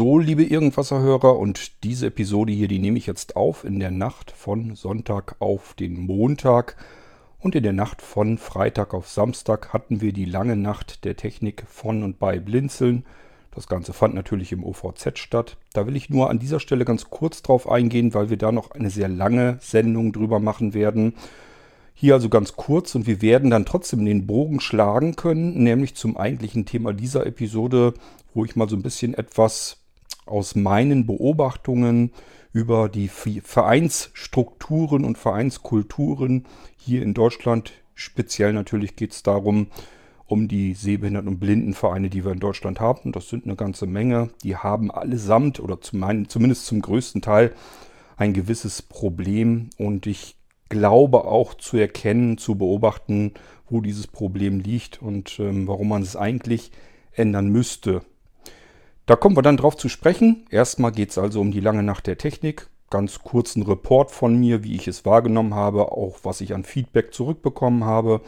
So, liebe Irgendwasserhörer, und diese Episode hier, die nehme ich jetzt auf in der Nacht von Sonntag auf den Montag. Und in der Nacht von Freitag auf Samstag hatten wir die lange Nacht der Technik von und bei Blinzeln. Das Ganze fand natürlich im OVZ statt. Da will ich nur an dieser Stelle ganz kurz drauf eingehen, weil wir da noch eine sehr lange Sendung drüber machen werden. Hier also ganz kurz und wir werden dann trotzdem den Bogen schlagen können, nämlich zum eigentlichen Thema dieser Episode, wo ich mal so ein bisschen etwas aus meinen Beobachtungen über die Vereinsstrukturen und Vereinskulturen hier in Deutschland, speziell natürlich geht es darum, um die Sehbehinderten- und Blindenvereine, die wir in Deutschland haben. Das sind eine ganze Menge. Die haben allesamt oder zum, zumindest zum größten Teil ein gewisses Problem. Und ich glaube auch zu erkennen, zu beobachten, wo dieses Problem liegt und ähm, warum man es eigentlich ändern müsste. Da kommen wir dann drauf zu sprechen. Erstmal geht es also um die lange Nacht der Technik. Ganz kurzen Report von mir, wie ich es wahrgenommen habe, auch was ich an Feedback zurückbekommen habe.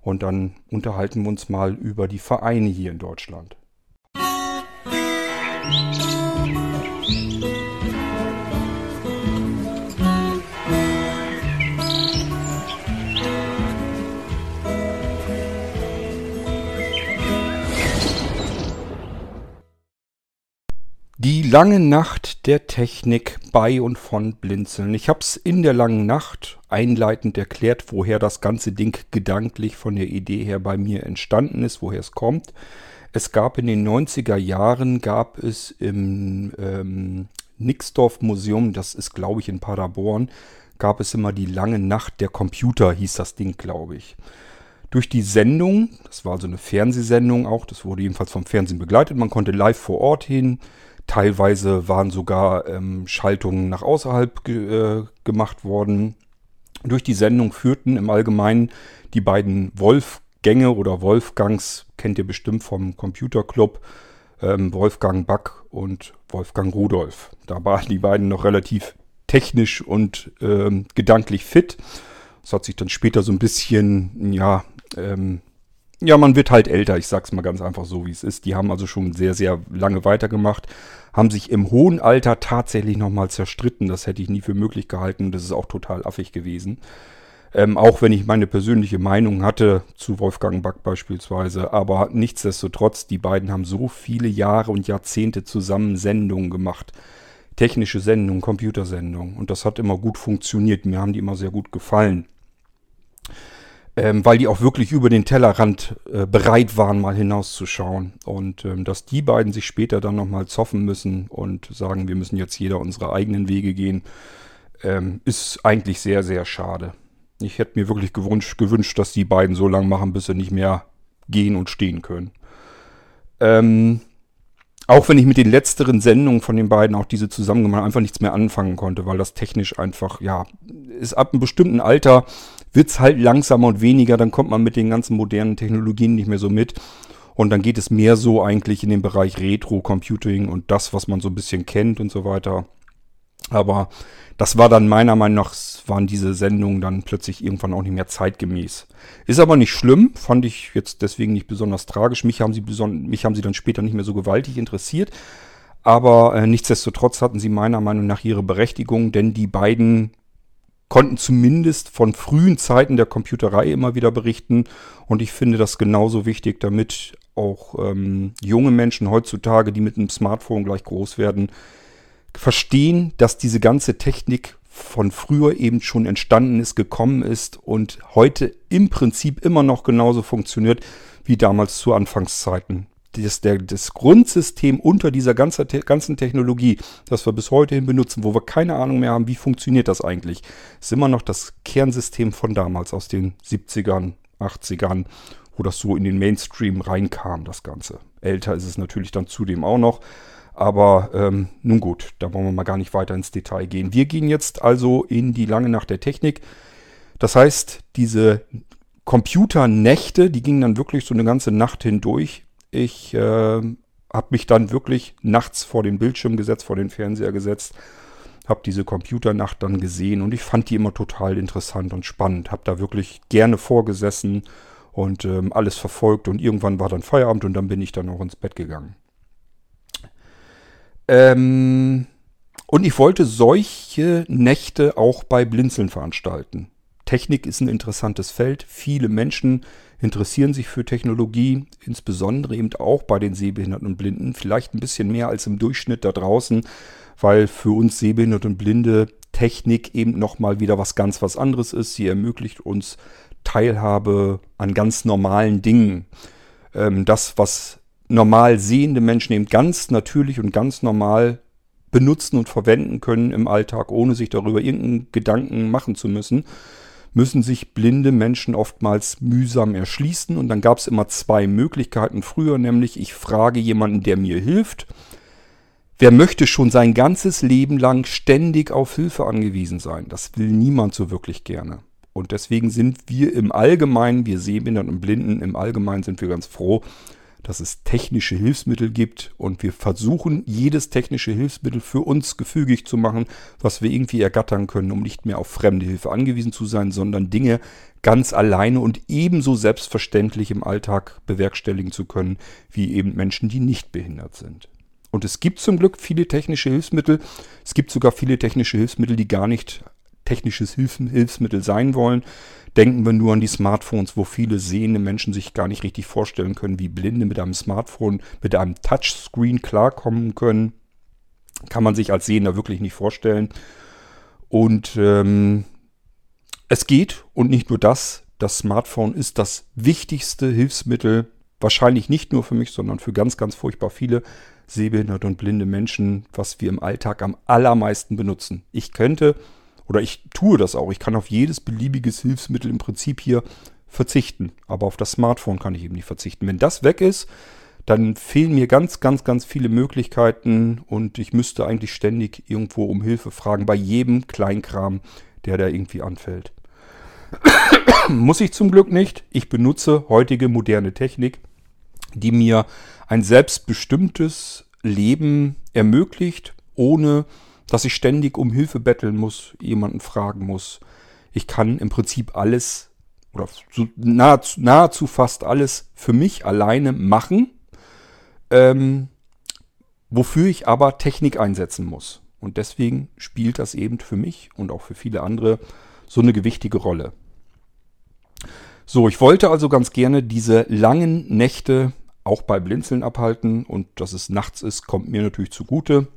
Und dann unterhalten wir uns mal über die Vereine hier in Deutschland. Musik Die lange Nacht der Technik bei und von Blinzeln. Ich habe es in der langen Nacht einleitend erklärt, woher das ganze Ding gedanklich von der Idee her bei mir entstanden ist, woher es kommt. Es gab in den 90er Jahren, gab es im ähm, Nixdorf Museum, das ist glaube ich in Paderborn, gab es immer die lange Nacht der Computer, hieß das Ding glaube ich. Durch die Sendung, das war also eine Fernsehsendung auch, das wurde jedenfalls vom Fernsehen begleitet, man konnte live vor Ort hin, Teilweise waren sogar ähm, Schaltungen nach außerhalb ge äh, gemacht worden. Durch die Sendung führten im Allgemeinen die beiden Wolfgänge oder Wolfgangs, kennt ihr bestimmt vom Computerclub, ähm, Wolfgang Back und Wolfgang Rudolf. Da waren die beiden noch relativ technisch und ähm, gedanklich fit. Das hat sich dann später so ein bisschen, ja, ähm, ja, man wird halt älter, ich sag's mal ganz einfach so, wie es ist. Die haben also schon sehr, sehr lange weitergemacht, haben sich im hohen Alter tatsächlich nochmal zerstritten. Das hätte ich nie für möglich gehalten. Das ist auch total affig gewesen. Ähm, auch wenn ich meine persönliche Meinung hatte zu Wolfgang Back beispielsweise. Aber nichtsdestotrotz, die beiden haben so viele Jahre und Jahrzehnte zusammen Sendungen gemacht. Technische Sendungen, Computersendungen. Und das hat immer gut funktioniert. Mir haben die immer sehr gut gefallen ähm, weil die auch wirklich über den Tellerrand äh, bereit waren, mal hinauszuschauen. Und ähm, dass die beiden sich später dann nochmal zoffen müssen und sagen, wir müssen jetzt jeder unsere eigenen Wege gehen, ähm, ist eigentlich sehr, sehr schade. Ich hätte mir wirklich gewünscht, gewünscht, dass die beiden so lange machen, bis sie nicht mehr gehen und stehen können. Ähm, auch wenn ich mit den letzteren Sendungen von den beiden, auch diese zusammen gemacht, einfach nichts mehr anfangen konnte, weil das technisch einfach, ja, ist ab einem bestimmten Alter wird es halt langsamer und weniger, dann kommt man mit den ganzen modernen Technologien nicht mehr so mit. Und dann geht es mehr so eigentlich in den Bereich Retro-Computing und das, was man so ein bisschen kennt und so weiter. Aber das war dann meiner Meinung nach, waren diese Sendungen dann plötzlich irgendwann auch nicht mehr zeitgemäß. Ist aber nicht schlimm, fand ich jetzt deswegen nicht besonders tragisch. Mich haben sie, beson mich haben sie dann später nicht mehr so gewaltig interessiert. Aber äh, nichtsdestotrotz hatten sie meiner Meinung nach ihre Berechtigung, denn die beiden konnten zumindest von frühen Zeiten der Computerei immer wieder berichten. Und ich finde das genauso wichtig, damit auch ähm, junge Menschen heutzutage, die mit einem Smartphone gleich groß werden, verstehen, dass diese ganze Technik von früher eben schon entstanden ist, gekommen ist und heute im Prinzip immer noch genauso funktioniert wie damals zu Anfangszeiten das, der, das Grundsystem unter dieser ganzen, ganzen Technologie, das wir bis heute hin benutzen, wo wir keine Ahnung mehr haben, wie funktioniert das eigentlich, ist immer noch das Kernsystem von damals, aus den 70ern, 80ern, wo das so in den Mainstream reinkam, das Ganze. Älter ist es natürlich dann zudem auch noch. Aber ähm, nun gut, da wollen wir mal gar nicht weiter ins Detail gehen. Wir gehen jetzt also in die lange Nacht der Technik. Das heißt, diese Computernächte, die gingen dann wirklich so eine ganze Nacht hindurch. Ich äh, habe mich dann wirklich nachts vor den Bildschirm gesetzt, vor den Fernseher gesetzt, habe diese Computernacht dann gesehen und ich fand die immer total interessant und spannend. Habe da wirklich gerne vorgesessen und ähm, alles verfolgt und irgendwann war dann Feierabend und dann bin ich dann auch ins Bett gegangen. Ähm, und ich wollte solche Nächte auch bei Blinzeln veranstalten. Technik ist ein interessantes Feld. Viele Menschen interessieren sich für Technologie, insbesondere eben auch bei den Sehbehinderten und Blinden. Vielleicht ein bisschen mehr als im Durchschnitt da draußen, weil für uns Sehbehinderte und Blinde Technik eben nochmal wieder was ganz was anderes ist. Sie ermöglicht uns Teilhabe an ganz normalen Dingen. Ähm, das, was normal sehende Menschen eben ganz natürlich und ganz normal benutzen und verwenden können im Alltag, ohne sich darüber irgendeinen Gedanken machen zu müssen, müssen sich blinde Menschen oftmals mühsam erschließen. Und dann gab es immer zwei Möglichkeiten früher, nämlich ich frage jemanden, der mir hilft. Wer möchte schon sein ganzes Leben lang ständig auf Hilfe angewiesen sein? Das will niemand so wirklich gerne. Und deswegen sind wir im Allgemeinen, wir Sehbehinderten und Blinden, im Allgemeinen sind wir ganz froh, dass es technische Hilfsmittel gibt und wir versuchen, jedes technische Hilfsmittel für uns gefügig zu machen, was wir irgendwie ergattern können, um nicht mehr auf fremde Hilfe angewiesen zu sein, sondern Dinge ganz alleine und ebenso selbstverständlich im Alltag bewerkstelligen zu können, wie eben Menschen, die nicht behindert sind. Und es gibt zum Glück viele technische Hilfsmittel. Es gibt sogar viele technische Hilfsmittel, die gar nicht technisches Hilfsmittel sein wollen. Denken wir nur an die Smartphones, wo viele sehende Menschen sich gar nicht richtig vorstellen können, wie Blinde mit einem Smartphone, mit einem Touchscreen klarkommen können. Kann man sich als Sehender wirklich nicht vorstellen. Und ähm, es geht und nicht nur das. Das Smartphone ist das wichtigste Hilfsmittel, wahrscheinlich nicht nur für mich, sondern für ganz, ganz furchtbar viele sehbehinderte und blinde Menschen, was wir im Alltag am allermeisten benutzen. Ich könnte oder ich tue das auch. Ich kann auf jedes beliebiges Hilfsmittel im Prinzip hier verzichten. Aber auf das Smartphone kann ich eben nicht verzichten. Wenn das weg ist, dann fehlen mir ganz, ganz, ganz viele Möglichkeiten und ich müsste eigentlich ständig irgendwo um Hilfe fragen bei jedem Kleinkram, der da irgendwie anfällt. Muss ich zum Glück nicht. Ich benutze heutige moderne Technik, die mir ein selbstbestimmtes Leben ermöglicht, ohne dass ich ständig um Hilfe betteln muss, jemanden fragen muss. Ich kann im Prinzip alles oder nahezu, nahezu fast alles für mich alleine machen, ähm, wofür ich aber Technik einsetzen muss. Und deswegen spielt das eben für mich und auch für viele andere so eine gewichtige Rolle. So, ich wollte also ganz gerne diese langen Nächte auch bei Blinzeln abhalten und dass es nachts ist, kommt mir natürlich zugute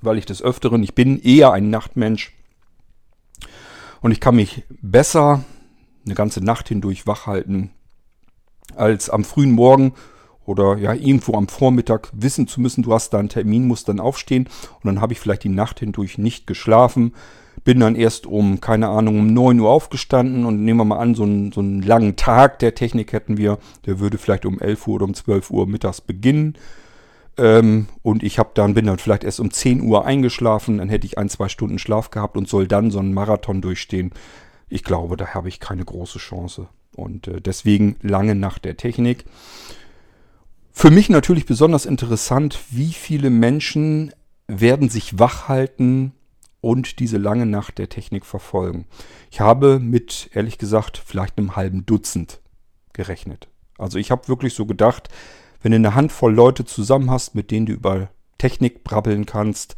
weil ich des Öfteren, ich bin eher ein Nachtmensch und ich kann mich besser eine ganze Nacht hindurch wach halten, als am frühen Morgen oder ja irgendwo am Vormittag wissen zu müssen, du hast da einen Termin, musst dann aufstehen und dann habe ich vielleicht die Nacht hindurch nicht geschlafen, bin dann erst um, keine Ahnung, um 9 Uhr aufgestanden und nehmen wir mal an, so einen, so einen langen Tag der Technik hätten wir, der würde vielleicht um 11 Uhr oder um 12 Uhr mittags beginnen. Ähm, und ich habe dann, bin dann vielleicht erst um 10 Uhr eingeschlafen, dann hätte ich ein, zwei Stunden Schlaf gehabt und soll dann so einen Marathon durchstehen. Ich glaube, da habe ich keine große Chance. Und äh, deswegen lange Nacht der Technik. Für mich natürlich besonders interessant, wie viele Menschen werden sich wach halten und diese lange Nacht der Technik verfolgen. Ich habe mit, ehrlich gesagt, vielleicht einem halben Dutzend gerechnet. Also ich habe wirklich so gedacht, wenn du eine Handvoll Leute zusammen hast, mit denen du über Technik brabbeln kannst,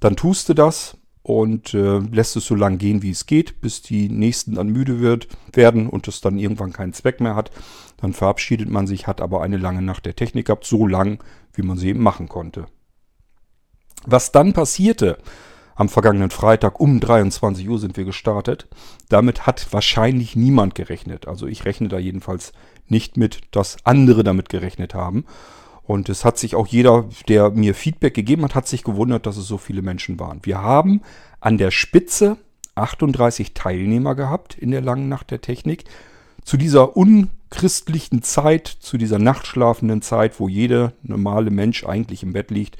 dann tust du das und äh, lässt es so lang gehen, wie es geht, bis die nächsten dann müde wird, werden und es dann irgendwann keinen Zweck mehr hat. Dann verabschiedet man sich, hat aber eine lange Nacht der Technik gehabt, so lang, wie man sie eben machen konnte. Was dann passierte, am vergangenen Freitag um 23 Uhr sind wir gestartet. Damit hat wahrscheinlich niemand gerechnet. Also ich rechne da jedenfalls nicht mit, dass andere damit gerechnet haben. Und es hat sich auch jeder, der mir Feedback gegeben hat, hat sich gewundert, dass es so viele Menschen waren. Wir haben an der Spitze 38 Teilnehmer gehabt in der langen Nacht der Technik. Zu dieser unchristlichen Zeit, zu dieser nachtschlafenden Zeit, wo jeder normale Mensch eigentlich im Bett liegt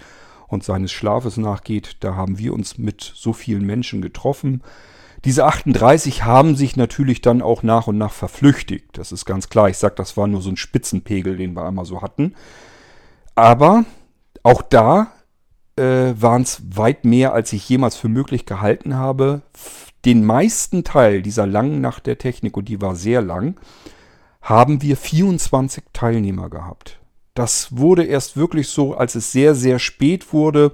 und seines Schlafes nachgeht, da haben wir uns mit so vielen Menschen getroffen. Diese 38 haben sich natürlich dann auch nach und nach verflüchtigt. Das ist ganz klar. Ich sage, das war nur so ein Spitzenpegel, den wir einmal so hatten. Aber auch da äh, waren es weit mehr, als ich jemals für möglich gehalten habe. Den meisten Teil dieser langen Nacht der Technik, und die war sehr lang, haben wir 24 Teilnehmer gehabt. Das wurde erst wirklich so, als es sehr, sehr spät wurde.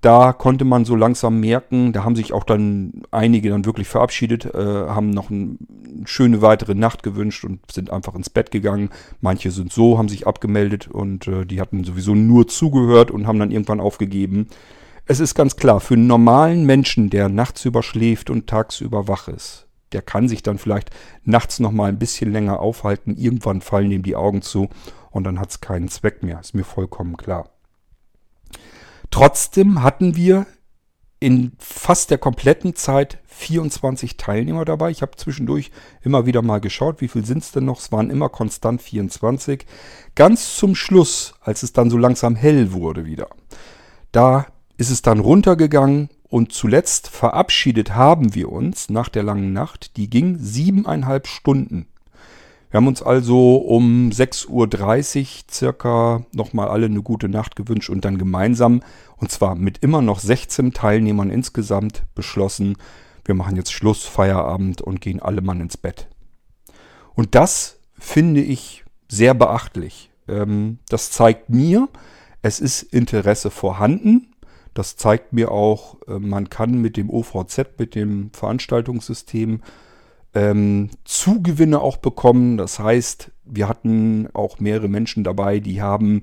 Da konnte man so langsam merken, da haben sich auch dann einige dann wirklich verabschiedet, äh, haben noch eine schöne weitere Nacht gewünscht und sind einfach ins Bett gegangen. Manche sind so, haben sich abgemeldet und äh, die hatten sowieso nur zugehört und haben dann irgendwann aufgegeben. Es ist ganz klar, für einen normalen Menschen, der nachts überschläft und tagsüber wach ist, der kann sich dann vielleicht nachts noch mal ein bisschen länger aufhalten. Irgendwann fallen ihm die Augen zu und dann hat es keinen Zweck mehr. Ist mir vollkommen klar. Trotzdem hatten wir in fast der kompletten Zeit 24 Teilnehmer dabei. Ich habe zwischendurch immer wieder mal geschaut, wie viel sind es denn noch. Es waren immer konstant 24. Ganz zum Schluss, als es dann so langsam hell wurde wieder, da ist es dann runtergegangen und zuletzt verabschiedet haben wir uns nach der langen Nacht. Die ging siebeneinhalb Stunden. Wir haben uns also um 6.30 Uhr circa nochmal alle eine gute Nacht gewünscht und dann gemeinsam, und zwar mit immer noch 16 Teilnehmern insgesamt, beschlossen, wir machen jetzt Schluss, Feierabend und gehen alle Mann ins Bett. Und das finde ich sehr beachtlich. Ähm, das zeigt mir, es ist Interesse vorhanden. Das zeigt mir auch, äh, man kann mit dem OVZ, mit dem Veranstaltungssystem, ähm, Zugewinne auch bekommen. Das heißt, wir hatten auch mehrere Menschen dabei, die haben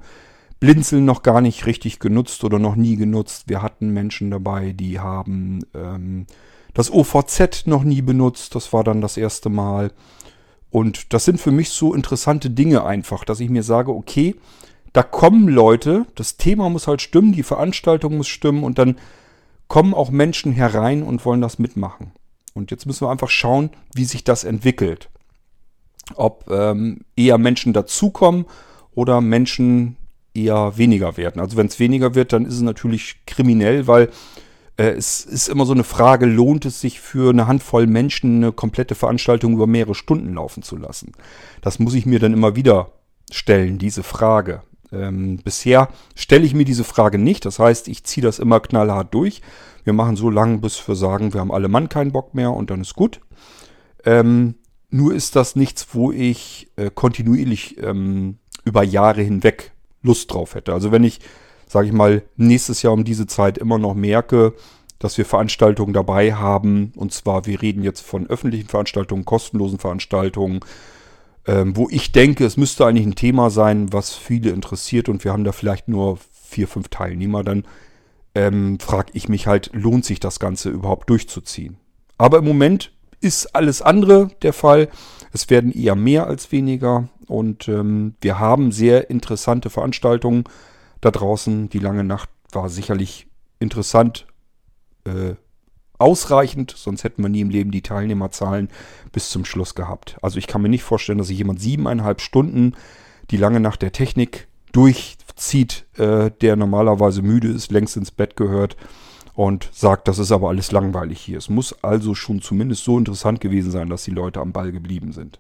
Blinzeln noch gar nicht richtig genutzt oder noch nie genutzt. Wir hatten Menschen dabei, die haben ähm, das OVZ noch nie benutzt. Das war dann das erste Mal. Und das sind für mich so interessante Dinge einfach, dass ich mir sage, okay, da kommen Leute, das Thema muss halt stimmen, die Veranstaltung muss stimmen und dann kommen auch Menschen herein und wollen das mitmachen. Und jetzt müssen wir einfach schauen, wie sich das entwickelt. Ob ähm, eher Menschen dazukommen oder Menschen eher weniger werden. Also wenn es weniger wird, dann ist es natürlich kriminell, weil äh, es ist immer so eine Frage, lohnt es sich für eine Handvoll Menschen eine komplette Veranstaltung über mehrere Stunden laufen zu lassen? Das muss ich mir dann immer wieder stellen, diese Frage. Ähm, bisher stelle ich mir diese Frage nicht. Das heißt, ich ziehe das immer knallhart durch. Wir machen so lange, bis wir sagen, wir haben alle Mann keinen Bock mehr und dann ist gut. Ähm, nur ist das nichts, wo ich äh, kontinuierlich ähm, über Jahre hinweg Lust drauf hätte. Also wenn ich, sage ich mal, nächstes Jahr um diese Zeit immer noch merke, dass wir Veranstaltungen dabei haben, und zwar wir reden jetzt von öffentlichen Veranstaltungen, kostenlosen Veranstaltungen, ähm, wo ich denke, es müsste eigentlich ein Thema sein, was viele interessiert und wir haben da vielleicht nur vier, fünf Teilnehmer, dann ähm, frage ich mich halt, lohnt sich das Ganze überhaupt durchzuziehen? Aber im Moment ist alles andere der Fall. Es werden eher mehr als weniger und ähm, wir haben sehr interessante Veranstaltungen da draußen. Die lange Nacht war sicherlich interessant, äh, ausreichend, sonst hätten wir nie im Leben die Teilnehmerzahlen bis zum Schluss gehabt. Also ich kann mir nicht vorstellen, dass sich jemand siebeneinhalb Stunden die lange Nacht der Technik durchzieht, äh, der normalerweise müde ist, längst ins Bett gehört und sagt, das ist aber alles langweilig hier. Es muss also schon zumindest so interessant gewesen sein, dass die Leute am Ball geblieben sind.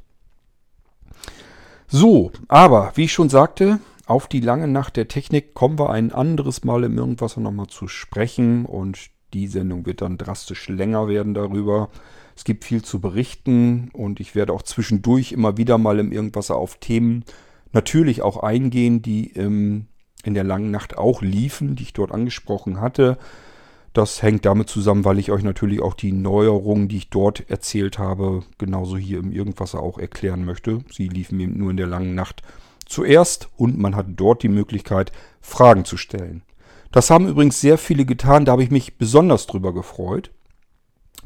So, aber wie ich schon sagte, auf die lange Nacht der Technik kommen wir ein anderes Mal im Irgendwas nochmal zu sprechen und die Sendung wird dann drastisch länger werden darüber. Es gibt viel zu berichten und ich werde auch zwischendurch immer wieder mal im Irgendwas auf Themen natürlich auch eingehen, die ähm, in der langen Nacht auch liefen, die ich dort angesprochen hatte. Das hängt damit zusammen, weil ich euch natürlich auch die Neuerungen, die ich dort erzählt habe, genauso hier im Irgendwas auch erklären möchte. Sie liefen mir nur in der langen Nacht zuerst und man hatte dort die Möglichkeit, Fragen zu stellen. Das haben übrigens sehr viele getan, da habe ich mich besonders drüber gefreut,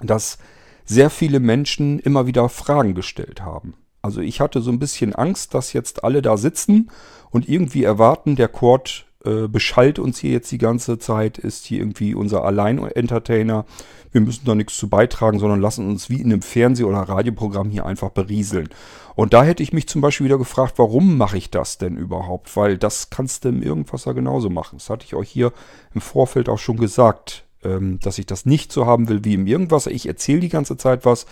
dass sehr viele Menschen immer wieder Fragen gestellt haben. Also ich hatte so ein bisschen Angst, dass jetzt alle da sitzen und irgendwie erwarten, der Chord äh, beschallt uns hier jetzt die ganze Zeit, ist hier irgendwie unser Allein-Entertainer. Wir müssen da nichts zu beitragen, sondern lassen uns wie in einem Fernseh- oder Radioprogramm hier einfach berieseln. Und da hätte ich mich zum Beispiel wieder gefragt, warum mache ich das denn überhaupt? Weil das kannst du im Irgendwasser genauso machen. Das hatte ich euch hier im Vorfeld auch schon gesagt, ähm, dass ich das nicht so haben will wie im Irgendwasser. Ich erzähle die ganze Zeit was,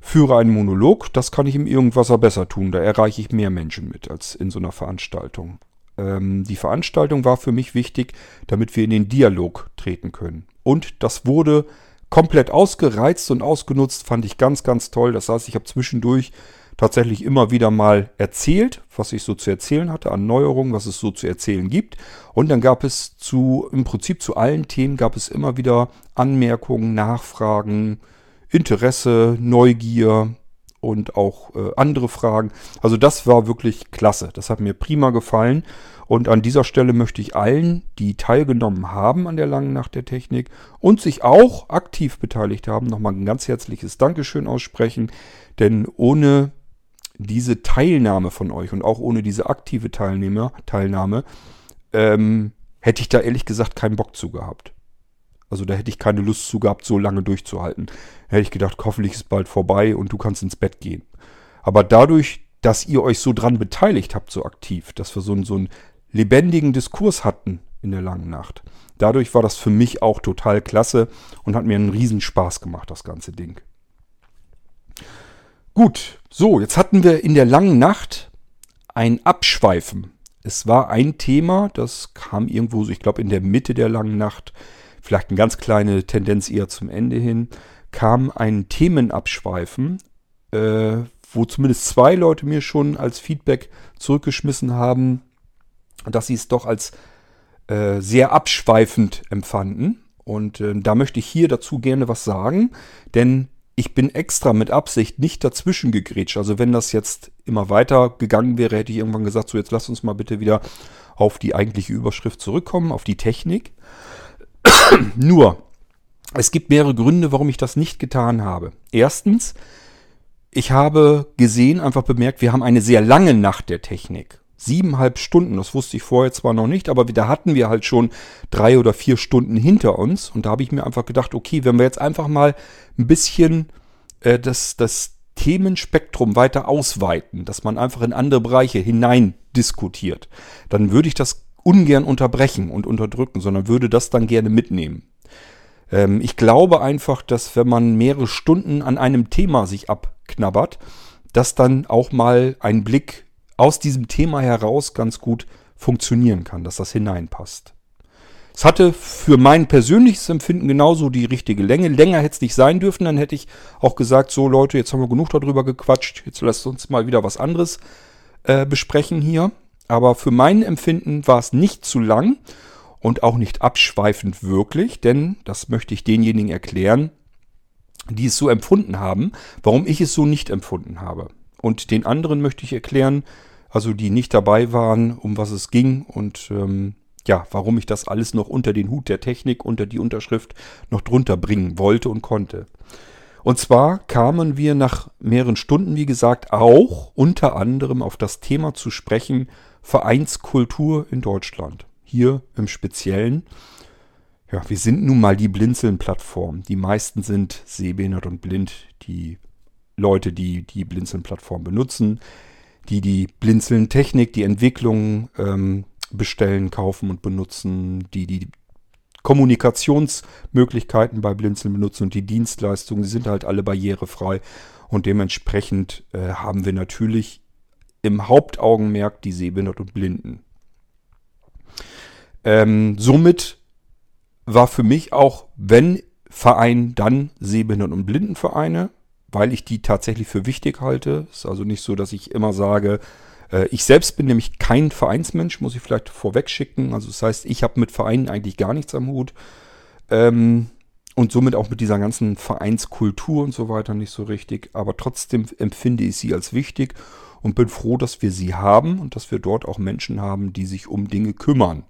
führe einen Monolog. Das kann ich im Irgendwasser besser tun. Da erreiche ich mehr Menschen mit als in so einer Veranstaltung. Ähm, die Veranstaltung war für mich wichtig, damit wir in den Dialog treten können. Und das wurde komplett ausgereizt und ausgenutzt, fand ich ganz, ganz toll. Das heißt, ich habe zwischendurch tatsächlich immer wieder mal erzählt, was ich so zu erzählen hatte an Neuerungen, was es so zu erzählen gibt. Und dann gab es zu, im Prinzip zu allen Themen gab es immer wieder Anmerkungen, Nachfragen, Interesse, Neugier und auch äh, andere Fragen. Also das war wirklich klasse. Das hat mir prima gefallen. Und an dieser Stelle möchte ich allen, die teilgenommen haben an der langen Nacht der Technik und sich auch aktiv beteiligt haben, nochmal ein ganz herzliches Dankeschön aussprechen. Denn ohne diese Teilnahme von euch und auch ohne diese aktive Teilnehmer, Teilnahme ähm, hätte ich da ehrlich gesagt keinen Bock zu gehabt. Also da hätte ich keine Lust zu gehabt, so lange durchzuhalten. Da hätte ich gedacht, hoffentlich ist bald vorbei und du kannst ins Bett gehen. Aber dadurch, dass ihr euch so dran beteiligt habt, so aktiv, dass wir so, so einen lebendigen Diskurs hatten in der langen Nacht, dadurch war das für mich auch total klasse und hat mir einen Riesenspaß gemacht, das ganze Ding. Gut, so, jetzt hatten wir in der langen Nacht ein Abschweifen. Es war ein Thema, das kam irgendwo, ich glaube, in der Mitte der langen Nacht vielleicht eine ganz kleine Tendenz eher zum Ende hin, kam ein Themenabschweifen, äh, wo zumindest zwei Leute mir schon als Feedback zurückgeschmissen haben, dass sie es doch als äh, sehr abschweifend empfanden. Und äh, da möchte ich hier dazu gerne was sagen, denn ich bin extra mit Absicht nicht dazwischen gegrätscht. Also wenn das jetzt immer weiter gegangen wäre, hätte ich irgendwann gesagt, so jetzt lass uns mal bitte wieder auf die eigentliche Überschrift zurückkommen, auf die Technik. Nur, es gibt mehrere Gründe, warum ich das nicht getan habe. Erstens, ich habe gesehen, einfach bemerkt, wir haben eine sehr lange Nacht der Technik. Siebeneinhalb Stunden, das wusste ich vorher zwar noch nicht, aber da hatten wir halt schon drei oder vier Stunden hinter uns. Und da habe ich mir einfach gedacht, okay, wenn wir jetzt einfach mal ein bisschen äh, das, das Themenspektrum weiter ausweiten, dass man einfach in andere Bereiche hinein diskutiert, dann würde ich das ungern unterbrechen und unterdrücken, sondern würde das dann gerne mitnehmen. Ähm, ich glaube einfach, dass wenn man mehrere Stunden an einem Thema sich abknabbert, dass dann auch mal ein Blick aus diesem Thema heraus ganz gut funktionieren kann, dass das hineinpasst. Es hatte für mein persönliches Empfinden genauso die richtige Länge. Länger hätte es nicht sein dürfen, dann hätte ich auch gesagt, so Leute, jetzt haben wir genug darüber gequatscht, jetzt lasst uns mal wieder was anderes äh, besprechen hier. Aber für mein Empfinden war es nicht zu lang und auch nicht abschweifend wirklich, denn das möchte ich denjenigen erklären, die es so empfunden haben, warum ich es so nicht empfunden habe. Und den anderen möchte ich erklären, also die nicht dabei waren, um was es ging und ähm, ja, warum ich das alles noch unter den Hut der Technik, unter die Unterschrift noch drunter bringen wollte und konnte. Und zwar kamen wir nach mehreren Stunden, wie gesagt, auch unter anderem auf das Thema zu sprechen, Vereinskultur in Deutschland. Hier im Speziellen. Ja, wir sind nun mal die Blinzeln-Plattform. Die meisten sind sehbehindert und blind. Die Leute, die die Blinzeln-Plattform benutzen, die die Blinzeln-Technik, die Entwicklung ähm, bestellen, kaufen und benutzen, die die Kommunikationsmöglichkeiten bei Blinzeln benutzen und die Dienstleistungen, die sind halt alle barrierefrei. Und dementsprechend äh, haben wir natürlich im Hauptaugenmerk die Sehbehindert und Blinden. Ähm, somit war für mich auch, wenn Verein, dann Sehbehindert- und Blindenvereine, weil ich die tatsächlich für wichtig halte. Ist also nicht so, dass ich immer sage, äh, ich selbst bin nämlich kein Vereinsmensch, muss ich vielleicht vorweg schicken. Also das heißt, ich habe mit Vereinen eigentlich gar nichts am Hut. Ähm, und somit auch mit dieser ganzen Vereinskultur und so weiter nicht so richtig. Aber trotzdem empfinde ich sie als wichtig und bin froh, dass wir sie haben und dass wir dort auch Menschen haben, die sich um Dinge kümmern.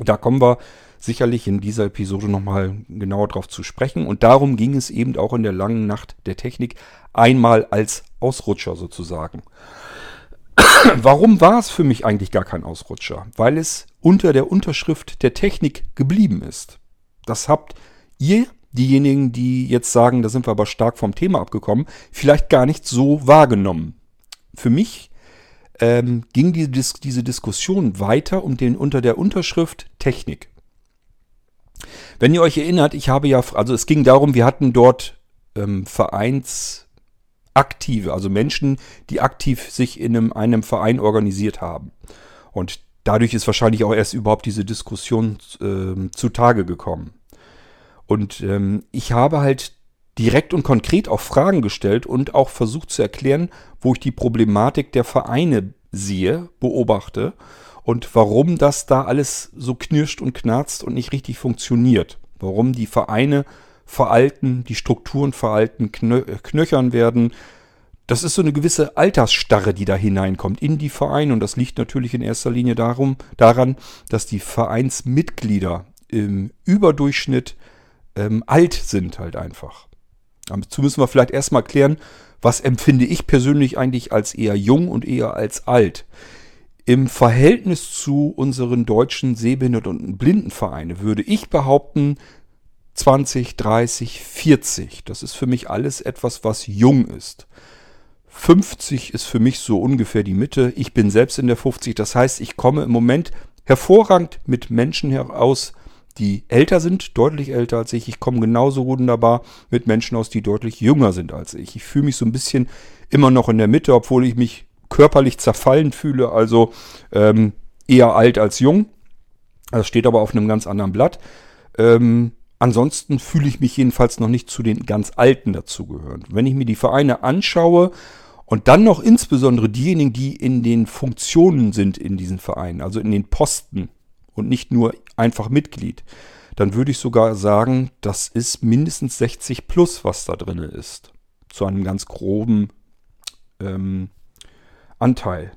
Da kommen wir sicherlich in dieser Episode nochmal genauer drauf zu sprechen. Und darum ging es eben auch in der langen Nacht der Technik einmal als Ausrutscher sozusagen. Warum war es für mich eigentlich gar kein Ausrutscher? Weil es unter der Unterschrift der Technik geblieben ist. Das habt ihr, diejenigen, die jetzt sagen, da sind wir aber stark vom Thema abgekommen, vielleicht gar nicht so wahrgenommen für mich ähm, ging die, diese Diskussion weiter um den unter der Unterschrift Technik. Wenn ihr euch erinnert, ich habe ja, also es ging darum, wir hatten dort ähm, Vereinsaktive, also Menschen, die aktiv sich in einem, einem Verein organisiert haben. Und dadurch ist wahrscheinlich auch erst überhaupt diese Diskussion äh, zutage gekommen. Und ähm, ich habe halt direkt und konkret auch Fragen gestellt und auch versucht zu erklären, wo ich die Problematik der Vereine sehe, beobachte und warum das da alles so knirscht und knarzt und nicht richtig funktioniert. Warum die Vereine veralten, die Strukturen veralten, knö knöchern werden. Das ist so eine gewisse Altersstarre, die da hineinkommt in die Vereine. Und das liegt natürlich in erster Linie darum, daran, dass die Vereinsmitglieder im Überdurchschnitt ähm, alt sind halt einfach. Dazu müssen wir vielleicht erstmal klären, was empfinde ich persönlich eigentlich als eher jung und eher als alt. Im Verhältnis zu unseren deutschen Sehbehinderten- und Blindenvereine würde ich behaupten, 20, 30, 40. Das ist für mich alles etwas, was jung ist. 50 ist für mich so ungefähr die Mitte. Ich bin selbst in der 50. Das heißt, ich komme im Moment hervorragend mit Menschen heraus, die älter sind, deutlich älter als ich. Ich komme genauso wunderbar mit Menschen aus, die deutlich jünger sind als ich. Ich fühle mich so ein bisschen immer noch in der Mitte, obwohl ich mich körperlich zerfallen fühle, also ähm, eher alt als jung. Das steht aber auf einem ganz anderen Blatt. Ähm, ansonsten fühle ich mich jedenfalls noch nicht zu den ganz Alten dazugehören. Wenn ich mir die Vereine anschaue und dann noch insbesondere diejenigen, die in den Funktionen sind in diesen Vereinen, also in den Posten, und nicht nur einfach Mitglied, dann würde ich sogar sagen, das ist mindestens 60 plus, was da drin ist. Zu einem ganz groben ähm, Anteil.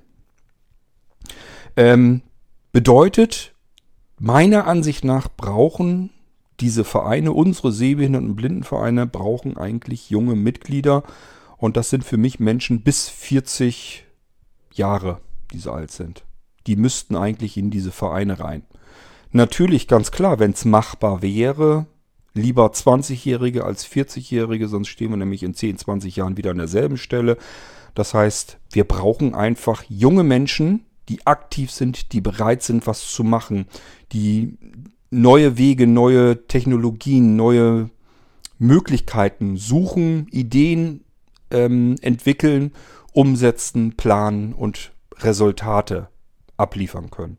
Ähm, bedeutet, meiner Ansicht nach brauchen diese Vereine, unsere Sehbehinderten- und Blindenvereine, brauchen eigentlich junge Mitglieder. Und das sind für mich Menschen bis 40 Jahre, die so alt sind die müssten eigentlich in diese Vereine rein. Natürlich ganz klar, wenn es machbar wäre, lieber 20-Jährige als 40-Jährige, sonst stehen wir nämlich in 10, 20 Jahren wieder an derselben Stelle. Das heißt, wir brauchen einfach junge Menschen, die aktiv sind, die bereit sind, was zu machen, die neue Wege, neue Technologien, neue Möglichkeiten suchen, Ideen ähm, entwickeln, umsetzen, planen und Resultate abliefern können.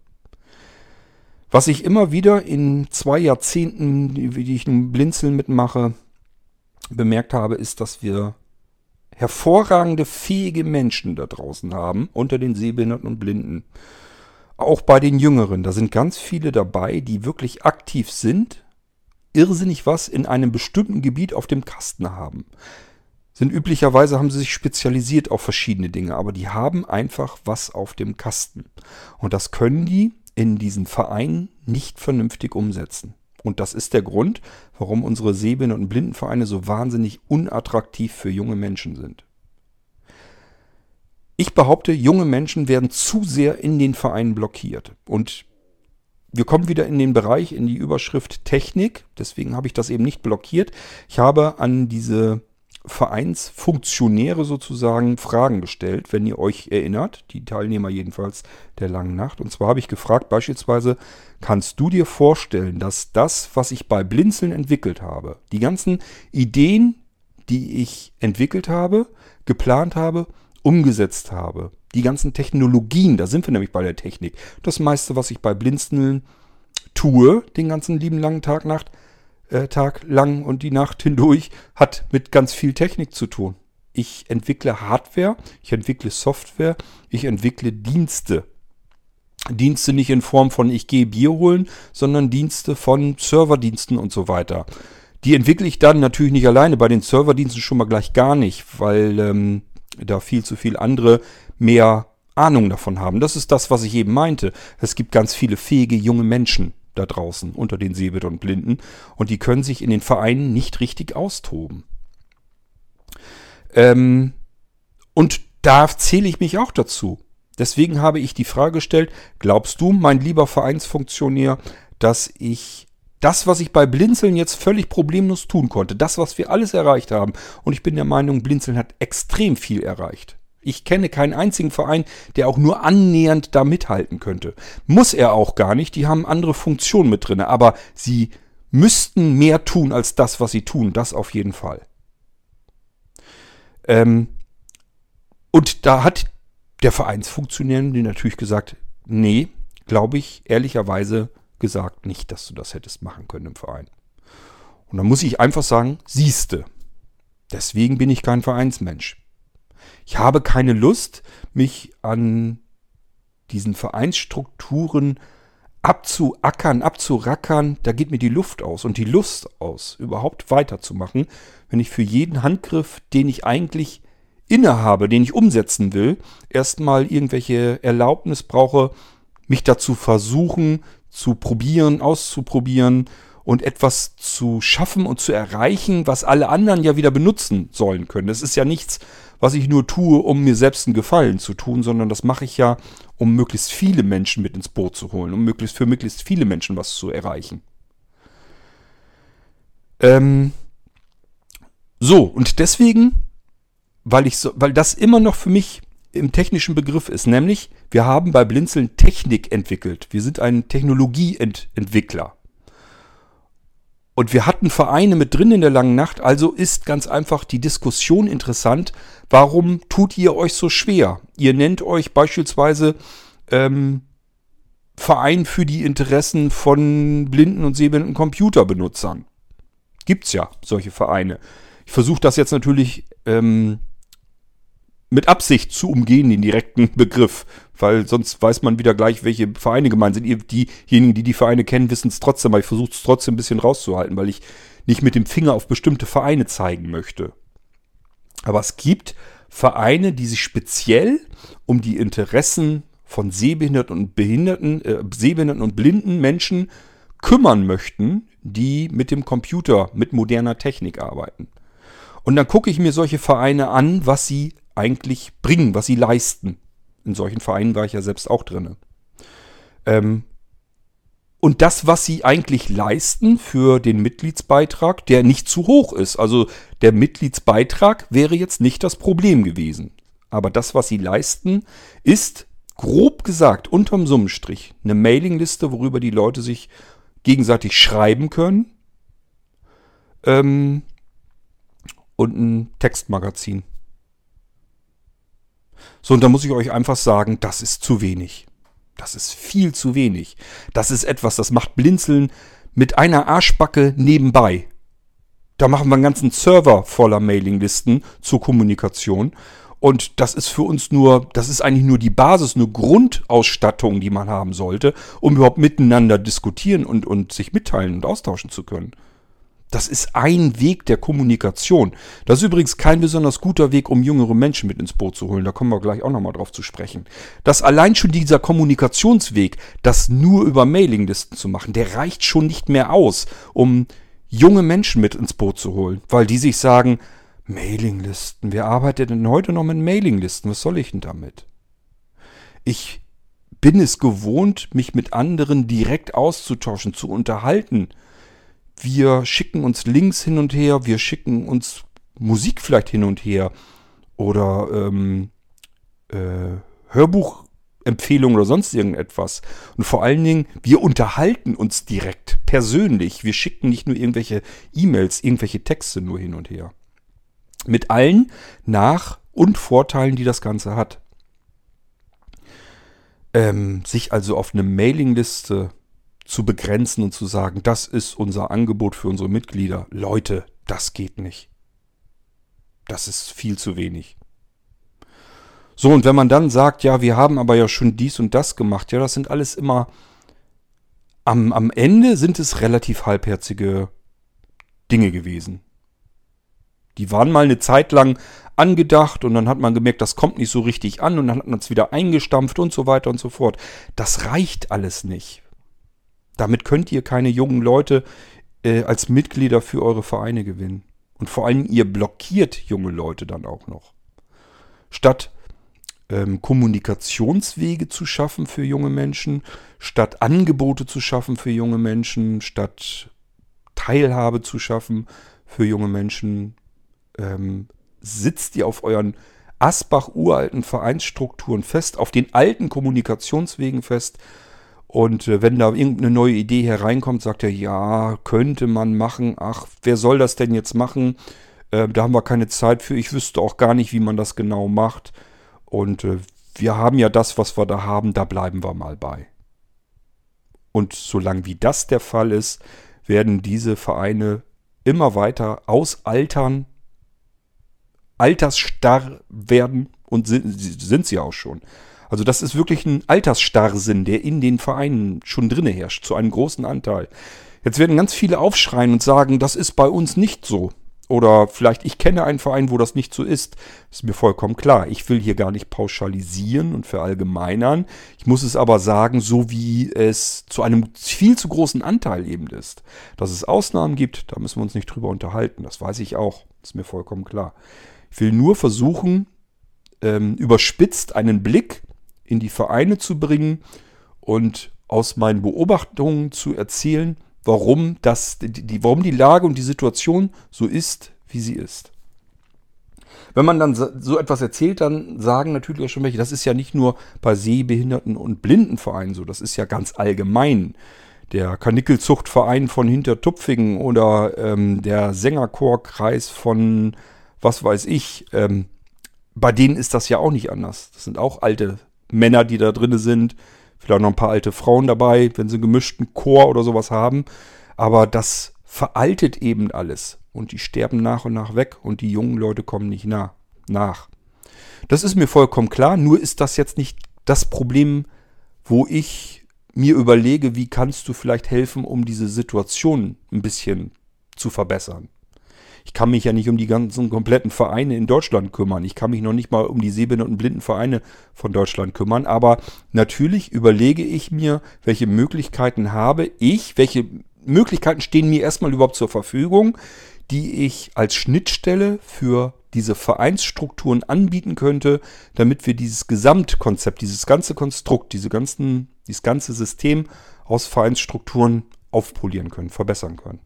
Was ich immer wieder in zwei Jahrzehnten, die ich nun blinzeln mitmache, bemerkt habe, ist, dass wir hervorragende, fähige Menschen da draußen haben, unter den Sehbehinderten und Blinden. Auch bei den Jüngeren, da sind ganz viele dabei, die wirklich aktiv sind, irrsinnig was in einem bestimmten Gebiet auf dem Kasten haben sind üblicherweise, haben sie sich spezialisiert auf verschiedene Dinge, aber die haben einfach was auf dem Kasten. Und das können die in diesen Vereinen nicht vernünftig umsetzen. Und das ist der Grund, warum unsere Sehbehinderten- und Blindenvereine so wahnsinnig unattraktiv für junge Menschen sind. Ich behaupte, junge Menschen werden zu sehr in den Vereinen blockiert. Und wir kommen wieder in den Bereich, in die Überschrift Technik. Deswegen habe ich das eben nicht blockiert. Ich habe an diese Vereinsfunktionäre sozusagen Fragen gestellt, wenn ihr euch erinnert, die Teilnehmer jedenfalls der langen Nacht. Und zwar habe ich gefragt, beispielsweise, kannst du dir vorstellen, dass das, was ich bei Blinzeln entwickelt habe, die ganzen Ideen, die ich entwickelt habe, geplant habe, umgesetzt habe, die ganzen Technologien, da sind wir nämlich bei der Technik, das meiste, was ich bei Blinzeln tue, den ganzen lieben langen Tag, Nacht, äh, Tag lang und die Nacht hindurch hat mit ganz viel Technik zu tun. Ich entwickle Hardware, ich entwickle Software, ich entwickle Dienste. Dienste nicht in Form von ich gehe Bier holen, sondern Dienste von Serverdiensten und so weiter. Die entwickle ich dann natürlich nicht alleine, bei den Serverdiensten schon mal gleich gar nicht, weil ähm, da viel zu viel andere mehr Ahnung davon haben. Das ist das, was ich eben meinte. Es gibt ganz viele fähige junge Menschen, da draußen unter den Sehbehinderten und Blinden und die können sich in den Vereinen nicht richtig austoben. Ähm, und da zähle ich mich auch dazu. Deswegen habe ich die Frage gestellt, glaubst du, mein lieber Vereinsfunktionär, dass ich das, was ich bei Blinzeln jetzt völlig problemlos tun konnte, das, was wir alles erreicht haben, und ich bin der Meinung, Blinzeln hat extrem viel erreicht. Ich kenne keinen einzigen Verein, der auch nur annähernd da mithalten könnte. Muss er auch gar nicht, die haben andere Funktionen mit drin, aber sie müssten mehr tun als das, was sie tun, das auf jeden Fall. Ähm, und da hat der Vereinsfunktionär natürlich gesagt, nee, glaube ich ehrlicherweise gesagt nicht, dass du das hättest machen können im Verein. Und dann muss ich einfach sagen, siehste. Deswegen bin ich kein Vereinsmensch. Ich habe keine Lust, mich an diesen Vereinsstrukturen abzuackern, abzurackern, da geht mir die Luft aus und die Lust aus, überhaupt weiterzumachen, wenn ich für jeden Handgriff, den ich eigentlich innehabe, den ich umsetzen will, erstmal irgendwelche Erlaubnis brauche, mich dazu versuchen, zu probieren, auszuprobieren und etwas zu schaffen und zu erreichen, was alle anderen ja wieder benutzen sollen können. Das ist ja nichts, was ich nur tue, um mir selbst einen Gefallen zu tun, sondern das mache ich ja, um möglichst viele Menschen mit ins Boot zu holen, um möglichst für möglichst viele Menschen was zu erreichen. Ähm so, und deswegen, weil ich so, weil das immer noch für mich im technischen Begriff ist, nämlich wir haben bei Blinzeln Technik entwickelt. Wir sind ein Technologieentwickler. Und wir hatten Vereine mit drin in der langen Nacht, also ist ganz einfach die Diskussion interessant. Warum tut ihr euch so schwer? Ihr nennt euch beispielsweise ähm, Verein für die Interessen von blinden und sehbehinderten Computerbenutzern. Gibt's ja solche Vereine. Ich versuche das jetzt natürlich ähm, mit Absicht zu umgehen, den direkten Begriff, weil sonst weiß man wieder gleich, welche Vereine gemeint sind. Diejenigen, die die Vereine kennen, wissen es trotzdem, aber ich versuche es trotzdem ein bisschen rauszuhalten, weil ich nicht mit dem Finger auf bestimmte Vereine zeigen möchte. Aber es gibt Vereine, die sich speziell um die Interessen von sehbehinderten und behinderten, äh, sehbehinderten und blinden Menschen kümmern möchten, die mit dem Computer, mit moderner Technik arbeiten. Und dann gucke ich mir solche Vereine an, was sie eigentlich bringen, was sie leisten. In solchen Vereinen war ich ja selbst auch drin. Ähm, und das, was sie eigentlich leisten für den Mitgliedsbeitrag, der nicht zu hoch ist. Also der Mitgliedsbeitrag wäre jetzt nicht das Problem gewesen. Aber das, was sie leisten, ist grob gesagt unterm Summenstrich eine Mailingliste, worüber die Leute sich gegenseitig schreiben können. Ähm, und ein Textmagazin. So, und da muss ich euch einfach sagen, das ist zu wenig. Das ist viel zu wenig. Das ist etwas, das macht Blinzeln mit einer Arschbacke nebenbei. Da machen wir einen ganzen Server voller Mailinglisten zur Kommunikation. Und das ist für uns nur, das ist eigentlich nur die Basis, eine Grundausstattung, die man haben sollte, um überhaupt miteinander diskutieren und, und sich mitteilen und austauschen zu können. Das ist ein Weg der Kommunikation. Das ist übrigens kein besonders guter Weg, um jüngere Menschen mit ins Boot zu holen. Da kommen wir gleich auch nochmal drauf zu sprechen. Das allein schon dieser Kommunikationsweg, das nur über Mailinglisten zu machen, der reicht schon nicht mehr aus, um junge Menschen mit ins Boot zu holen. Weil die sich sagen, Mailinglisten, wer arbeitet denn heute noch mit Mailinglisten? Was soll ich denn damit? Ich bin es gewohnt, mich mit anderen direkt auszutauschen, zu unterhalten wir schicken uns Links hin und her, wir schicken uns Musik vielleicht hin und her oder ähm, äh, Hörbuchempfehlungen oder sonst irgendetwas. Und vor allen Dingen, wir unterhalten uns direkt, persönlich. Wir schicken nicht nur irgendwelche E-Mails, irgendwelche Texte nur hin und her. Mit allen Nach- und Vorteilen, die das Ganze hat. Ähm, sich also auf eine Mailingliste zu begrenzen und zu sagen, das ist unser Angebot für unsere Mitglieder. Leute, das geht nicht. Das ist viel zu wenig. So, und wenn man dann sagt, ja, wir haben aber ja schon dies und das gemacht, ja, das sind alles immer, am, am Ende sind es relativ halbherzige Dinge gewesen. Die waren mal eine Zeit lang angedacht und dann hat man gemerkt, das kommt nicht so richtig an und dann hat man es wieder eingestampft und so weiter und so fort. Das reicht alles nicht. Damit könnt ihr keine jungen Leute äh, als Mitglieder für eure Vereine gewinnen. Und vor allem, ihr blockiert junge Leute dann auch noch. Statt ähm, Kommunikationswege zu schaffen für junge Menschen, statt Angebote zu schaffen für junge Menschen, statt Teilhabe zu schaffen für junge Menschen, ähm, sitzt ihr auf euren Asbach uralten Vereinsstrukturen fest, auf den alten Kommunikationswegen fest und äh, wenn da irgendeine neue Idee hereinkommt, sagt er, ja, könnte man machen. Ach, wer soll das denn jetzt machen? Äh, da haben wir keine Zeit für. Ich wüsste auch gar nicht, wie man das genau macht. Und äh, wir haben ja das, was wir da haben, da bleiben wir mal bei. Und solange wie das der Fall ist, werden diese Vereine immer weiter ausaltern altersstarr werden und sind, sind sie auch schon. Also das ist wirklich ein Altersstarrsinn, der in den Vereinen schon drinne herrscht, zu einem großen Anteil. Jetzt werden ganz viele aufschreien und sagen, das ist bei uns nicht so. Oder vielleicht, ich kenne einen Verein, wo das nicht so ist. Ist mir vollkommen klar. Ich will hier gar nicht pauschalisieren und verallgemeinern. Ich muss es aber sagen, so wie es zu einem viel zu großen Anteil eben ist. Dass es Ausnahmen gibt, da müssen wir uns nicht drüber unterhalten. Das weiß ich auch. Ist mir vollkommen klar. Ich will nur versuchen, ähm, überspitzt einen Blick in die Vereine zu bringen und aus meinen Beobachtungen zu erzählen, warum, das, die, warum die Lage und die Situation so ist, wie sie ist. Wenn man dann so etwas erzählt, dann sagen natürlich auch schon welche, das ist ja nicht nur bei Sehbehinderten und Blindenvereinen so, das ist ja ganz allgemein. Der Kanickelzuchtverein von Hintertupfingen oder ähm, der Sängerchorkreis von was weiß ich, ähm, bei denen ist das ja auch nicht anders. Das sind auch alte Männer, die da drin sind. Vielleicht noch ein paar alte Frauen dabei, wenn sie einen gemischten Chor oder sowas haben. Aber das veraltet eben alles. Und die sterben nach und nach weg und die jungen Leute kommen nicht nah, nach. Das ist mir vollkommen klar, nur ist das jetzt nicht das Problem, wo ich mir überlege, wie kannst du vielleicht helfen, um diese Situation ein bisschen zu verbessern. Ich kann mich ja nicht um die ganzen kompletten Vereine in Deutschland kümmern. Ich kann mich noch nicht mal um die sehbehinderten und blinden Vereine von Deutschland kümmern. Aber natürlich überlege ich mir, welche Möglichkeiten habe ich, welche Möglichkeiten stehen mir erstmal überhaupt zur Verfügung, die ich als Schnittstelle für diese Vereinsstrukturen anbieten könnte, damit wir dieses Gesamtkonzept, dieses ganze Konstrukt, diese ganzen, dieses ganze System aus Vereinsstrukturen aufpolieren können, verbessern können.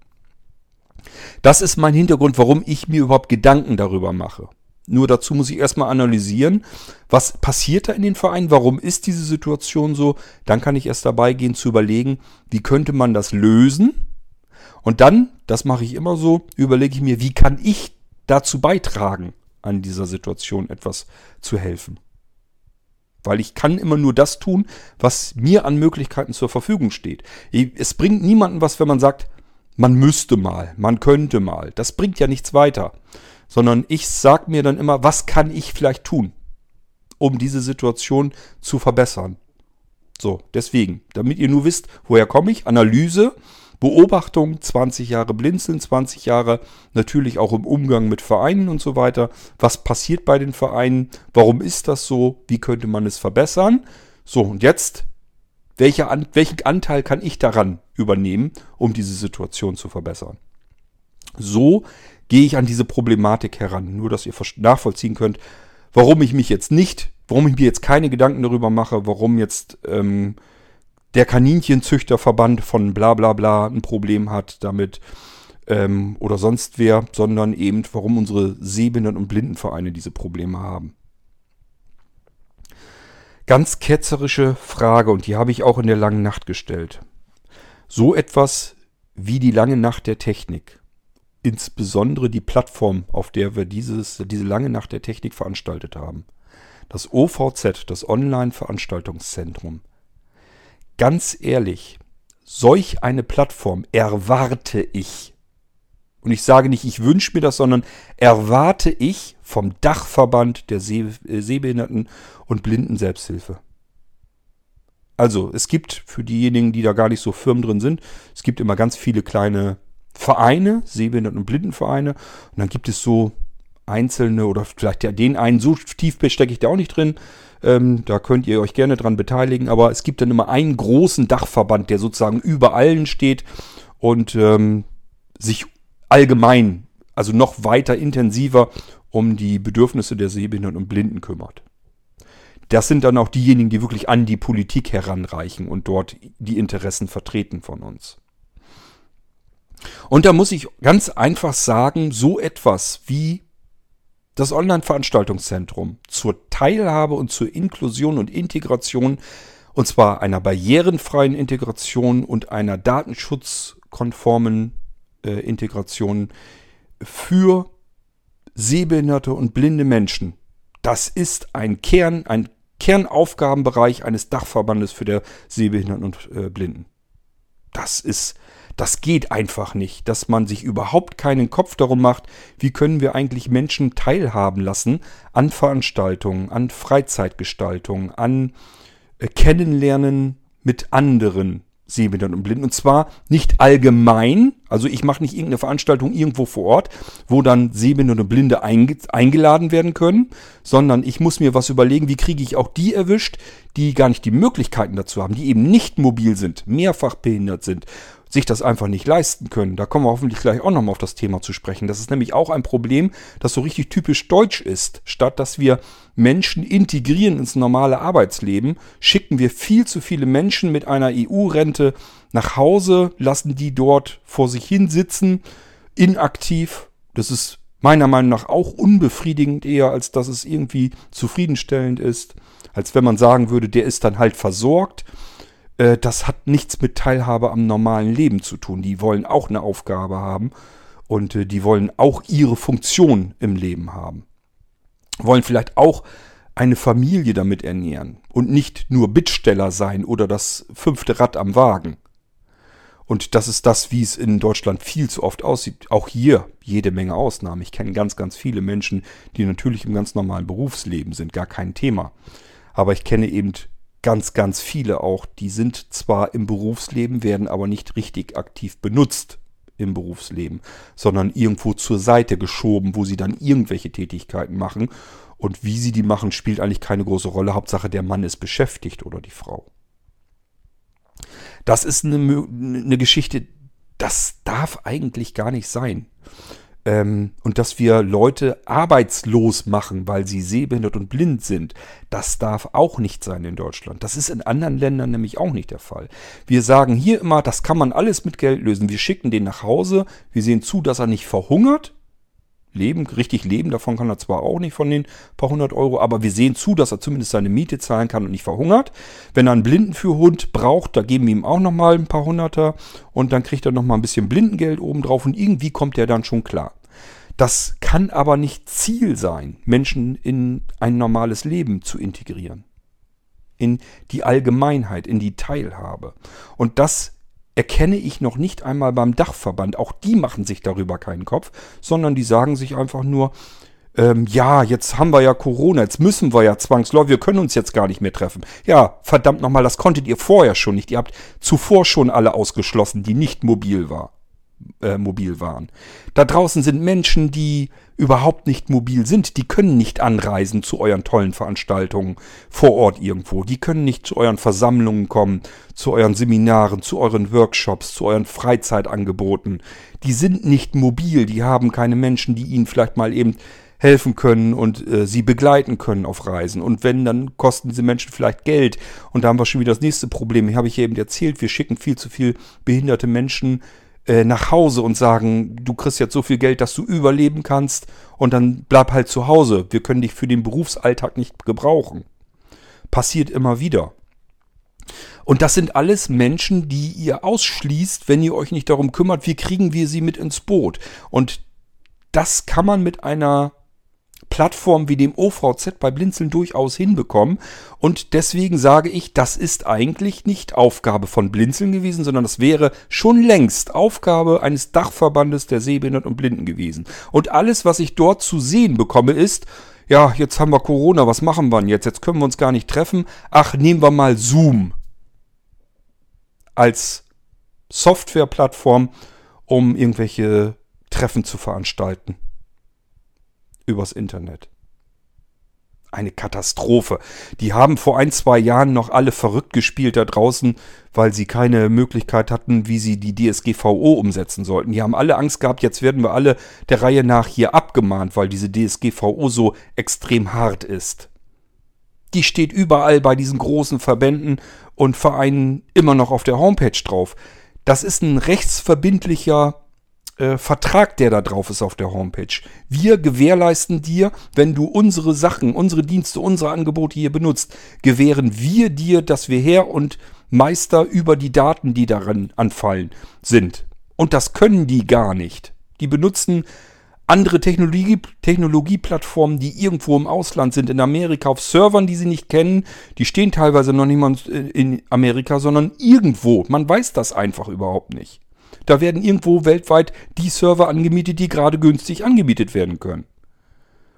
Das ist mein Hintergrund, warum ich mir überhaupt Gedanken darüber mache. Nur dazu muss ich erstmal analysieren, was passiert da in den Vereinen, warum ist diese Situation so. Dann kann ich erst dabei gehen zu überlegen, wie könnte man das lösen. Und dann, das mache ich immer so, überlege ich mir, wie kann ich dazu beitragen, an dieser Situation etwas zu helfen. Weil ich kann immer nur das tun, was mir an Möglichkeiten zur Verfügung steht. Es bringt niemanden was, wenn man sagt, man müsste mal, man könnte mal. Das bringt ja nichts weiter. Sondern ich sage mir dann immer, was kann ich vielleicht tun, um diese Situation zu verbessern. So, deswegen, damit ihr nur wisst, woher komme ich, Analyse, Beobachtung, 20 Jahre Blinzeln, 20 Jahre natürlich auch im Umgang mit Vereinen und so weiter. Was passiert bei den Vereinen? Warum ist das so? Wie könnte man es verbessern? So, und jetzt welcher An welchen Anteil kann ich daran übernehmen, um diese Situation zu verbessern? So gehe ich an diese Problematik heran. Nur, dass ihr nachvollziehen könnt, warum ich mich jetzt nicht, warum ich mir jetzt keine Gedanken darüber mache, warum jetzt ähm, der Kaninchenzüchterverband von bla bla bla ein Problem hat damit ähm, oder sonst wer, sondern eben, warum unsere Sehbehinderten- und Blindenvereine diese Probleme haben ganz ketzerische Frage und die habe ich auch in der langen Nacht gestellt. So etwas wie die lange Nacht der Technik, insbesondere die Plattform, auf der wir dieses, diese lange Nacht der Technik veranstaltet haben, das OVZ, das Online-Veranstaltungszentrum. Ganz ehrlich, solch eine Plattform erwarte ich. Und ich sage nicht, ich wünsche mir das, sondern erwarte ich vom Dachverband der äh, Sehbehinderten und Blinden Selbsthilfe. Also, es gibt für diejenigen, die da gar nicht so firm drin sind, es gibt immer ganz viele kleine Vereine, Sehbehinderten- und Blindenvereine. Und dann gibt es so einzelne oder vielleicht ja den einen, so tief stecke ich da auch nicht drin. Ähm, da könnt ihr euch gerne dran beteiligen. Aber es gibt dann immer einen großen Dachverband, der sozusagen über allen steht und ähm, sich allgemein, also noch weiter intensiver um die Bedürfnisse der Sehbehinderten und Blinden kümmert. Das sind dann auch diejenigen, die wirklich an die Politik heranreichen und dort die Interessen vertreten von uns. Und da muss ich ganz einfach sagen, so etwas wie das Online-Veranstaltungszentrum zur Teilhabe und zur Inklusion und Integration, und zwar einer barrierenfreien Integration und einer datenschutzkonformen äh, Integration für sehbehinderte und blinde Menschen. Das ist ein Kern, ein Kernaufgabenbereich eines Dachverbandes für der Sehbehinderten und äh, Blinden. Das ist, Das geht einfach nicht, dass man sich überhaupt keinen Kopf darum macht, wie können wir eigentlich Menschen teilhaben lassen an Veranstaltungen, an Freizeitgestaltung, an äh, Kennenlernen mit anderen Sehbehinderten und Blinden. Und zwar nicht allgemein, also ich mache nicht irgendeine Veranstaltung irgendwo vor Ort, wo dann Sehbehinderte und Blinde eingeladen werden können, sondern ich muss mir was überlegen, wie kriege ich auch die erwischt, die gar nicht die Möglichkeiten dazu haben, die eben nicht mobil sind, mehrfach behindert sind sich das einfach nicht leisten können. Da kommen wir hoffentlich gleich auch nochmal auf das Thema zu sprechen. Das ist nämlich auch ein Problem, das so richtig typisch deutsch ist. Statt dass wir Menschen integrieren ins normale Arbeitsleben, schicken wir viel zu viele Menschen mit einer EU-Rente nach Hause, lassen die dort vor sich hin sitzen, inaktiv. Das ist meiner Meinung nach auch unbefriedigend eher, als dass es irgendwie zufriedenstellend ist. Als wenn man sagen würde, der ist dann halt versorgt äh, das hat nichts mit Teilhabe am normalen Leben zu tun. Die wollen auch eine Aufgabe haben und äh, die wollen auch ihre Funktion im Leben haben. Wollen vielleicht auch eine Familie damit ernähren und nicht nur Bittsteller sein oder das fünfte Rad am Wagen. Und das ist das, wie es in Deutschland viel zu oft aussieht. Auch hier jede Menge Ausnahmen. Ich kenne ganz, ganz viele Menschen, die natürlich im ganz normalen Berufsleben sind, gar kein Thema. Aber ich kenne eben ganz, ganz viele auch, die sind zwar im Berufsleben, werden aber nicht richtig aktiv benutzt im Berufsleben, sondern irgendwo zur Seite geschoben, wo sie dann irgendwelche Tätigkeiten machen. Und wie sie die machen, spielt eigentlich keine große Rolle. Hauptsache, der Mann ist beschäftigt oder die Frau. Das ist eine, eine Geschichte, das darf eigentlich gar nicht sein ähm, und dass wir Leute arbeitslos machen, weil sie sehbehindert und blind sind, das darf auch nicht sein in Deutschland. Das ist in anderen Ländern nämlich auch nicht der Fall. Wir sagen hier immer, das kann man alles mit Geld lösen. Wir schicken den nach Hause, wir sehen zu, dass er nicht verhungert. Leben, richtig leben, davon kann er zwar auch nicht von den paar hundert Euro, aber wir sehen zu, dass er zumindest seine Miete zahlen kann und nicht verhungert. Wenn er einen Blindenführhund braucht, da geben wir ihm auch nochmal ein paar Hunderter und dann kriegt er nochmal ein bisschen Blindengeld obendrauf und irgendwie kommt er dann schon klar. Das kann aber nicht Ziel sein, Menschen in ein normales Leben zu integrieren. In die Allgemeinheit, in die Teilhabe. Und das erkenne ich noch nicht einmal beim Dachverband. Auch die machen sich darüber keinen Kopf, sondern die sagen sich einfach nur, ähm, ja, jetzt haben wir ja Corona, jetzt müssen wir ja zwangsläufig, wir können uns jetzt gar nicht mehr treffen. Ja, verdammt nochmal, das konntet ihr vorher schon nicht. Ihr habt zuvor schon alle ausgeschlossen, die nicht mobil waren äh, mobil waren. Da draußen sind Menschen, die überhaupt nicht mobil sind. Die können nicht anreisen zu euren tollen Veranstaltungen vor Ort irgendwo. Die können nicht zu euren Versammlungen kommen, zu euren Seminaren, zu euren Workshops, zu euren Freizeitangeboten. Die sind nicht mobil. Die haben keine Menschen, die ihnen vielleicht mal eben helfen können und äh, sie begleiten können auf Reisen. Und wenn, dann kosten diese Menschen vielleicht Geld. Und da haben wir schon wieder das nächste Problem. Hier habe ich eben erzählt, wir schicken viel zu viel behinderte Menschen äh, nach Hause und sagen, du kriegst jetzt so viel Geld, dass du überleben kannst und dann bleib halt zu Hause. Wir können dich für den Berufsalltag nicht gebrauchen. Passiert immer wieder. Und das sind alles Menschen, die ihr ausschließt, wenn ihr euch nicht darum kümmert, wie kriegen wir sie mit ins Boot. Und das kann man mit einer Plattformen wie dem OVZ bei Blinzeln durchaus hinbekommen. Und deswegen sage ich, das ist eigentlich nicht Aufgabe von Blinzeln gewesen, sondern das wäre schon längst Aufgabe eines Dachverbandes der Sehbehinderten und Blinden gewesen. Und alles, was ich dort zu sehen bekomme, ist, ja, jetzt haben wir Corona, was machen wir denn jetzt? Jetzt können wir uns gar nicht treffen. Ach, nehmen wir mal Zoom als Softwareplattform, um irgendwelche Treffen zu veranstalten übers Internet. Eine Katastrophe. Die haben vor ein, zwei Jahren noch alle verrückt gespielt da draußen, weil sie keine Möglichkeit hatten, wie sie die DSGVO umsetzen sollten. Die haben alle Angst gehabt, jetzt werden wir alle der Reihe nach hier abgemahnt, weil diese DSGVO so extrem hart ist. Die steht überall bei diesen großen Verbänden und Vereinen immer noch auf der Homepage drauf. Das ist ein rechtsverbindlicher äh, Vertrag, der da drauf ist auf der Homepage. Wir gewährleisten dir, wenn du unsere Sachen, unsere Dienste, unsere Angebote hier benutzt, gewähren wir dir, dass wir Herr und Meister über die Daten, die darin anfallen, sind. Und das können die gar nicht. Die benutzen andere Technologie, Technologieplattformen, die irgendwo im Ausland sind, in Amerika, auf Servern, die sie nicht kennen. Die stehen teilweise noch nicht mal in Amerika, sondern irgendwo. Man weiß das einfach überhaupt nicht. Da werden irgendwo weltweit die Server angemietet, die gerade günstig angemietet werden können.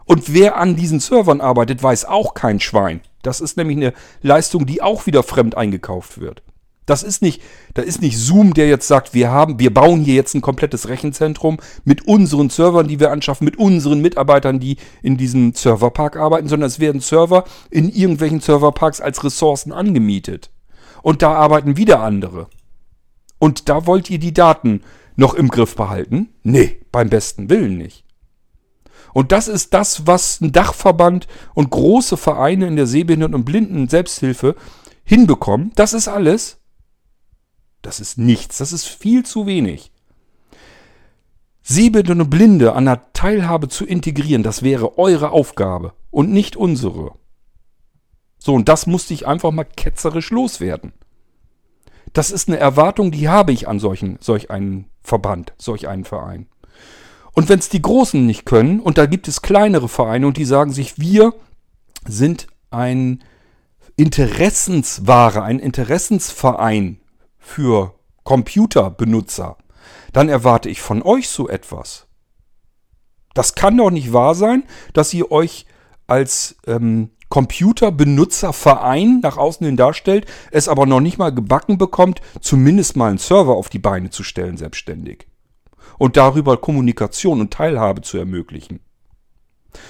Und wer an diesen Servern arbeitet, weiß auch kein Schwein. Das ist nämlich eine Leistung, die auch wieder fremd eingekauft wird. Das ist nicht, da ist nicht Zoom, der jetzt sagt, wir haben, wir bauen hier jetzt ein komplettes Rechenzentrum mit unseren Servern, die wir anschaffen, mit unseren Mitarbeitern, die in diesem Serverpark arbeiten, sondern es werden Server in irgendwelchen Serverparks als Ressourcen angemietet. Und da arbeiten wieder andere. Und da wollt ihr die Daten noch im Griff behalten? Nee, beim besten Willen nicht. Und das ist das, was ein Dachverband und große Vereine in der Sehbehinderten- und Blinden-Selbsthilfe hinbekommen. Das ist alles. Das ist nichts. Das ist viel zu wenig. Sehbehinderte und Blinde an der Teilhabe zu integrieren, das wäre eure Aufgabe und nicht unsere. So, und das musste ich einfach mal ketzerisch loswerden. Das ist eine Erwartung, die habe ich an solchen, solch einen Verband, solch einen Verein. Und wenn es die Großen nicht können, und da gibt es kleinere Vereine und die sagen sich, wir sind ein Interessensware, ein Interessensverein für Computerbenutzer, dann erwarte ich von euch so etwas. Das kann doch nicht wahr sein, dass ihr euch als ähm, Computerbenutzerverein nach außen hin darstellt, es aber noch nicht mal gebacken bekommt, zumindest mal einen Server auf die Beine zu stellen, selbstständig und darüber Kommunikation und Teilhabe zu ermöglichen.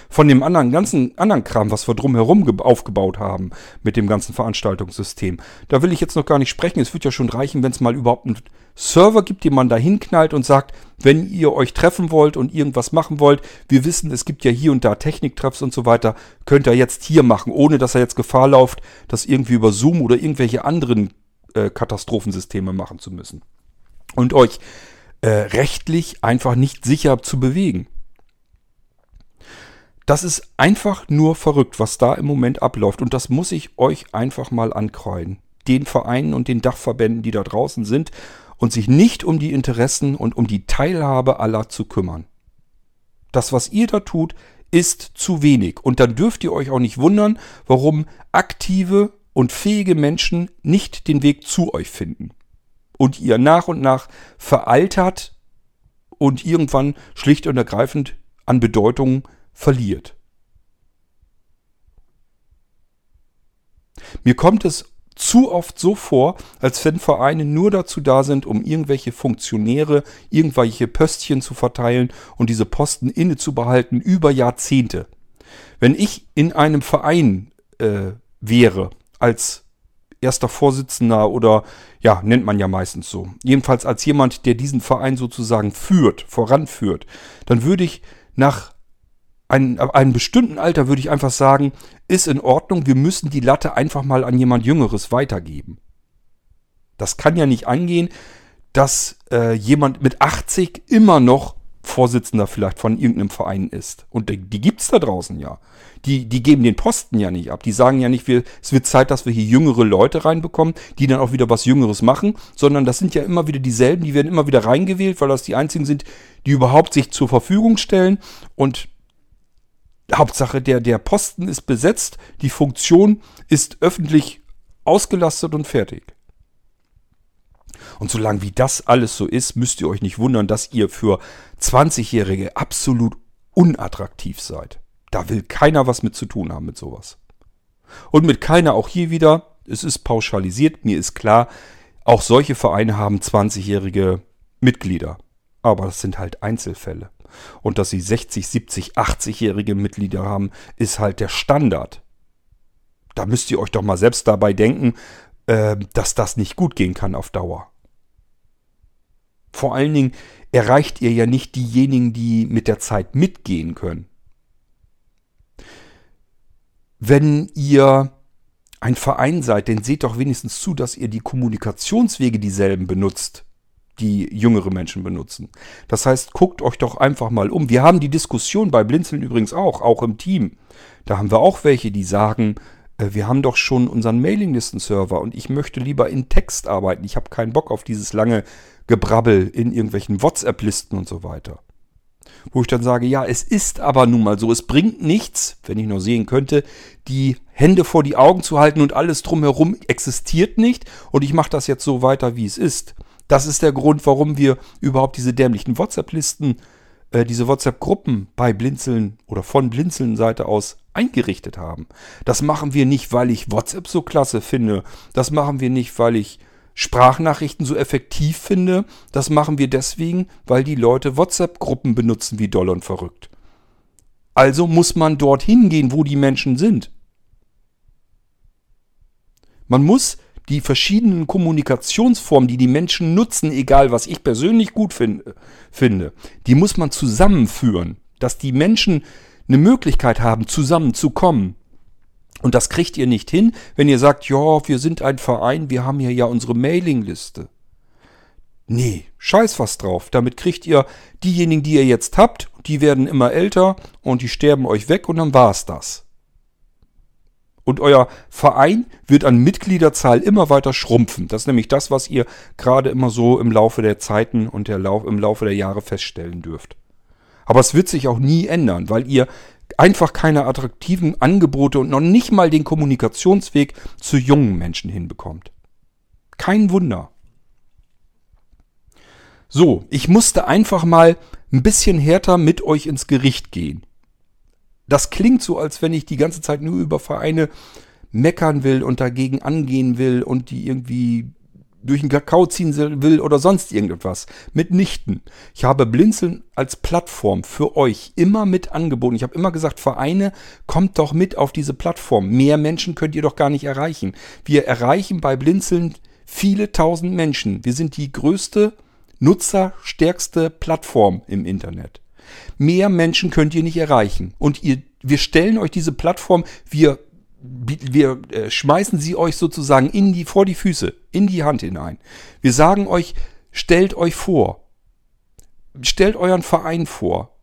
Von dem anderen ganzen anderen Kram, was wir drumherum aufgebaut haben mit dem ganzen Veranstaltungssystem, da will ich jetzt noch gar nicht sprechen. Es wird ja schon reichen, wenn es mal überhaupt einen Server gibt, den man da hinknallt und sagt, wenn ihr euch treffen wollt und irgendwas machen wollt, wir wissen, es gibt ja hier und da Techniktreffs und so weiter, könnt ihr jetzt hier machen, ohne dass er jetzt Gefahr läuft, das irgendwie über Zoom oder irgendwelche anderen äh, Katastrophensysteme machen zu müssen. Und euch äh, rechtlich einfach nicht sicher zu bewegen. Das ist einfach nur verrückt, was da im Moment abläuft. Und das muss ich euch einfach mal ankreuen. Den Vereinen und den Dachverbänden, die da draußen sind und sich nicht um die Interessen und um die Teilhabe aller zu kümmern. Das, was ihr da tut, ist zu wenig. Und dann dürft ihr euch auch nicht wundern, warum aktive und fähige Menschen nicht den Weg zu euch finden und ihr nach und nach veraltert und irgendwann schlicht und ergreifend an Bedeutung verliert. Mir kommt es zu oft so vor, als wenn Vereine nur dazu da sind, um irgendwelche Funktionäre, irgendwelche Pöstchen zu verteilen und diese Posten inne zu behalten über Jahrzehnte. Wenn ich in einem Verein äh, wäre, als erster Vorsitzender oder ja, nennt man ja meistens so. Jedenfalls als jemand, der diesen Verein sozusagen führt, voranführt, dann würde ich nach einem, einem bestimmten Alter würde ich einfach sagen, ist in Ordnung, wir müssen die Latte einfach mal an jemand Jüngeres weitergeben. Das kann ja nicht angehen, dass äh, jemand mit 80 immer noch Vorsitzender vielleicht von irgendeinem Verein ist. Und die, die gibt es da draußen ja. Die, die geben den Posten ja nicht ab. Die sagen ja nicht, wir, es wird Zeit, dass wir hier jüngere Leute reinbekommen, die dann auch wieder was Jüngeres machen, sondern das sind ja immer wieder dieselben, die werden immer wieder reingewählt, weil das die einzigen sind, die überhaupt sich zur Verfügung stellen. Und Hauptsache, der, der Posten ist besetzt, die Funktion ist öffentlich ausgelastet und fertig. Und solange wie das alles so ist, müsst ihr euch nicht wundern, dass ihr für 20-Jährige absolut unattraktiv seid. Da will keiner was mit zu tun haben mit sowas. Und mit keiner auch hier wieder, es ist pauschalisiert, mir ist klar, auch solche Vereine haben 20-jährige Mitglieder. Aber das sind halt Einzelfälle. Und dass sie 60, 70, 80-jährige Mitglieder haben, ist halt der Standard. Da müsst ihr euch doch mal selbst dabei denken, äh, dass das nicht gut gehen kann auf Dauer. Vor allen Dingen erreicht ihr ja nicht diejenigen, die mit der Zeit mitgehen können. Wenn ihr ein Verein seid, dann seht doch wenigstens zu, dass ihr die Kommunikationswege dieselben benutzt, die jüngere Menschen benutzen. Das heißt, guckt euch doch einfach mal um. Wir haben die Diskussion bei Blinzeln übrigens auch, auch im Team. Da haben wir auch welche, die sagen, äh, wir haben doch schon unseren Mailinglisten-Server und ich möchte lieber in Text arbeiten. Ich habe keinen Bock auf dieses lange Gebrabbel in irgendwelchen WhatsApp-Listen und so weiter. Wo ich dann sage, ja, es ist aber nun mal so, es bringt nichts, wenn ich nur sehen könnte, die Hände vor die Augen zu halten und alles drumherum existiert nicht und ich mache das jetzt so weiter, wie es ist. Das ist der Grund, warum wir überhaupt diese dämlichen WhatsApp-Listen, äh, diese WhatsApp-Gruppen bei Blinzeln oder von Blinzeln-Seite aus eingerichtet haben. Das machen wir nicht, weil ich WhatsApp so klasse finde. Das machen wir nicht, weil ich Sprachnachrichten so effektiv finde. Das machen wir deswegen, weil die Leute WhatsApp-Gruppen benutzen wie doll und verrückt. Also muss man dorthin gehen, wo die Menschen sind. Man muss die verschiedenen Kommunikationsformen, die die Menschen nutzen, egal was ich persönlich gut finde, finde, die muss man zusammenführen, dass die Menschen eine Möglichkeit haben, zusammenzukommen. Und das kriegt ihr nicht hin, wenn ihr sagt, ja, wir sind ein Verein, wir haben hier ja unsere Mailingliste. Nee, scheiß was drauf. Damit kriegt ihr diejenigen, die ihr jetzt habt, die werden immer älter und die sterben euch weg und dann war's das. Und euer Verein wird an Mitgliederzahl immer weiter schrumpfen. Das ist nämlich das, was ihr gerade immer so im Laufe der Zeiten und der Lauf, im Laufe der Jahre feststellen dürft. Aber es wird sich auch nie ändern, weil ihr einfach keine attraktiven Angebote und noch nicht mal den Kommunikationsweg zu jungen Menschen hinbekommt. Kein Wunder. So, ich musste einfach mal ein bisschen härter mit euch ins Gericht gehen. Das klingt so, als wenn ich die ganze Zeit nur über Vereine meckern will und dagegen angehen will und die irgendwie durch den Kakao ziehen will oder sonst irgendetwas. Mitnichten. Ich habe Blinzeln als Plattform für euch immer mit angeboten. Ich habe immer gesagt, Vereine, kommt doch mit auf diese Plattform. Mehr Menschen könnt ihr doch gar nicht erreichen. Wir erreichen bei Blinzeln viele tausend Menschen. Wir sind die größte, nutzerstärkste Plattform im Internet. Mehr Menschen könnt ihr nicht erreichen. Und ihr, wir stellen euch diese Plattform, wir wir äh, schmeißen sie euch sozusagen in die, vor die Füße, in die Hand hinein. Wir sagen euch, stellt euch vor, stellt euren Verein vor,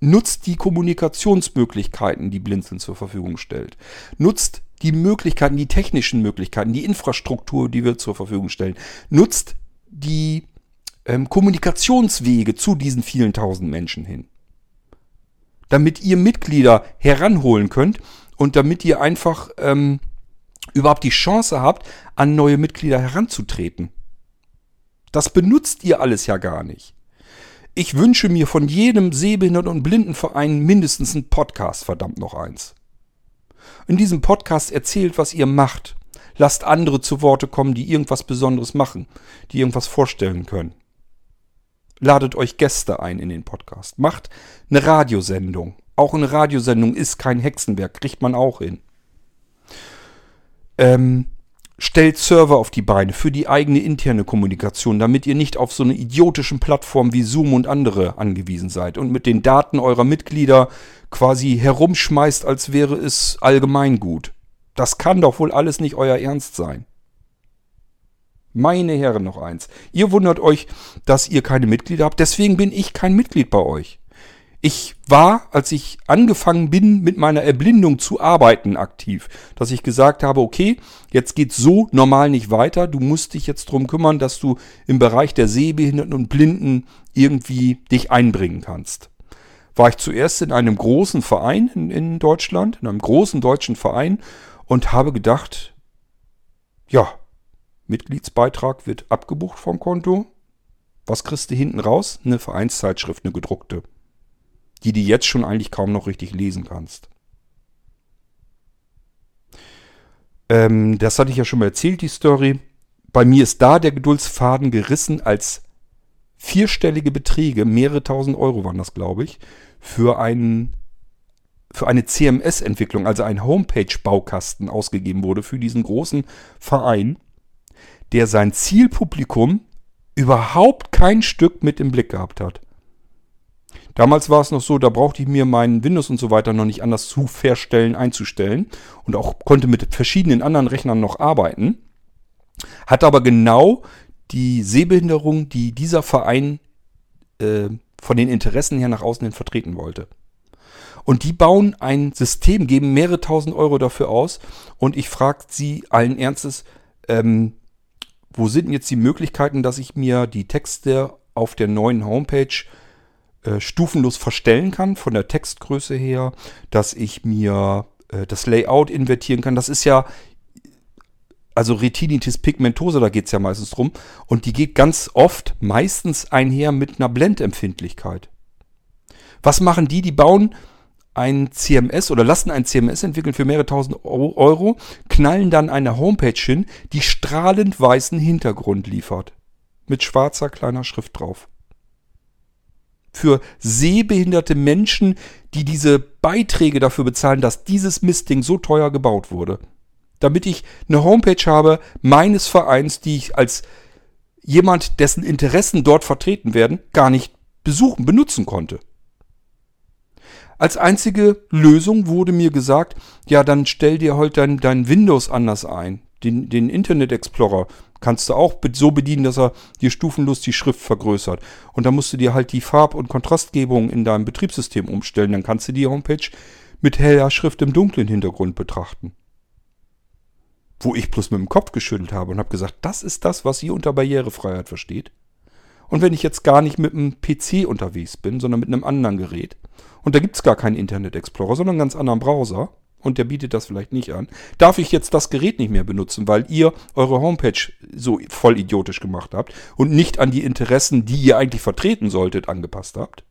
nutzt die Kommunikationsmöglichkeiten, die Blinzeln zur Verfügung stellt, nutzt die Möglichkeiten, die technischen Möglichkeiten, die Infrastruktur, die wir zur Verfügung stellen, nutzt die ähm, Kommunikationswege zu diesen vielen tausend Menschen hin damit ihr Mitglieder heranholen könnt und damit ihr einfach ähm, überhaupt die Chance habt, an neue Mitglieder heranzutreten. Das benutzt ihr alles ja gar nicht. Ich wünsche mir von jedem Sehbehinderten- und Blindenverein mindestens einen Podcast, verdammt noch eins. In diesem Podcast erzählt, was ihr macht. Lasst andere zu Worte kommen, die irgendwas Besonderes machen, die irgendwas vorstellen können. Ladet euch Gäste ein in den Podcast. Macht eine Radiosendung. Auch eine Radiosendung ist kein Hexenwerk, kriegt man auch hin. Ähm, stellt Server auf die Beine für die eigene interne Kommunikation, damit ihr nicht auf so eine idiotischen Plattform wie Zoom und andere angewiesen seid und mit den Daten eurer Mitglieder quasi herumschmeißt, als wäre es allgemeingut. Das kann doch wohl alles nicht euer Ernst sein. Meine Herren, noch eins. Ihr wundert euch, dass ihr keine Mitglieder habt, deswegen bin ich kein Mitglied bei euch. Ich war, als ich angefangen bin, mit meiner Erblindung zu arbeiten aktiv, dass ich gesagt habe, okay, jetzt geht's so normal nicht weiter. Du musst dich jetzt drum kümmern, dass du im Bereich der Sehbehinderten und Blinden irgendwie dich einbringen kannst. War ich zuerst in einem großen Verein in, in Deutschland, in einem großen deutschen Verein und habe gedacht, ja, Mitgliedsbeitrag wird abgebucht vom Konto. Was kriegst du hinten raus? Eine Vereinszeitschrift, eine gedruckte die du jetzt schon eigentlich kaum noch richtig lesen kannst. Ähm, das hatte ich ja schon mal erzählt, die Story. Bei mir ist da der Geduldsfaden gerissen, als vierstellige Beträge, mehrere tausend Euro waren das, glaube ich, für einen für eine CMS-Entwicklung, also ein Homepage-Baukasten ausgegeben wurde für diesen großen Verein, der sein Zielpublikum überhaupt kein Stück mit im Blick gehabt hat. Damals war es noch so, da brauchte ich mir meinen Windows und so weiter noch nicht anders zu verstellen, einzustellen und auch konnte mit verschiedenen anderen Rechnern noch arbeiten. Hat aber genau die Sehbehinderung, die dieser Verein äh, von den Interessen her nach außen hin vertreten wollte. Und die bauen ein System, geben mehrere tausend Euro dafür aus. Und ich frage sie allen Ernstes, ähm, wo sind jetzt die Möglichkeiten, dass ich mir die Texte auf der neuen Homepage äh, stufenlos verstellen kann, von der Textgröße her, dass ich mir äh, das Layout invertieren kann. Das ist ja also Retinitis pigmentosa, da geht es ja meistens drum. Und die geht ganz oft, meistens einher mit einer Blendempfindlichkeit. Was machen die? Die bauen ein CMS oder lassen ein CMS entwickeln für mehrere tausend Euro, knallen dann eine Homepage hin, die strahlend weißen Hintergrund liefert. Mit schwarzer kleiner Schrift drauf. Für sehbehinderte Menschen, die diese Beiträge dafür bezahlen, dass dieses Mistding so teuer gebaut wurde. Damit ich eine Homepage habe meines Vereins, die ich als jemand, dessen Interessen dort vertreten werden, gar nicht besuchen, benutzen konnte. Als einzige Lösung wurde mir gesagt, ja, dann stell dir heute dein, dein Windows anders ein. Den, den Internet Explorer kannst du auch so bedienen, dass er dir stufenlos die Schrift vergrößert. Und dann musst du dir halt die Farb- und Kontrastgebung in deinem Betriebssystem umstellen. Dann kannst du die Homepage mit heller Schrift im dunklen Hintergrund betrachten. Wo ich bloß mit dem Kopf geschüttelt habe und habe gesagt, das ist das, was ihr unter Barrierefreiheit versteht. Und wenn ich jetzt gar nicht mit einem PC unterwegs bin, sondern mit einem anderen Gerät, und da gibt es gar keinen Internet Explorer, sondern einen ganz anderen Browser. Und der bietet das vielleicht nicht an. Darf ich jetzt das Gerät nicht mehr benutzen, weil ihr eure Homepage so voll idiotisch gemacht habt und nicht an die Interessen, die ihr eigentlich vertreten solltet, angepasst habt?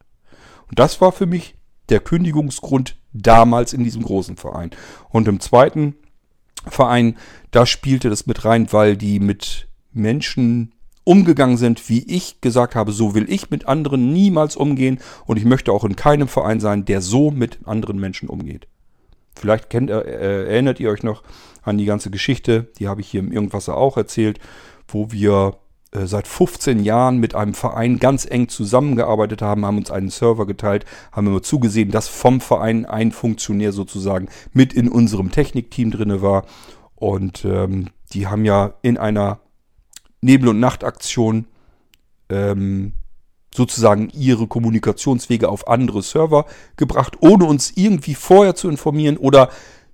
Und das war für mich der Kündigungsgrund damals in diesem großen Verein. Und im zweiten Verein, da spielte das mit rein, weil die mit Menschen umgegangen sind, wie ich gesagt habe, so will ich mit anderen niemals umgehen und ich möchte auch in keinem Verein sein, der so mit anderen Menschen umgeht. Vielleicht kennt, äh, erinnert ihr euch noch an die ganze Geschichte, die habe ich hier im Irgendwasser auch erzählt, wo wir äh, seit 15 Jahren mit einem Verein ganz eng zusammengearbeitet haben, haben uns einen Server geteilt, haben immer zugesehen, dass vom Verein ein Funktionär sozusagen mit in unserem Technikteam drinne war. Und ähm, die haben ja in einer Nebel- und Nachtaktion ähm, sozusagen ihre Kommunikationswege auf andere Server gebracht, ohne uns irgendwie vorher zu informieren oder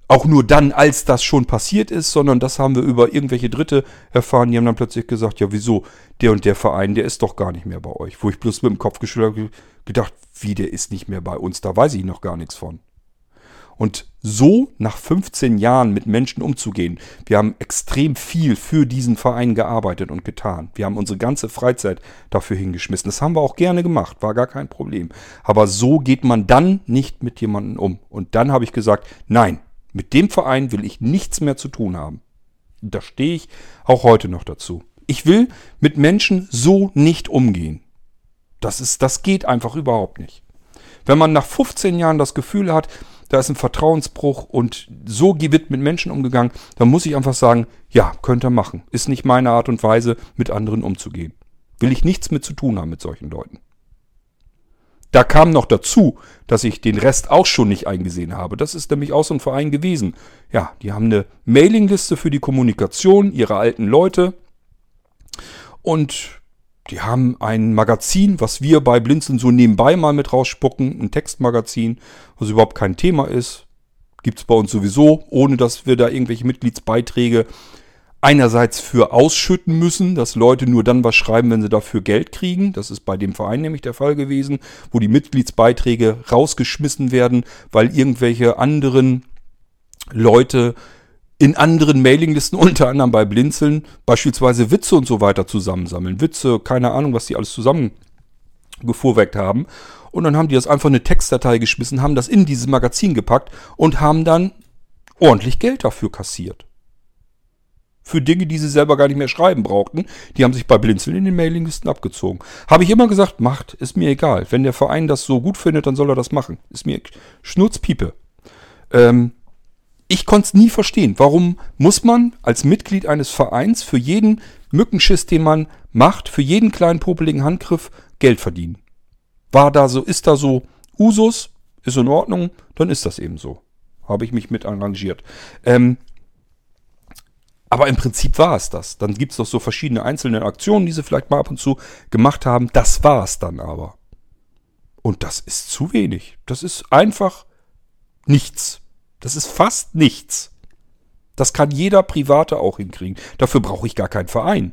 auch nur dann, als das schon passiert ist, sondern das haben wir über irgendwelche Dritte erfahren. Die haben dann plötzlich gesagt, ja wieso, der und der Verein, der ist doch gar nicht mehr bei euch. Wo ich bloß mit dem Kopf geschüttelt habe, gedacht, wie, der ist nicht mehr bei uns, da weiß ich noch gar nichts von. Und so nach 15 Jahren mit Menschen umzugehen, wir haben extrem viel für diesen Verein gearbeitet und getan. Wir haben unsere ganze Freizeit dafür hingeschmissen. Das haben wir auch gerne gemacht, war gar kein Problem. Aber so geht man dann nicht mit jemandem um. Und dann habe ich gesagt, nein, mit dem Verein will ich nichts mehr zu tun haben. Da stehe ich auch heute noch dazu. Ich will mit Menschen so nicht umgehen. Das ist, das geht einfach überhaupt nicht. Wenn man nach 15 Jahren das Gefühl hat, da ist ein Vertrauensbruch und so wird mit Menschen umgegangen, dann muss ich einfach sagen, ja, könnt ihr machen. Ist nicht meine Art und Weise, mit anderen umzugehen. Will ich nichts mit zu tun haben mit solchen Leuten. Da kam noch dazu, dass ich den Rest auch schon nicht eingesehen habe. Das ist nämlich auch so ein Verein gewesen. Ja, die haben eine Mailingliste für die Kommunikation ihrer alten Leute. Und die haben ein Magazin, was wir bei Blinzeln so nebenbei mal mit rausspucken, ein Textmagazin, was überhaupt kein Thema ist. Gibt es bei uns sowieso, ohne dass wir da irgendwelche Mitgliedsbeiträge einerseits für ausschütten müssen, dass Leute nur dann was schreiben, wenn sie dafür Geld kriegen. Das ist bei dem Verein nämlich der Fall gewesen, wo die Mitgliedsbeiträge rausgeschmissen werden, weil irgendwelche anderen Leute in anderen Mailinglisten, unter anderem bei Blinzeln, beispielsweise Witze und so weiter zusammensammeln. Witze, keine Ahnung, was die alles zusammengefuhrwerkt haben. Und dann haben die das einfach eine Textdatei geschmissen, haben das in dieses Magazin gepackt und haben dann ordentlich Geld dafür kassiert. Für Dinge, die sie selber gar nicht mehr schreiben brauchten. Die haben sich bei Blinzeln in den Mailinglisten abgezogen. Habe ich immer gesagt, macht, ist mir egal. Wenn der Verein das so gut findet, dann soll er das machen. Ist mir Schnurzpiepe. Ähm, ich konnte es nie verstehen. Warum muss man als Mitglied eines Vereins für jeden Mückenschiss, den man macht, für jeden kleinen popeligen Handgriff Geld verdienen? War da so, ist da so Usus, ist in Ordnung, dann ist das eben so. Habe ich mich mit arrangiert. Ähm, aber im Prinzip war es das. Dann gibt es doch so verschiedene einzelne Aktionen, die sie vielleicht mal ab und zu gemacht haben. Das war es dann aber. Und das ist zu wenig. Das ist einfach nichts. Das ist fast nichts. Das kann jeder Private auch hinkriegen. Dafür brauche ich gar keinen Verein.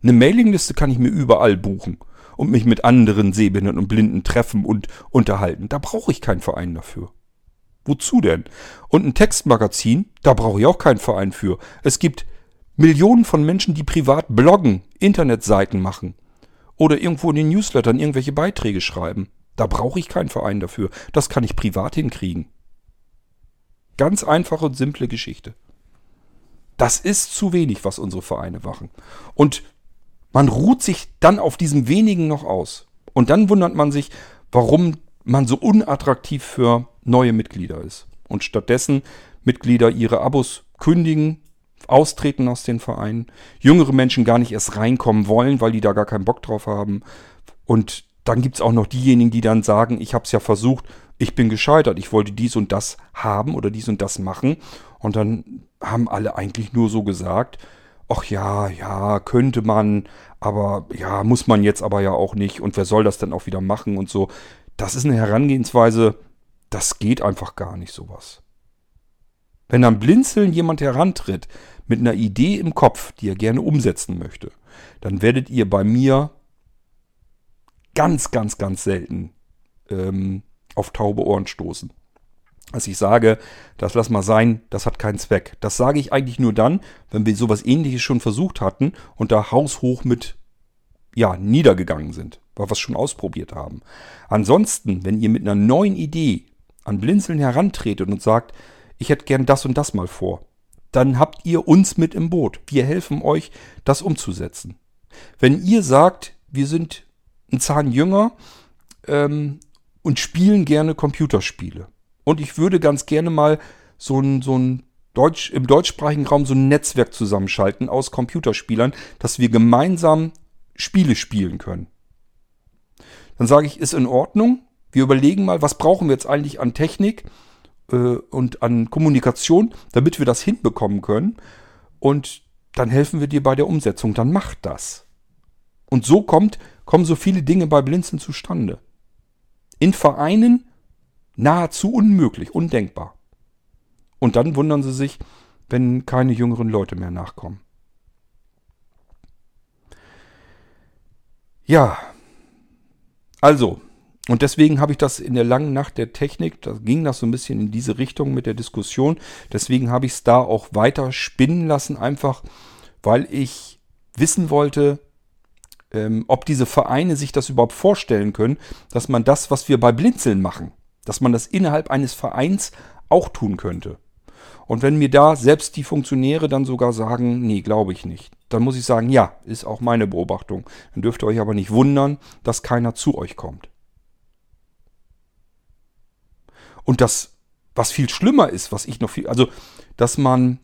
Eine Mailingliste kann ich mir überall buchen und mich mit anderen Sehbehinderten und Blinden treffen und unterhalten. Da brauche ich keinen Verein dafür. Wozu denn? Und ein Textmagazin, da brauche ich auch keinen Verein für. Es gibt Millionen von Menschen, die privat bloggen, Internetseiten machen oder irgendwo in den Newslettern irgendwelche Beiträge schreiben. Da brauche ich keinen Verein dafür. Das kann ich privat hinkriegen. Ganz einfache und simple Geschichte. Das ist zu wenig, was unsere Vereine machen. Und man ruht sich dann auf diesem wenigen noch aus. Und dann wundert man sich, warum man so unattraktiv für neue Mitglieder ist. Und stattdessen Mitglieder ihre Abos kündigen, austreten aus den Vereinen, jüngere Menschen gar nicht erst reinkommen wollen, weil die da gar keinen Bock drauf haben. Und dann gibt es auch noch diejenigen, die dann sagen, ich habe es ja versucht, ich bin gescheitert, ich wollte dies und das haben oder dies und das machen. Und dann haben alle eigentlich nur so gesagt, ach ja, ja, könnte man, aber ja, muss man jetzt aber ja auch nicht und wer soll das denn auch wieder machen und so. Das ist eine Herangehensweise, das geht einfach gar nicht sowas. Wenn am Blinzeln jemand herantritt mit einer Idee im Kopf, die er gerne umsetzen möchte, dann werdet ihr bei mir ganz, ganz, ganz selten ähm, auf taube Ohren stoßen dass ich sage, das lass mal sein, das hat keinen Zweck. Das sage ich eigentlich nur dann, wenn wir sowas ähnliches schon versucht hatten und da haushoch mit ja, niedergegangen sind, weil wir es schon ausprobiert haben. Ansonsten, wenn ihr mit einer neuen Idee an Blinzeln herantretet und sagt, ich hätte gern das und das mal vor, dann habt ihr uns mit im Boot. Wir helfen euch, das umzusetzen. Wenn ihr sagt, wir sind ein Zahn jünger ähm, und spielen gerne Computerspiele, und ich würde ganz gerne mal so ein, so ein Deutsch, im deutschsprachigen Raum so ein Netzwerk zusammenschalten aus Computerspielern, dass wir gemeinsam Spiele spielen können. Dann sage ich, ist in Ordnung. Wir überlegen mal, was brauchen wir jetzt eigentlich an Technik äh, und an Kommunikation, damit wir das hinbekommen können. Und dann helfen wir dir bei der Umsetzung. Dann macht das. Und so kommt, kommen so viele Dinge bei Blinzen zustande. In Vereinen Nahezu unmöglich, undenkbar. Und dann wundern sie sich, wenn keine jüngeren Leute mehr nachkommen. Ja, also, und deswegen habe ich das in der langen Nacht der Technik, da ging das so ein bisschen in diese Richtung mit der Diskussion. Deswegen habe ich es da auch weiter spinnen lassen, einfach weil ich wissen wollte, ähm, ob diese Vereine sich das überhaupt vorstellen können, dass man das, was wir bei Blinzeln machen, dass man das innerhalb eines Vereins auch tun könnte. Und wenn mir da selbst die Funktionäre dann sogar sagen, nee, glaube ich nicht, dann muss ich sagen, ja, ist auch meine Beobachtung. Dann dürft ihr euch aber nicht wundern, dass keiner zu euch kommt. Und das, was viel schlimmer ist, was ich noch viel, also, dass man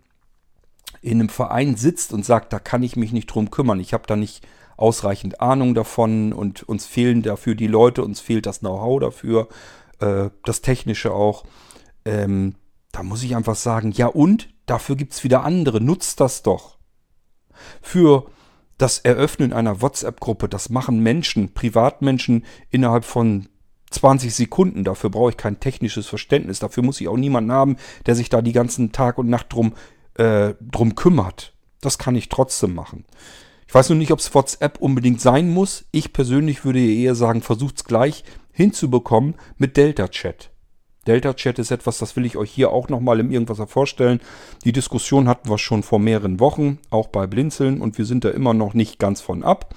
in einem Verein sitzt und sagt, da kann ich mich nicht drum kümmern, ich habe da nicht ausreichend Ahnung davon und uns fehlen dafür die Leute, uns fehlt das Know-how dafür äh, das Technische auch. Ähm, da muss ich einfach sagen, ja und? Dafür gibt es wieder andere. Nutzt das doch. Für das Eröffnen einer WhatsApp-Gruppe, das machen Menschen, Privatmenschen innerhalb von 20 Sekunden. Dafür brauche ich kein technisches Verständnis. Dafür muss ich auch niemanden haben, der sich da die ganzen Tag und Nacht drum, äh, drum kümmert. Das kann ich trotzdem machen. Ich weiß nur nicht, ob es WhatsApp unbedingt sein muss. Ich persönlich würde eher sagen, versucht es gleich hinzubekommen mit Delta Chat. Delta Chat ist etwas, das will ich euch hier auch nochmal im Irgendwas vorstellen. Die Diskussion hatten wir schon vor mehreren Wochen, auch bei Blinzeln, und wir sind da immer noch nicht ganz von ab.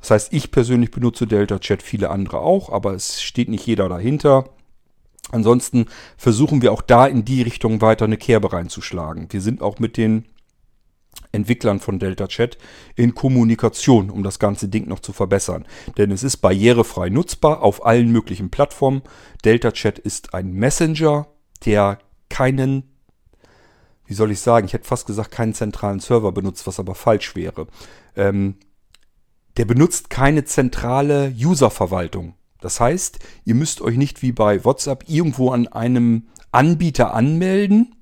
Das heißt, ich persönlich benutze Delta Chat, viele andere auch, aber es steht nicht jeder dahinter. Ansonsten versuchen wir auch da in die Richtung weiter eine Kerbe reinzuschlagen. Wir sind auch mit den Entwicklern von Delta Chat in Kommunikation, um das ganze Ding noch zu verbessern. Denn es ist barrierefrei nutzbar auf allen möglichen Plattformen. Delta Chat ist ein Messenger, der keinen, wie soll ich sagen, ich hätte fast gesagt, keinen zentralen Server benutzt, was aber falsch wäre. Ähm, der benutzt keine zentrale Userverwaltung. Das heißt, ihr müsst euch nicht wie bei WhatsApp irgendwo an einem Anbieter anmelden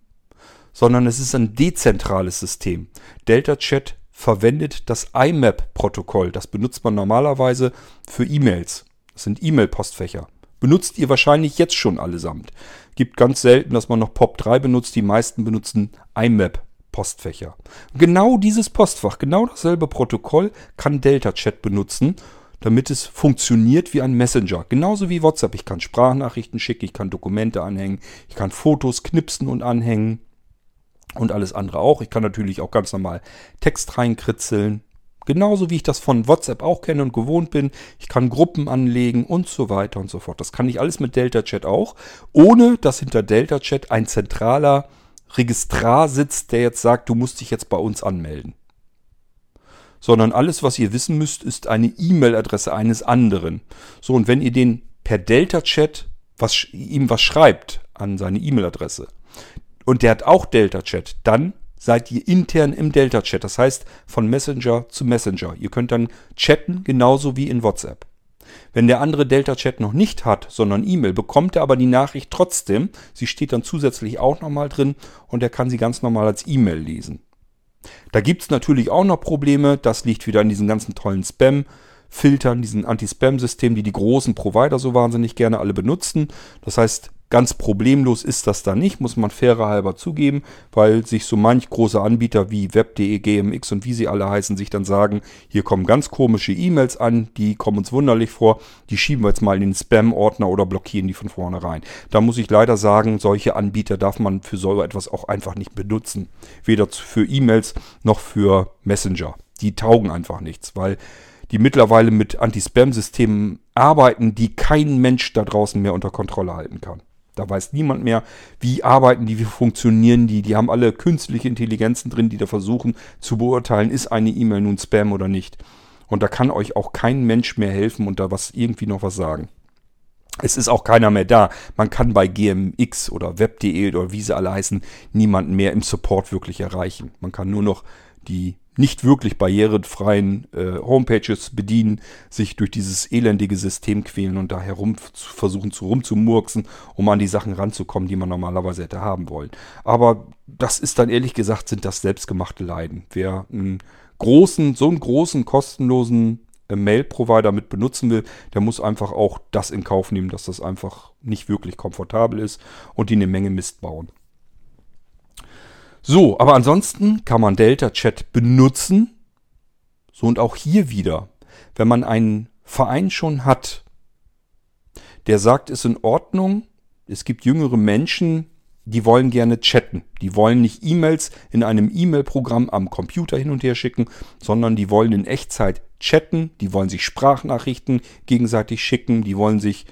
sondern es ist ein dezentrales System. Delta Chat verwendet das IMAP-Protokoll. Das benutzt man normalerweise für E-Mails. Das sind E-Mail-Postfächer. Benutzt ihr wahrscheinlich jetzt schon allesamt. Gibt ganz selten, dass man noch POP3 benutzt. Die meisten benutzen IMAP-Postfächer. Genau dieses Postfach, genau dasselbe Protokoll kann Delta Chat benutzen, damit es funktioniert wie ein Messenger. Genauso wie WhatsApp. Ich kann Sprachnachrichten schicken, ich kann Dokumente anhängen, ich kann Fotos knipsen und anhängen. Und alles andere auch. Ich kann natürlich auch ganz normal Text reinkritzeln. Genauso wie ich das von WhatsApp auch kenne und gewohnt bin. Ich kann Gruppen anlegen und so weiter und so fort. Das kann ich alles mit Delta Chat auch, ohne dass hinter Delta Chat ein zentraler Registrar sitzt, der jetzt sagt, du musst dich jetzt bei uns anmelden. Sondern alles, was ihr wissen müsst, ist eine E-Mail-Adresse eines anderen. So, und wenn ihr den per Delta Chat was, ihm was schreibt an seine E-Mail-Adresse und der hat auch Delta Chat, dann seid ihr intern im Delta Chat. Das heißt von Messenger zu Messenger. Ihr könnt dann chatten genauso wie in WhatsApp. Wenn der andere Delta Chat noch nicht hat, sondern E-Mail, bekommt er aber die Nachricht trotzdem. Sie steht dann zusätzlich auch nochmal drin und er kann sie ganz normal als E-Mail lesen. Da gibt es natürlich auch noch Probleme. Das liegt wieder an diesen ganzen tollen Spam-Filtern, diesen Anti-Spam-Systemen, die die großen Provider so wahnsinnig gerne alle benutzen. Das heißt, Ganz problemlos ist das da nicht, muss man fairer halber zugeben, weil sich so manch große Anbieter wie Web.de, GMX und wie sie alle heißen, sich dann sagen, hier kommen ganz komische E-Mails an, die kommen uns wunderlich vor, die schieben wir jetzt mal in den Spam-Ordner oder blockieren die von vornherein. Da muss ich leider sagen, solche Anbieter darf man für so etwas auch einfach nicht benutzen. Weder für E-Mails noch für Messenger. Die taugen einfach nichts, weil die mittlerweile mit Anti-Spam-Systemen arbeiten, die kein Mensch da draußen mehr unter Kontrolle halten kann. Da weiß niemand mehr, wie arbeiten die, wie funktionieren die. Die haben alle künstliche Intelligenzen drin, die da versuchen zu beurteilen, ist eine E-Mail nun Spam oder nicht. Und da kann euch auch kein Mensch mehr helfen und da was irgendwie noch was sagen. Es ist auch keiner mehr da. Man kann bei GMX oder Web.de oder wie sie alle heißen, niemanden mehr im Support wirklich erreichen. Man kann nur noch die nicht wirklich barrierefreien äh, Homepages bedienen, sich durch dieses elendige System quälen und da herum zu versuchen zu rumzumurksen, um an die Sachen ranzukommen, die man normalerweise hätte haben wollen. Aber das ist dann ehrlich gesagt, sind das selbstgemachte Leiden. Wer einen großen, so einen großen, kostenlosen äh, Mail-Provider mit benutzen will, der muss einfach auch das in Kauf nehmen, dass das einfach nicht wirklich komfortabel ist und die eine Menge Mist bauen. So, aber ansonsten kann man Delta Chat benutzen. So und auch hier wieder, wenn man einen Verein schon hat, der sagt, ist in Ordnung. Es gibt jüngere Menschen, die wollen gerne chatten. Die wollen nicht E-Mails in einem E-Mail-Programm am Computer hin und her schicken, sondern die wollen in Echtzeit chatten. Die wollen sich Sprachnachrichten gegenseitig schicken. Die wollen sich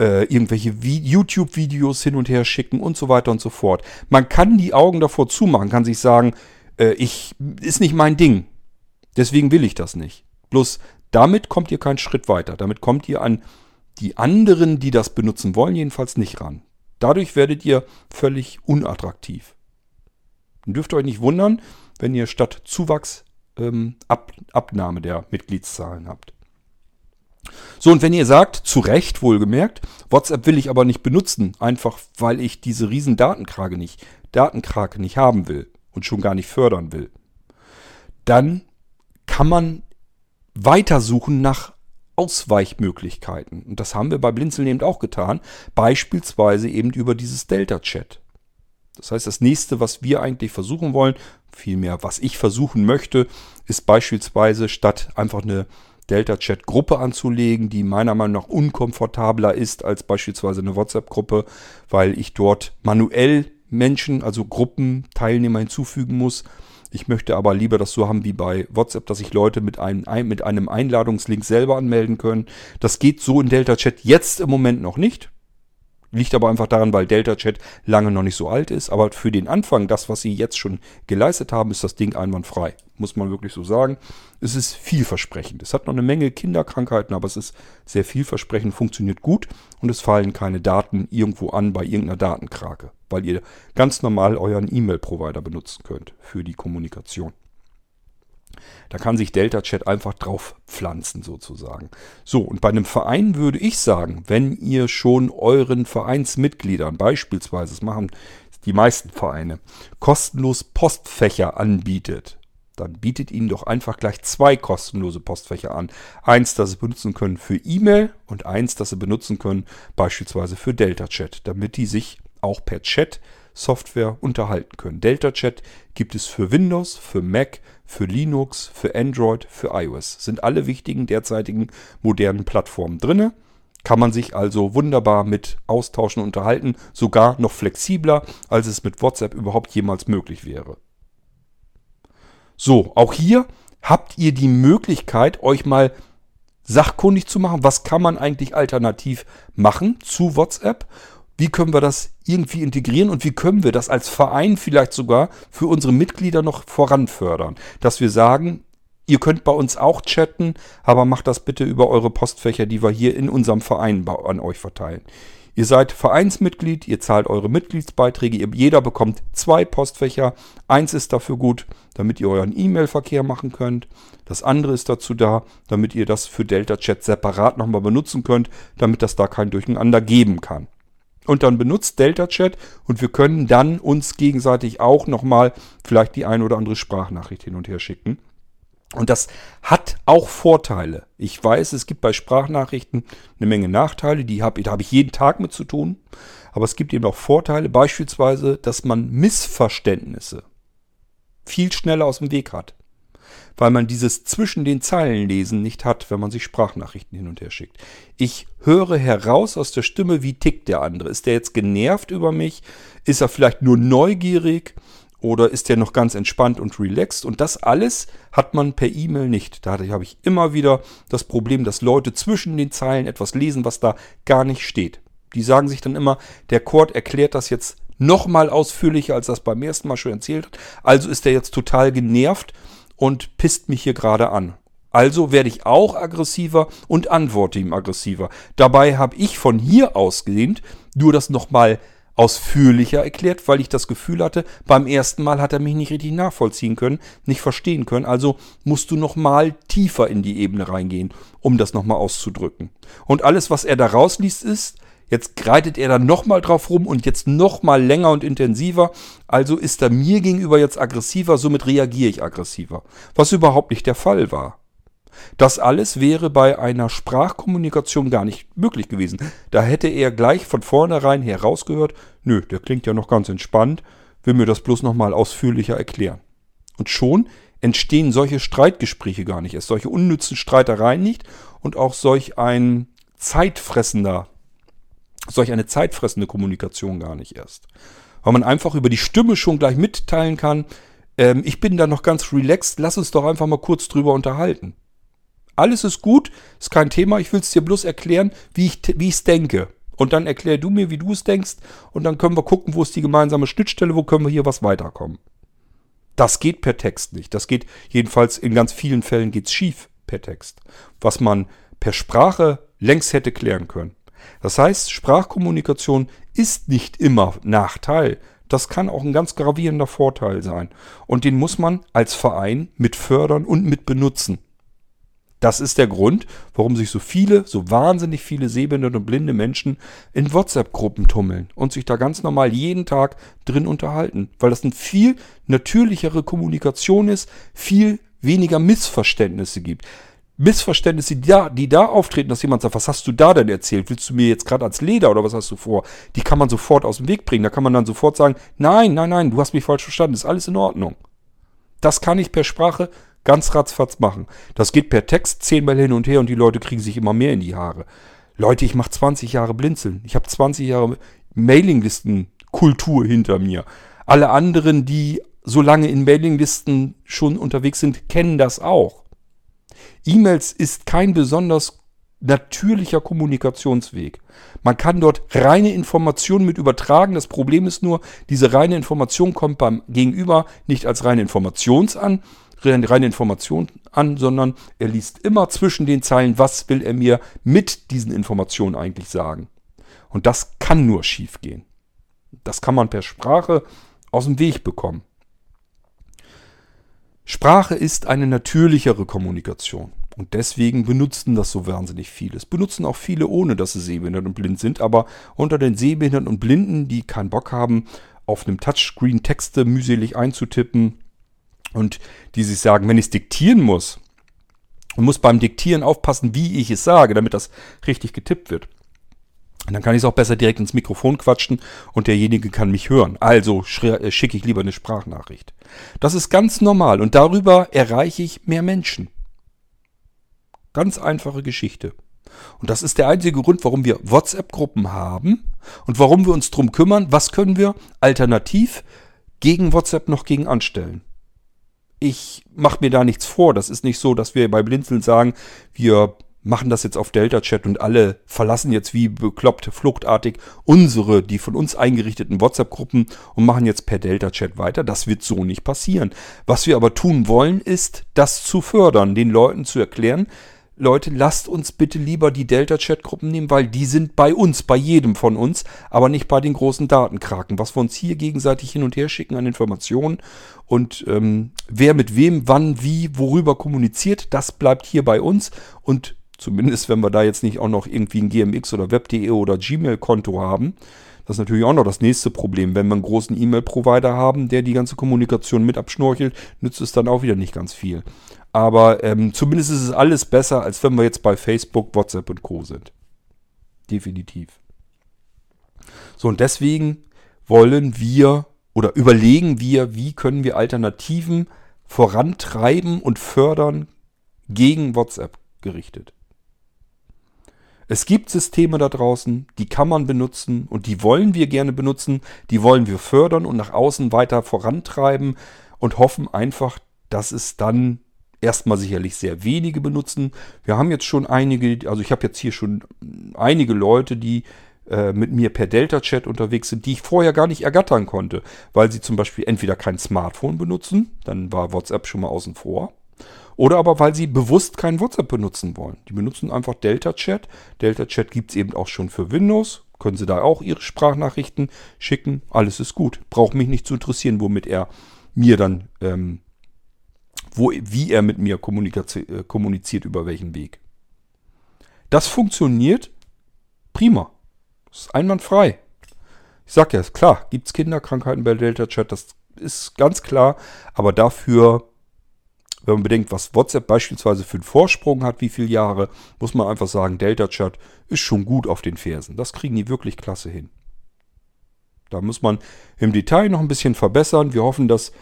äh, irgendwelche YouTube-Videos hin und her schicken und so weiter und so fort. Man kann die Augen davor zumachen, kann sich sagen, äh, ich ist nicht mein Ding. Deswegen will ich das nicht. Bloß damit kommt ihr keinen Schritt weiter. Damit kommt ihr an die anderen, die das benutzen wollen, jedenfalls nicht ran. Dadurch werdet ihr völlig unattraktiv. Und dürft euch nicht wundern, wenn ihr statt Zuwachs ähm, Ab Abnahme der Mitgliedszahlen habt. So, und wenn ihr sagt, zu Recht wohlgemerkt, WhatsApp will ich aber nicht benutzen, einfach weil ich diese riesen Datenkrake nicht, Datenkrake nicht haben will und schon gar nicht fördern will, dann kann man weitersuchen nach Ausweichmöglichkeiten. Und das haben wir bei Blinzeln eben auch getan, beispielsweise eben über dieses Delta-Chat. Das heißt, das nächste, was wir eigentlich versuchen wollen, vielmehr was ich versuchen möchte, ist beispielsweise statt einfach eine Delta-Chat-Gruppe anzulegen, die meiner Meinung nach unkomfortabler ist als beispielsweise eine WhatsApp-Gruppe, weil ich dort manuell Menschen, also Gruppenteilnehmer hinzufügen muss. Ich möchte aber lieber das so haben wie bei WhatsApp, dass sich Leute mit einem, mit einem Einladungslink selber anmelden können. Das geht so in Delta Chat jetzt im Moment noch nicht. Liegt aber einfach daran, weil Delta Chat lange noch nicht so alt ist. Aber für den Anfang, das, was sie jetzt schon geleistet haben, ist das Ding einwandfrei. Muss man wirklich so sagen. Es ist vielversprechend. Es hat noch eine Menge Kinderkrankheiten, aber es ist sehr vielversprechend, funktioniert gut und es fallen keine Daten irgendwo an bei irgendeiner Datenkrake, weil ihr ganz normal euren E-Mail-Provider benutzen könnt für die Kommunikation. Da kann sich Delta Chat einfach drauf pflanzen sozusagen. So, und bei einem Verein würde ich sagen, wenn ihr schon euren Vereinsmitgliedern beispielsweise, das machen die meisten Vereine, kostenlos Postfächer anbietet, dann bietet ihnen doch einfach gleich zwei kostenlose Postfächer an. Eins, das sie benutzen können für E-Mail und eins, das sie benutzen können beispielsweise für Delta Chat, damit die sich auch per Chat Software unterhalten können. Delta Chat gibt es für Windows, für Mac, für Linux, für Android, für iOS. Sind alle wichtigen derzeitigen modernen Plattformen drinne. Kann man sich also wunderbar mit austauschen unterhalten, sogar noch flexibler, als es mit WhatsApp überhaupt jemals möglich wäre. So, auch hier habt ihr die Möglichkeit, euch mal sachkundig zu machen. Was kann man eigentlich alternativ machen zu WhatsApp? Wie können wir das irgendwie integrieren und wie können wir das als Verein vielleicht sogar für unsere Mitglieder noch voranfördern? Dass wir sagen, ihr könnt bei uns auch chatten, aber macht das bitte über eure Postfächer, die wir hier in unserem Verein an euch verteilen. Ihr seid Vereinsmitglied, ihr zahlt eure Mitgliedsbeiträge, jeder bekommt zwei Postfächer. Eins ist dafür gut, damit ihr euren E-Mail-Verkehr machen könnt. Das andere ist dazu da, damit ihr das für Delta Chat separat nochmal benutzen könnt, damit das da kein Durcheinander geben kann. Und dann benutzt Delta Chat und wir können dann uns gegenseitig auch nochmal vielleicht die ein oder andere Sprachnachricht hin und her schicken. Und das hat auch Vorteile. Ich weiß, es gibt bei Sprachnachrichten eine Menge Nachteile, die hab, habe ich jeden Tag mit zu tun. Aber es gibt eben auch Vorteile, beispielsweise, dass man Missverständnisse viel schneller aus dem Weg hat. Weil man dieses zwischen den Zeilen lesen nicht hat, wenn man sich Sprachnachrichten hin und her schickt. Ich höre heraus aus der Stimme, wie tickt der andere. Ist der jetzt genervt über mich? Ist er vielleicht nur neugierig? Oder ist der noch ganz entspannt und relaxed? Und das alles hat man per E-Mail nicht. Da habe ich immer wieder das Problem, dass Leute zwischen den Zeilen etwas lesen, was da gar nicht steht. Die sagen sich dann immer, der Cord erklärt das jetzt nochmal ausführlicher, als das beim ersten Mal schon erzählt hat. Also ist er jetzt total genervt und pisst mich hier gerade an. Also werde ich auch aggressiver und antworte ihm aggressiver. Dabei habe ich von hier ausgehend nur das nochmal ausführlicher erklärt, weil ich das Gefühl hatte, beim ersten Mal hat er mich nicht richtig nachvollziehen können, nicht verstehen können. Also musst du nochmal tiefer in die Ebene reingehen, um das nochmal auszudrücken. Und alles, was er da rausliest, ist, jetzt greitet er dann nochmal drauf rum und jetzt nochmal länger und intensiver. Also ist er mir gegenüber jetzt aggressiver, somit reagiere ich aggressiver. Was überhaupt nicht der Fall war. Das alles wäre bei einer Sprachkommunikation gar nicht möglich gewesen. Da hätte er gleich von vornherein herausgehört, nö, der klingt ja noch ganz entspannt, will mir das bloß nochmal ausführlicher erklären. Und schon entstehen solche Streitgespräche gar nicht erst, solche unnützen Streitereien nicht und auch solch ein zeitfressender, solch eine zeitfressende Kommunikation gar nicht erst. Weil man einfach über die Stimme schon gleich mitteilen kann, ähm, ich bin da noch ganz relaxed, lass uns doch einfach mal kurz drüber unterhalten. Alles ist gut, ist kein Thema. Ich will es dir bloß erklären, wie ich wie denke. Und dann erklär du mir, wie du es denkst. Und dann können wir gucken, wo ist die gemeinsame Schnittstelle, wo können wir hier was weiterkommen. Das geht per Text nicht. Das geht jedenfalls in ganz vielen Fällen geht's schief per Text. Was man per Sprache längst hätte klären können. Das heißt, Sprachkommunikation ist nicht immer Nachteil. Das kann auch ein ganz gravierender Vorteil sein. Und den muss man als Verein mit fördern und mit benutzen. Das ist der Grund, warum sich so viele, so wahnsinnig viele sehbehinderte und blinde Menschen in WhatsApp-Gruppen tummeln und sich da ganz normal jeden Tag drin unterhalten. Weil das eine viel natürlichere Kommunikation ist, viel weniger Missverständnisse gibt. Missverständnisse, die da, die da auftreten, dass jemand sagt, was hast du da denn erzählt? Willst du mir jetzt gerade ans Leder oder was hast du vor? Die kann man sofort aus dem Weg bringen. Da kann man dann sofort sagen, nein, nein, nein, du hast mich falsch verstanden, ist alles in Ordnung. Das kann ich per Sprache Ganz ratzfatz machen. Das geht per Text zehnmal hin und her und die Leute kriegen sich immer mehr in die Haare. Leute, ich mache 20 Jahre Blinzeln. Ich habe 20 Jahre Mailinglisten-Kultur hinter mir. Alle anderen, die so lange in Mailinglisten schon unterwegs sind, kennen das auch. E-Mails ist kein besonders natürlicher Kommunikationsweg. Man kann dort reine Informationen mit übertragen. Das Problem ist nur, diese reine Information kommt beim Gegenüber nicht als reine Information an, reine Information an, sondern er liest immer zwischen den Zeilen, was will er mir mit diesen Informationen eigentlich sagen. Und das kann nur schiefgehen. Das kann man per Sprache aus dem Weg bekommen. Sprache ist eine natürlichere Kommunikation. Und deswegen benutzen das so wahnsinnig viele. Es benutzen auch viele, ohne dass sie sehbehindert und blind sind. Aber unter den Sehbehinderten und Blinden, die keinen Bock haben, auf einem Touchscreen Texte mühselig einzutippen, und die sich sagen, wenn ich es diktieren muss, und muss beim Diktieren aufpassen, wie ich es sage, damit das richtig getippt wird. Und dann kann ich es auch besser direkt ins Mikrofon quatschen und derjenige kann mich hören. Also äh, schicke ich lieber eine Sprachnachricht. Das ist ganz normal und darüber erreiche ich mehr Menschen. Ganz einfache Geschichte. Und das ist der einzige Grund, warum wir WhatsApp-Gruppen haben und warum wir uns drum kümmern, was können wir alternativ gegen WhatsApp noch gegen anstellen. Ich mache mir da nichts vor. Das ist nicht so, dass wir bei Blinzeln sagen, wir machen das jetzt auf Delta Chat und alle verlassen jetzt wie bekloppt fluchtartig unsere, die von uns eingerichteten WhatsApp-Gruppen und machen jetzt per Delta Chat weiter. Das wird so nicht passieren. Was wir aber tun wollen, ist, das zu fördern, den Leuten zu erklären, Leute, lasst uns bitte lieber die Delta-Chat-Gruppen nehmen, weil die sind bei uns, bei jedem von uns, aber nicht bei den großen Datenkraken. Was wir uns hier gegenseitig hin und her schicken an Informationen und ähm, wer mit wem, wann, wie, worüber kommuniziert, das bleibt hier bei uns und Zumindest, wenn wir da jetzt nicht auch noch irgendwie ein GMX oder Web.de oder Gmail-Konto haben. Das ist natürlich auch noch das nächste Problem. Wenn wir einen großen E-Mail-Provider haben, der die ganze Kommunikation mit abschnorchelt, nützt es dann auch wieder nicht ganz viel. Aber ähm, zumindest ist es alles besser, als wenn wir jetzt bei Facebook, WhatsApp und Co. sind. Definitiv. So, und deswegen wollen wir oder überlegen wir, wie können wir Alternativen vorantreiben und fördern gegen WhatsApp gerichtet. Es gibt Systeme da draußen, die kann man benutzen und die wollen wir gerne benutzen, die wollen wir fördern und nach außen weiter vorantreiben und hoffen einfach, dass es dann erstmal sicherlich sehr wenige benutzen. Wir haben jetzt schon einige, also ich habe jetzt hier schon einige Leute, die äh, mit mir per Delta-Chat unterwegs sind, die ich vorher gar nicht ergattern konnte, weil sie zum Beispiel entweder kein Smartphone benutzen, dann war WhatsApp schon mal außen vor, oder aber weil sie bewusst kein WhatsApp benutzen wollen. Die benutzen einfach Delta Chat. Delta Chat gibt es eben auch schon für Windows. Können sie da auch ihre Sprachnachrichten schicken. Alles ist gut. Braucht mich nicht zu interessieren, womit er mir dann, ähm, wo, wie er mit mir äh, kommuniziert, über welchen Weg. Das funktioniert prima. Das ist einwandfrei. Ich sag ja, klar, gibt es Kinderkrankheiten bei Delta Chat, das ist ganz klar, aber dafür wenn man bedenkt, was WhatsApp beispielsweise für einen Vorsprung hat, wie viele Jahre, muss man einfach sagen, Delta Chat ist schon gut auf den Fersen. Das kriegen die wirklich klasse hin. Da muss man im Detail noch ein bisschen verbessern. Wir hoffen, dass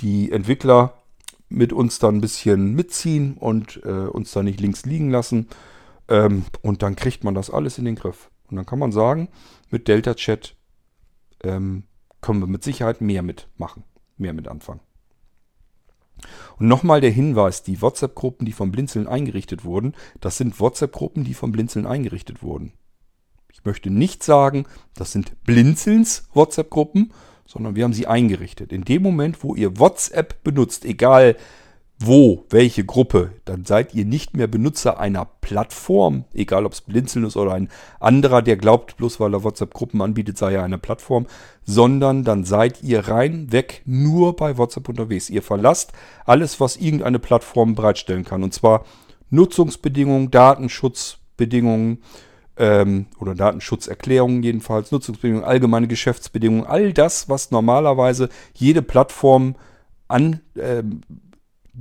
die Entwickler mit uns dann ein bisschen mitziehen und äh, uns da nicht links liegen lassen. Ähm, und dann kriegt man das alles in den Griff. Und dann kann man sagen, mit Delta Chat ähm, können wir mit Sicherheit mehr mitmachen, mehr mit anfangen. Und nochmal der Hinweis, die WhatsApp-Gruppen, die vom Blinzeln eingerichtet wurden, das sind WhatsApp-Gruppen, die vom Blinzeln eingerichtet wurden. Ich möchte nicht sagen, das sind Blinzelns WhatsApp-Gruppen, sondern wir haben sie eingerichtet. In dem Moment, wo ihr WhatsApp benutzt, egal wo, welche Gruppe, dann seid ihr nicht mehr Benutzer einer Plattform, egal ob es Blinzeln ist oder ein anderer, der glaubt, bloß weil er WhatsApp-Gruppen anbietet, sei er eine Plattform, sondern dann seid ihr rein weg nur bei WhatsApp unterwegs. Ihr verlasst alles, was irgendeine Plattform bereitstellen kann. Und zwar Nutzungsbedingungen, Datenschutzbedingungen ähm, oder Datenschutzerklärungen jedenfalls, Nutzungsbedingungen, allgemeine Geschäftsbedingungen, all das, was normalerweise jede Plattform an ähm,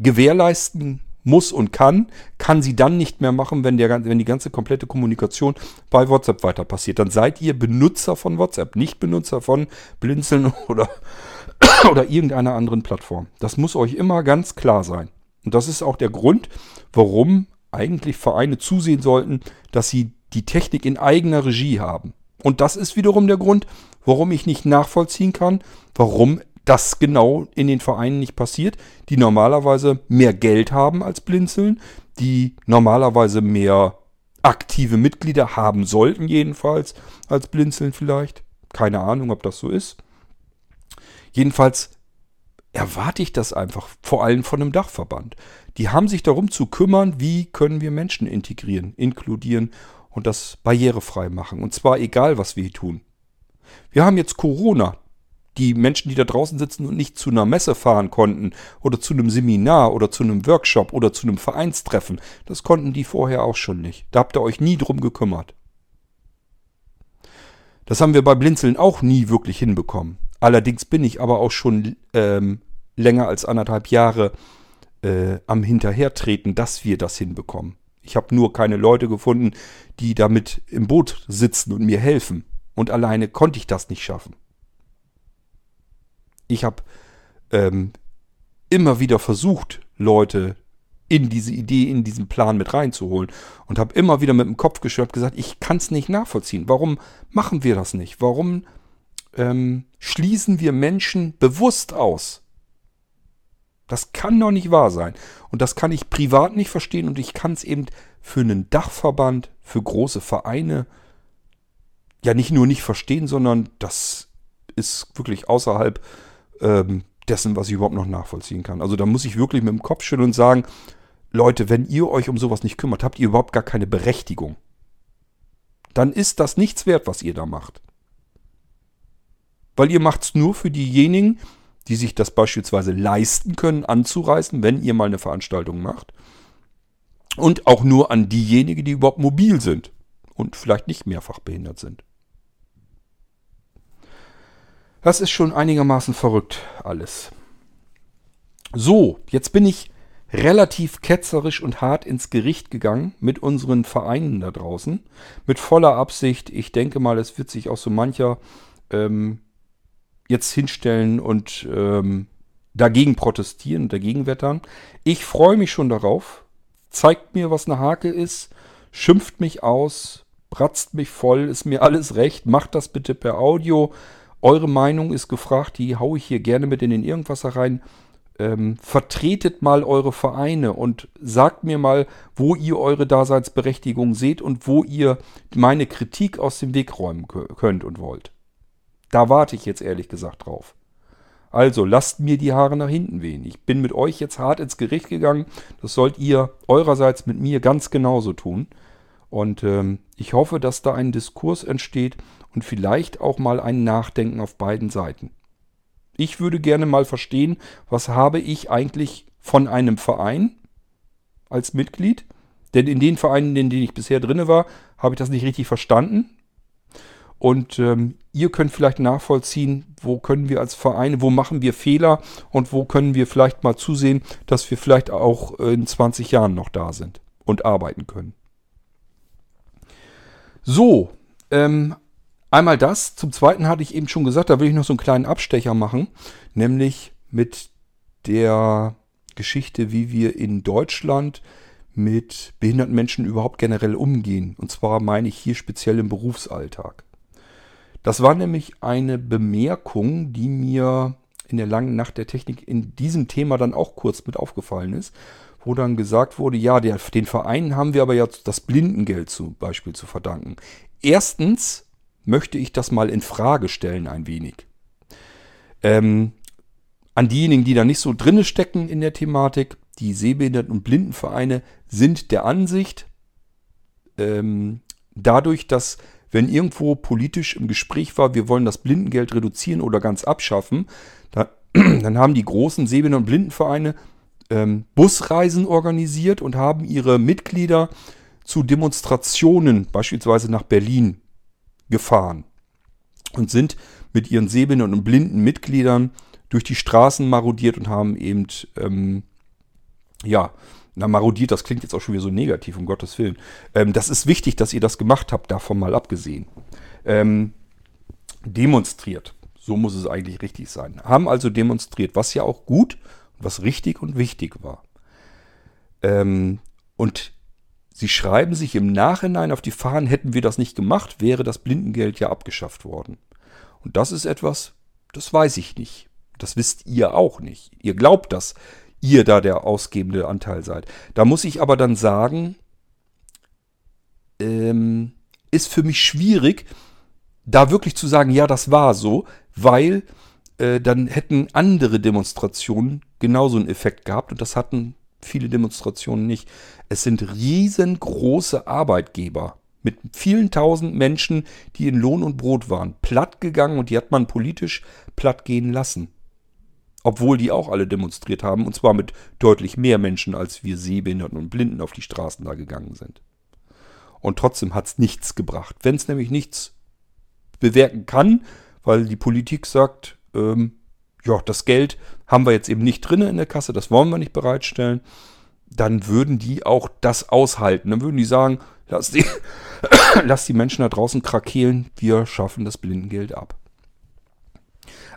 gewährleisten muss und kann, kann sie dann nicht mehr machen, wenn, der, wenn die ganze komplette Kommunikation bei WhatsApp weiter passiert. Dann seid ihr Benutzer von WhatsApp, nicht Benutzer von Blinzeln oder, oder irgendeiner anderen Plattform. Das muss euch immer ganz klar sein. Und das ist auch der Grund, warum eigentlich Vereine zusehen sollten, dass sie die Technik in eigener Regie haben. Und das ist wiederum der Grund, warum ich nicht nachvollziehen kann, warum das genau in den Vereinen nicht passiert, die normalerweise mehr Geld haben als Blinzeln, die normalerweise mehr aktive Mitglieder haben sollten, jedenfalls als Blinzeln vielleicht. Keine Ahnung, ob das so ist. Jedenfalls erwarte ich das einfach, vor allem von einem Dachverband. Die haben sich darum zu kümmern, wie können wir Menschen integrieren, inkludieren und das barrierefrei machen. Und zwar egal, was wir hier tun. Wir haben jetzt Corona die Menschen, die da draußen sitzen und nicht zu einer Messe fahren konnten oder zu einem Seminar oder zu einem Workshop oder zu einem Vereinstreffen, das konnten die vorher auch schon nicht. Da habt ihr euch nie drum gekümmert. Das haben wir bei Blinzeln auch nie wirklich hinbekommen. Allerdings bin ich aber auch schon ähm, länger als anderthalb Jahre äh, am Hinterhertreten, dass wir das hinbekommen. Ich habe nur keine Leute gefunden, die damit im Boot sitzen und mir helfen. Und alleine konnte ich das nicht schaffen. Ich habe ähm, immer wieder versucht, Leute in diese Idee, in diesen Plan mit reinzuholen. Und habe immer wieder mit dem Kopf geschüttelt, gesagt, ich kann es nicht nachvollziehen. Warum machen wir das nicht? Warum ähm, schließen wir Menschen bewusst aus? Das kann doch nicht wahr sein. Und das kann ich privat nicht verstehen und ich kann es eben für einen Dachverband, für große Vereine ja nicht nur nicht verstehen, sondern das ist wirklich außerhalb ähm, dessen, was ich überhaupt noch nachvollziehen kann. Also da muss ich wirklich mit dem Kopf schütteln und sagen, Leute, wenn ihr euch um sowas nicht kümmert, habt ihr überhaupt gar keine Berechtigung. Dann ist das nichts wert, was ihr da macht. Weil ihr macht es nur für diejenigen, die sich das beispielsweise leisten können, anzureißen, wenn ihr mal eine Veranstaltung macht. Und auch nur an diejenigen, die überhaupt mobil sind und vielleicht nicht mehrfach behindert sind. Das ist schon einigermaßen verrückt alles. So, jetzt bin ich relativ ketzerisch und hart ins Gericht gegangen mit unseren Vereinen da draußen. Mit voller Absicht. Ich denke mal, es wird sich auch so mancher ähm, jetzt hinstellen und ähm, dagegen protestieren dagegen wettern. Ich freue mich schon darauf. Zeigt mir, was eine Hake ist. Schimpft mich aus. Bratzt mich voll. Ist mir alles recht. Macht das bitte per Audio. Eure Meinung ist gefragt, die haue ich hier gerne mit in den Irgendwasser rein. Ähm, vertretet mal eure Vereine und sagt mir mal, wo ihr eure Daseinsberechtigung seht und wo ihr meine Kritik aus dem Weg räumen könnt und wollt. Da warte ich jetzt ehrlich gesagt drauf. Also lasst mir die Haare nach hinten wehen. Ich bin mit euch jetzt hart ins Gericht gegangen. Das sollt ihr eurerseits mit mir ganz genauso tun. Und ähm, ich hoffe, dass da ein Diskurs entsteht und vielleicht auch mal ein Nachdenken auf beiden Seiten. Ich würde gerne mal verstehen, was habe ich eigentlich von einem Verein als Mitglied? Denn in den Vereinen, in denen ich bisher drinne war, habe ich das nicht richtig verstanden. Und ähm, ihr könnt vielleicht nachvollziehen, wo können wir als Vereine, wo machen wir Fehler und wo können wir vielleicht mal zusehen, dass wir vielleicht auch in 20 Jahren noch da sind und arbeiten können. So, ähm, einmal das. Zum Zweiten hatte ich eben schon gesagt, da will ich noch so einen kleinen Abstecher machen, nämlich mit der Geschichte, wie wir in Deutschland mit behinderten Menschen überhaupt generell umgehen. Und zwar meine ich hier speziell im Berufsalltag. Das war nämlich eine Bemerkung, die mir in der langen Nacht der Technik in diesem Thema dann auch kurz mit aufgefallen ist, wo dann gesagt wurde, ja, den Vereinen haben wir aber ja das Blindengeld zum Beispiel zu verdanken. Erstens möchte ich das mal in Frage stellen ein wenig. Ähm, an diejenigen, die da nicht so drinne stecken in der Thematik, die Sehbehinderten- und Blindenvereine sind der Ansicht, ähm, dadurch, dass wenn irgendwo politisch im Gespräch war, wir wollen das Blindengeld reduzieren oder ganz abschaffen, da, dann haben die großen Sehbehinderten- und Blindenvereine ähm, Busreisen organisiert und haben ihre Mitglieder zu Demonstrationen, beispielsweise nach Berlin, gefahren und sind mit ihren sehbehinderten und blinden Mitgliedern durch die Straßen marodiert und haben eben, ähm, ja, na, marodiert, das klingt jetzt auch schon wieder so negativ, um Gottes Willen. Ähm, das ist wichtig, dass ihr das gemacht habt, davon mal abgesehen. Ähm, demonstriert, so muss es eigentlich richtig sein. Haben also demonstriert, was ja auch gut, was richtig und wichtig war. Ähm, und Sie schreiben sich im Nachhinein auf die Fahnen, hätten wir das nicht gemacht, wäre das Blindengeld ja abgeschafft worden. Und das ist etwas, das weiß ich nicht. Das wisst ihr auch nicht. Ihr glaubt, dass ihr da der ausgebende Anteil seid. Da muss ich aber dann sagen, ähm, ist für mich schwierig, da wirklich zu sagen, ja, das war so, weil äh, dann hätten andere Demonstrationen genauso einen Effekt gehabt und das hatten viele Demonstrationen nicht. Es sind riesengroße Arbeitgeber mit vielen tausend Menschen, die in Lohn und Brot waren, platt gegangen und die hat man politisch platt gehen lassen. Obwohl die auch alle demonstriert haben, und zwar mit deutlich mehr Menschen, als wir Sehbehinderten und Blinden auf die Straßen da gegangen sind. Und trotzdem hat es nichts gebracht. Wenn es nämlich nichts bewirken kann, weil die Politik sagt, ähm, ja, das Geld haben wir jetzt eben nicht drin in der Kasse, das wollen wir nicht bereitstellen, dann würden die auch das aushalten. Dann würden die sagen, lass die, lass die Menschen da draußen krakehlen, wir schaffen das Blindengeld ab.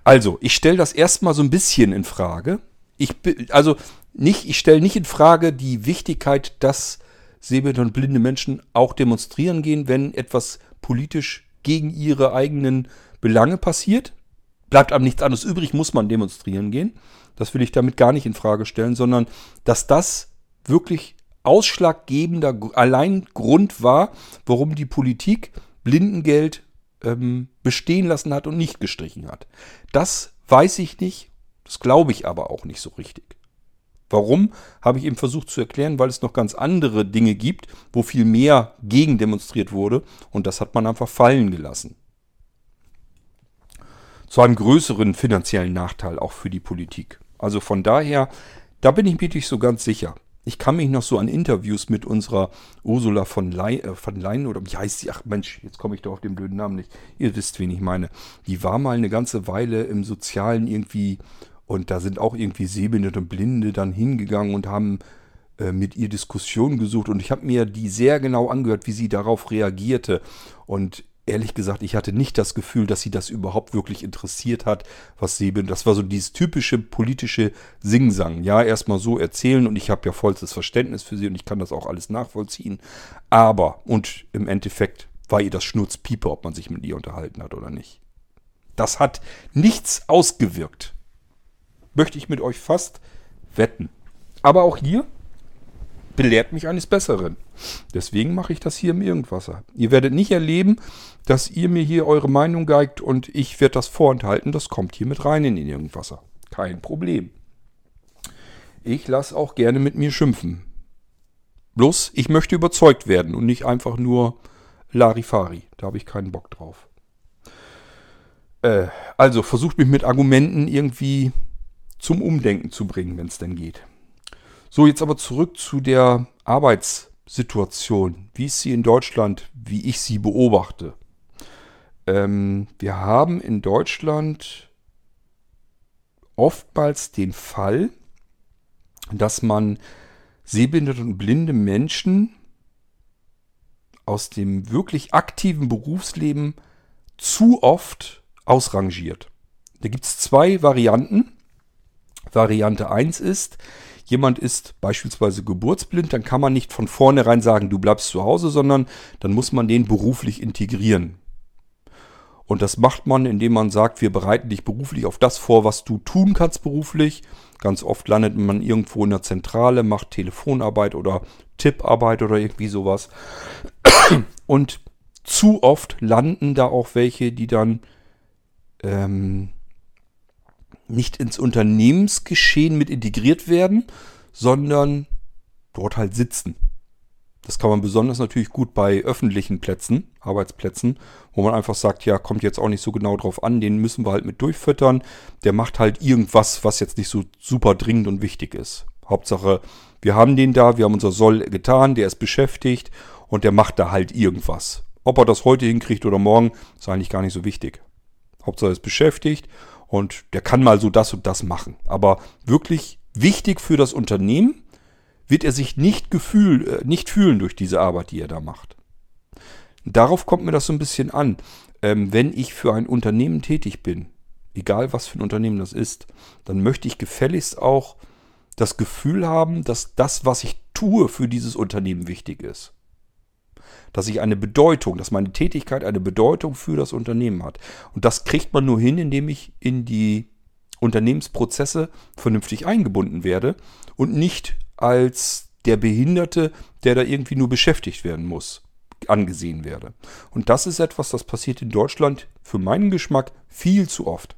Also, ich stelle das erstmal so ein bisschen in Frage. Ich, also, nicht, ich stelle nicht in Frage die Wichtigkeit, dass sehbehinderte und blinde Menschen auch demonstrieren gehen, wenn etwas politisch gegen ihre eigenen Belange passiert. Bleibt einem nichts anderes übrig, muss man demonstrieren gehen. Das will ich damit gar nicht in Frage stellen, sondern dass das wirklich ausschlaggebender allein Grund war, warum die Politik Blindengeld ähm, bestehen lassen hat und nicht gestrichen hat. Das weiß ich nicht, das glaube ich aber auch nicht so richtig. Warum, habe ich eben versucht zu erklären, weil es noch ganz andere Dinge gibt, wo viel mehr gegen demonstriert wurde und das hat man einfach fallen gelassen. Zu einem größeren finanziellen Nachteil auch für die Politik. Also von daher, da bin ich mir nicht so ganz sicher. Ich kann mich noch so an Interviews mit unserer Ursula von, Leyen, äh, von Leyen oder wie heißt sie? Ach Mensch, jetzt komme ich doch auf den blöden Namen nicht. Ihr wisst, wen ich meine. Die war mal eine ganze Weile im Sozialen irgendwie und da sind auch irgendwie Sehbehinderte und Blinde dann hingegangen und haben äh, mit ihr Diskussionen gesucht. Und ich habe mir die sehr genau angehört, wie sie darauf reagierte. Und ehrlich gesagt, ich hatte nicht das Gefühl, dass sie das überhaupt wirklich interessiert hat, was Sehbehinderte. Das war so dieses typische politische Singsang. Ja, erstmal so erzählen und ich habe ja vollstes Verständnis für sie und ich kann das auch alles nachvollziehen. Aber, und im Endeffekt war ihr das Schnurzpiepe, ob man sich mit ihr unterhalten hat oder nicht. Das hat nichts ausgewirkt möchte ich mit euch fast wetten. Aber auch hier belehrt mich eines Besseren. Deswegen mache ich das hier im Irgendwasser. Ihr werdet nicht erleben, dass ihr mir hier eure Meinung geigt und ich werde das vorenthalten. Das kommt hier mit rein in den Irgendwasser. Kein Problem. Ich lasse auch gerne mit mir schimpfen. Bloß, ich möchte überzeugt werden und nicht einfach nur Larifari. Da habe ich keinen Bock drauf. Äh, also versucht mich mit Argumenten irgendwie zum Umdenken zu bringen, wenn es denn geht. So, jetzt aber zurück zu der Arbeitssituation, wie ist sie in Deutschland, wie ich sie beobachte. Ähm, wir haben in Deutschland oftmals den Fall, dass man sehbehinderte und blinde Menschen aus dem wirklich aktiven Berufsleben zu oft ausrangiert. Da gibt es zwei Varianten. Variante 1 ist, jemand ist beispielsweise geburtsblind, dann kann man nicht von vornherein sagen, du bleibst zu Hause, sondern dann muss man den beruflich integrieren. Und das macht man, indem man sagt, wir bereiten dich beruflich auf das vor, was du tun kannst beruflich. Ganz oft landet man irgendwo in der Zentrale, macht Telefonarbeit oder Tipparbeit oder irgendwie sowas. Und zu oft landen da auch welche, die dann ähm, nicht ins Unternehmensgeschehen mit integriert werden, sondern dort halt sitzen. Das kann man besonders natürlich gut bei öffentlichen Plätzen, Arbeitsplätzen, wo man einfach sagt, ja, kommt jetzt auch nicht so genau drauf an, den müssen wir halt mit durchfüttern. Der macht halt irgendwas, was jetzt nicht so super dringend und wichtig ist. Hauptsache, wir haben den da, wir haben unser Soll getan, der ist beschäftigt und der macht da halt irgendwas. Ob er das heute hinkriegt oder morgen, ist eigentlich gar nicht so wichtig. Hauptsache er ist beschäftigt und der kann mal so das und das machen. Aber wirklich wichtig für das Unternehmen wird er sich nicht, gefühl, äh, nicht fühlen durch diese Arbeit, die er da macht. Darauf kommt mir das so ein bisschen an. Ähm, wenn ich für ein Unternehmen tätig bin, egal was für ein Unternehmen das ist, dann möchte ich gefälligst auch das Gefühl haben, dass das, was ich tue, für dieses Unternehmen wichtig ist dass ich eine Bedeutung, dass meine Tätigkeit eine Bedeutung für das Unternehmen hat. Und das kriegt man nur hin, indem ich in die Unternehmensprozesse vernünftig eingebunden werde und nicht als der Behinderte, der da irgendwie nur beschäftigt werden muss, angesehen werde. Und das ist etwas, das passiert in Deutschland für meinen Geschmack viel zu oft.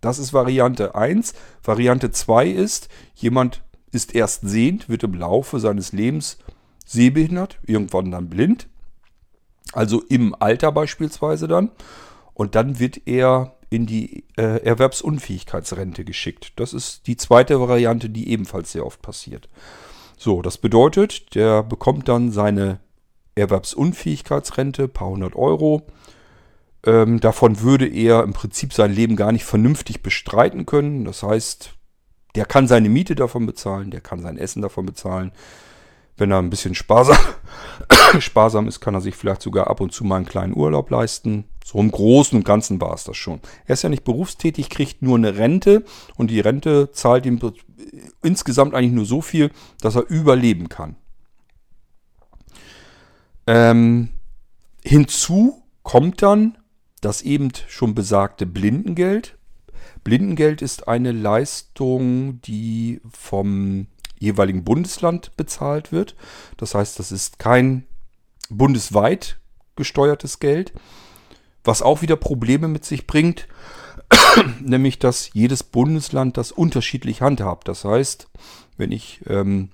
Das ist Variante 1. Variante 2 ist, jemand ist erst sehend, wird im Laufe seines Lebens sehbehindert, irgendwann dann blind, also im Alter beispielsweise dann. Und dann wird er in die äh, Erwerbsunfähigkeitsrente geschickt. Das ist die zweite Variante, die ebenfalls sehr oft passiert. So, das bedeutet, der bekommt dann seine Erwerbsunfähigkeitsrente, paar hundert Euro. Ähm, davon würde er im Prinzip sein Leben gar nicht vernünftig bestreiten können. Das heißt, der kann seine Miete davon bezahlen, der kann sein Essen davon bezahlen. Wenn er ein bisschen sparsam, sparsam ist, kann er sich vielleicht sogar ab und zu mal einen kleinen Urlaub leisten. So im Großen und Ganzen war es das schon. Er ist ja nicht berufstätig, kriegt nur eine Rente und die Rente zahlt ihm insgesamt eigentlich nur so viel, dass er überleben kann. Ähm, hinzu kommt dann das eben schon besagte Blindengeld. Blindengeld ist eine Leistung, die vom jeweiligen Bundesland bezahlt wird. Das heißt, das ist kein bundesweit gesteuertes Geld, was auch wieder Probleme mit sich bringt, nämlich dass jedes Bundesland das unterschiedlich handhabt. Das heißt, wenn ich ähm,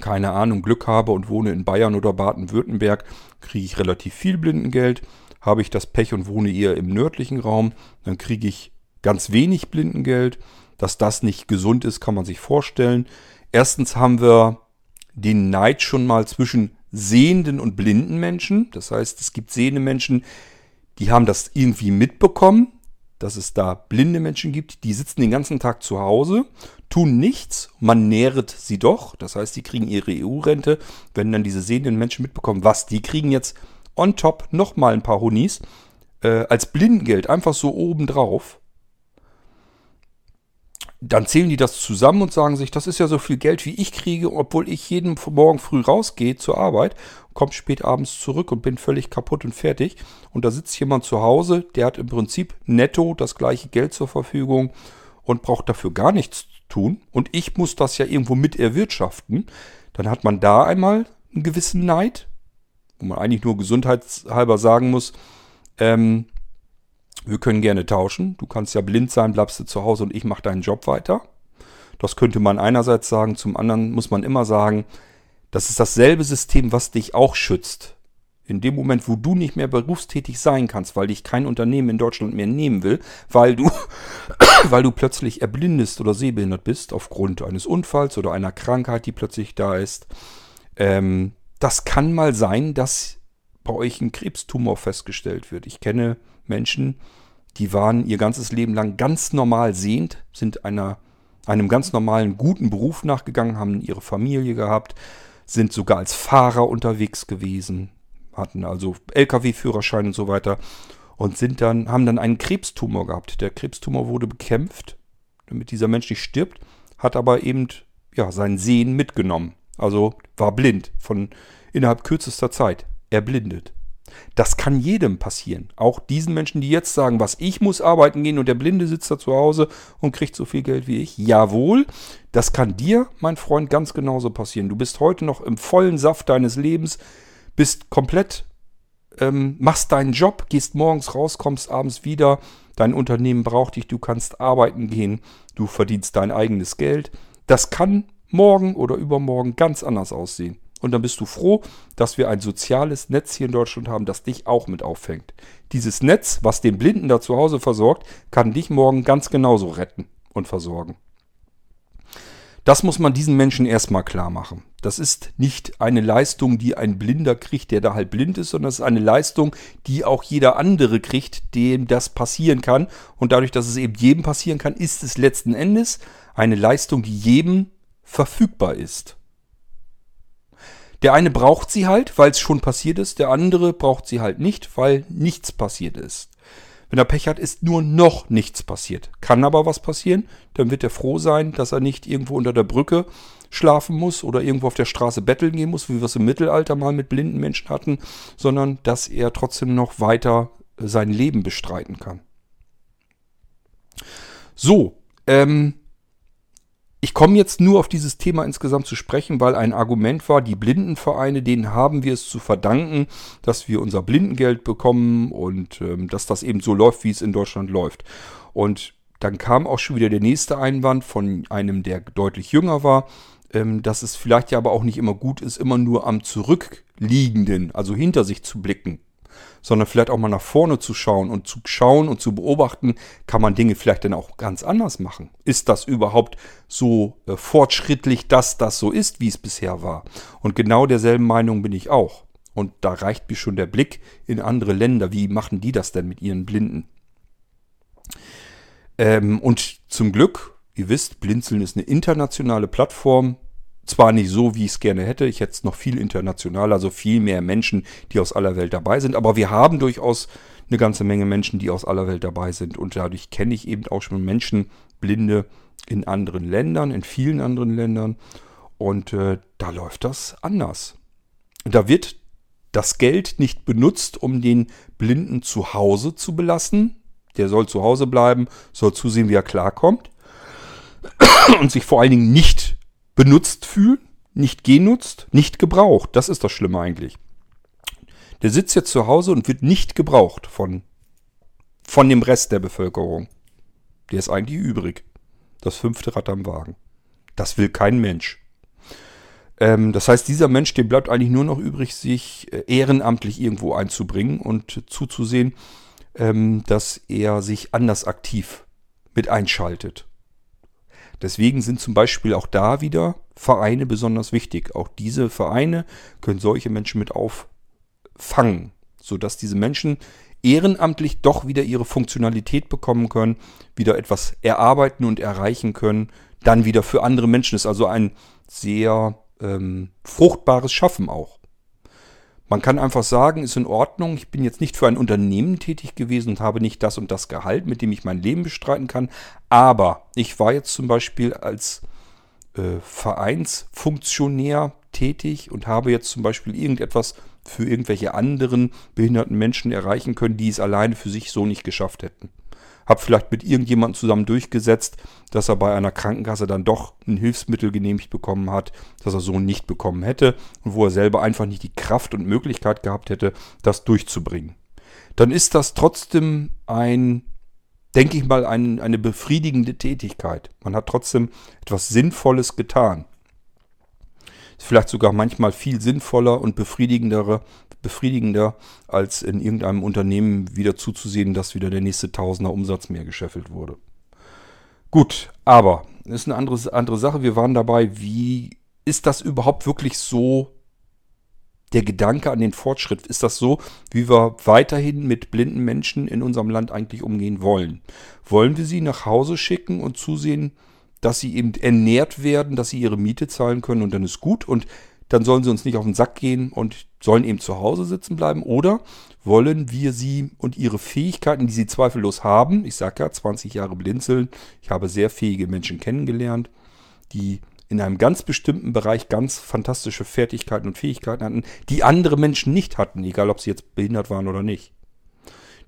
keine Ahnung Glück habe und wohne in Bayern oder Baden-Württemberg, kriege ich relativ viel Blindengeld. Habe ich das Pech und wohne eher im nördlichen Raum, dann kriege ich ganz wenig Blindengeld. Dass das nicht gesund ist, kann man sich vorstellen. Erstens haben wir den Neid schon mal zwischen sehenden und blinden Menschen. Das heißt, es gibt sehende Menschen, die haben das irgendwie mitbekommen, dass es da blinde Menschen gibt, die sitzen den ganzen Tag zu Hause, tun nichts, man nähret sie doch. Das heißt, die kriegen ihre EU-Rente. Wenn dann diese sehenden Menschen mitbekommen, was, die kriegen jetzt on top nochmal ein paar Honis äh, als Blindengeld, einfach so obendrauf dann zählen die das zusammen und sagen sich, das ist ja so viel Geld, wie ich kriege, obwohl ich jeden Morgen früh rausgehe zur Arbeit, komme spät abends zurück und bin völlig kaputt und fertig. Und da sitzt jemand zu Hause, der hat im Prinzip netto das gleiche Geld zur Verfügung und braucht dafür gar nichts zu tun. Und ich muss das ja irgendwo mit erwirtschaften. Dann hat man da einmal einen gewissen Neid, wo man eigentlich nur gesundheitshalber sagen muss, ähm, wir können gerne tauschen. Du kannst ja blind sein, bleibst du zu Hause und ich mache deinen Job weiter. Das könnte man einerseits sagen, zum anderen muss man immer sagen, das ist dasselbe System, was dich auch schützt. In dem Moment, wo du nicht mehr berufstätig sein kannst, weil dich kein Unternehmen in Deutschland mehr nehmen will, weil du, weil du plötzlich erblindest oder sehbehindert bist aufgrund eines Unfalls oder einer Krankheit, die plötzlich da ist. Ähm, das kann mal sein, dass bei euch ein Krebstumor festgestellt wird. Ich kenne Menschen, die waren ihr ganzes Leben lang ganz normal sehend, sind einer, einem ganz normalen guten Beruf nachgegangen, haben ihre Familie gehabt, sind sogar als Fahrer unterwegs gewesen, hatten also Lkw-Führerschein und so weiter und sind dann, haben dann einen Krebstumor gehabt. Der Krebstumor wurde bekämpft, damit dieser Mensch nicht stirbt, hat aber eben ja, sein Sehen mitgenommen. Also war blind von innerhalb kürzester Zeit erblindet. Das kann jedem passieren. Auch diesen Menschen, die jetzt sagen, was ich muss arbeiten gehen und der Blinde sitzt da zu Hause und kriegt so viel Geld wie ich. Jawohl, das kann dir, mein Freund, ganz genauso passieren. Du bist heute noch im vollen Saft deines Lebens, bist komplett, ähm, machst deinen Job, gehst morgens raus, kommst abends wieder. Dein Unternehmen braucht dich, du kannst arbeiten gehen, du verdienst dein eigenes Geld. Das kann morgen oder übermorgen ganz anders aussehen. Und dann bist du froh, dass wir ein soziales Netz hier in Deutschland haben, das dich auch mit auffängt. Dieses Netz, was den Blinden da zu Hause versorgt, kann dich morgen ganz genauso retten und versorgen. Das muss man diesen Menschen erstmal klar machen. Das ist nicht eine Leistung, die ein Blinder kriegt, der da halt blind ist, sondern es ist eine Leistung, die auch jeder andere kriegt, dem das passieren kann. Und dadurch, dass es eben jedem passieren kann, ist es letzten Endes eine Leistung, die jedem verfügbar ist. Der eine braucht sie halt, weil es schon passiert ist, der andere braucht sie halt nicht, weil nichts passiert ist. Wenn er Pech hat, ist nur noch nichts passiert. Kann aber was passieren, dann wird er froh sein, dass er nicht irgendwo unter der Brücke schlafen muss oder irgendwo auf der Straße betteln gehen muss, wie wir es im Mittelalter mal mit blinden Menschen hatten, sondern dass er trotzdem noch weiter sein Leben bestreiten kann. So, ähm, ich komme jetzt nur auf dieses Thema insgesamt zu sprechen, weil ein Argument war, die Blindenvereine, denen haben wir es zu verdanken, dass wir unser Blindengeld bekommen und ähm, dass das eben so läuft, wie es in Deutschland läuft. Und dann kam auch schon wieder der nächste Einwand von einem, der deutlich jünger war, ähm, dass es vielleicht ja aber auch nicht immer gut ist, immer nur am Zurückliegenden, also hinter sich zu blicken sondern vielleicht auch mal nach vorne zu schauen und zu schauen und zu beobachten, kann man Dinge vielleicht dann auch ganz anders machen. Ist das überhaupt so äh, fortschrittlich, dass das so ist, wie es bisher war? Und genau derselben Meinung bin ich auch. Und da reicht mir schon der Blick in andere Länder. Wie machen die das denn mit ihren Blinden? Ähm, und zum Glück, ihr wisst, Blinzeln ist eine internationale Plattform. Zwar nicht so, wie ich es gerne hätte, ich hätte es noch viel internationaler, also viel mehr Menschen, die aus aller Welt dabei sind, aber wir haben durchaus eine ganze Menge Menschen, die aus aller Welt dabei sind und dadurch kenne ich eben auch schon Menschen, Blinde in anderen Ländern, in vielen anderen Ländern und äh, da läuft das anders. Da wird das Geld nicht benutzt, um den Blinden zu Hause zu belassen. Der soll zu Hause bleiben, soll zusehen, wie er klarkommt und sich vor allen Dingen nicht benutzt fühlen, nicht genutzt, nicht gebraucht. Das ist das Schlimme eigentlich. Der sitzt jetzt zu Hause und wird nicht gebraucht von, von dem Rest der Bevölkerung. Der ist eigentlich übrig. Das fünfte Rad am Wagen. Das will kein Mensch. Ähm, das heißt, dieser Mensch, dem bleibt eigentlich nur noch übrig, sich äh, ehrenamtlich irgendwo einzubringen und zuzusehen, ähm, dass er sich anders aktiv mit einschaltet. Deswegen sind zum Beispiel auch da wieder Vereine besonders wichtig. Auch diese Vereine können solche Menschen mit auffangen, sodass diese Menschen ehrenamtlich doch wieder ihre Funktionalität bekommen können, wieder etwas erarbeiten und erreichen können, dann wieder für andere Menschen ist also ein sehr ähm, fruchtbares Schaffen auch. Man kann einfach sagen, ist in Ordnung, ich bin jetzt nicht für ein Unternehmen tätig gewesen und habe nicht das und das Gehalt, mit dem ich mein Leben bestreiten kann, aber ich war jetzt zum Beispiel als äh, Vereinsfunktionär tätig und habe jetzt zum Beispiel irgendetwas für irgendwelche anderen behinderten Menschen erreichen können, die es alleine für sich so nicht geschafft hätten habe vielleicht mit irgendjemandem zusammen durchgesetzt, dass er bei einer Krankenkasse dann doch ein Hilfsmittel genehmigt bekommen hat, das er so nicht bekommen hätte und wo er selber einfach nicht die Kraft und Möglichkeit gehabt hätte, das durchzubringen. Dann ist das trotzdem ein, denke ich mal, ein, eine befriedigende Tätigkeit. Man hat trotzdem etwas Sinnvolles getan. Vielleicht sogar manchmal viel sinnvoller und befriedigendere befriedigender, als in irgendeinem Unternehmen wieder zuzusehen, dass wieder der nächste Tausender Umsatz mehr gescheffelt wurde. Gut, aber ist eine andere, andere Sache. Wir waren dabei, wie ist das überhaupt wirklich so der Gedanke an den Fortschritt? Ist das so, wie wir weiterhin mit blinden Menschen in unserem Land eigentlich umgehen wollen? Wollen wir sie nach Hause schicken und zusehen, dass sie eben ernährt werden, dass sie ihre Miete zahlen können und dann ist gut und dann sollen sie uns nicht auf den Sack gehen und sollen eben zu Hause sitzen bleiben. Oder wollen wir sie und ihre Fähigkeiten, die sie zweifellos haben, ich sage ja, 20 Jahre blinzeln, ich habe sehr fähige Menschen kennengelernt, die in einem ganz bestimmten Bereich ganz fantastische Fertigkeiten und Fähigkeiten hatten, die andere Menschen nicht hatten, egal ob sie jetzt behindert waren oder nicht.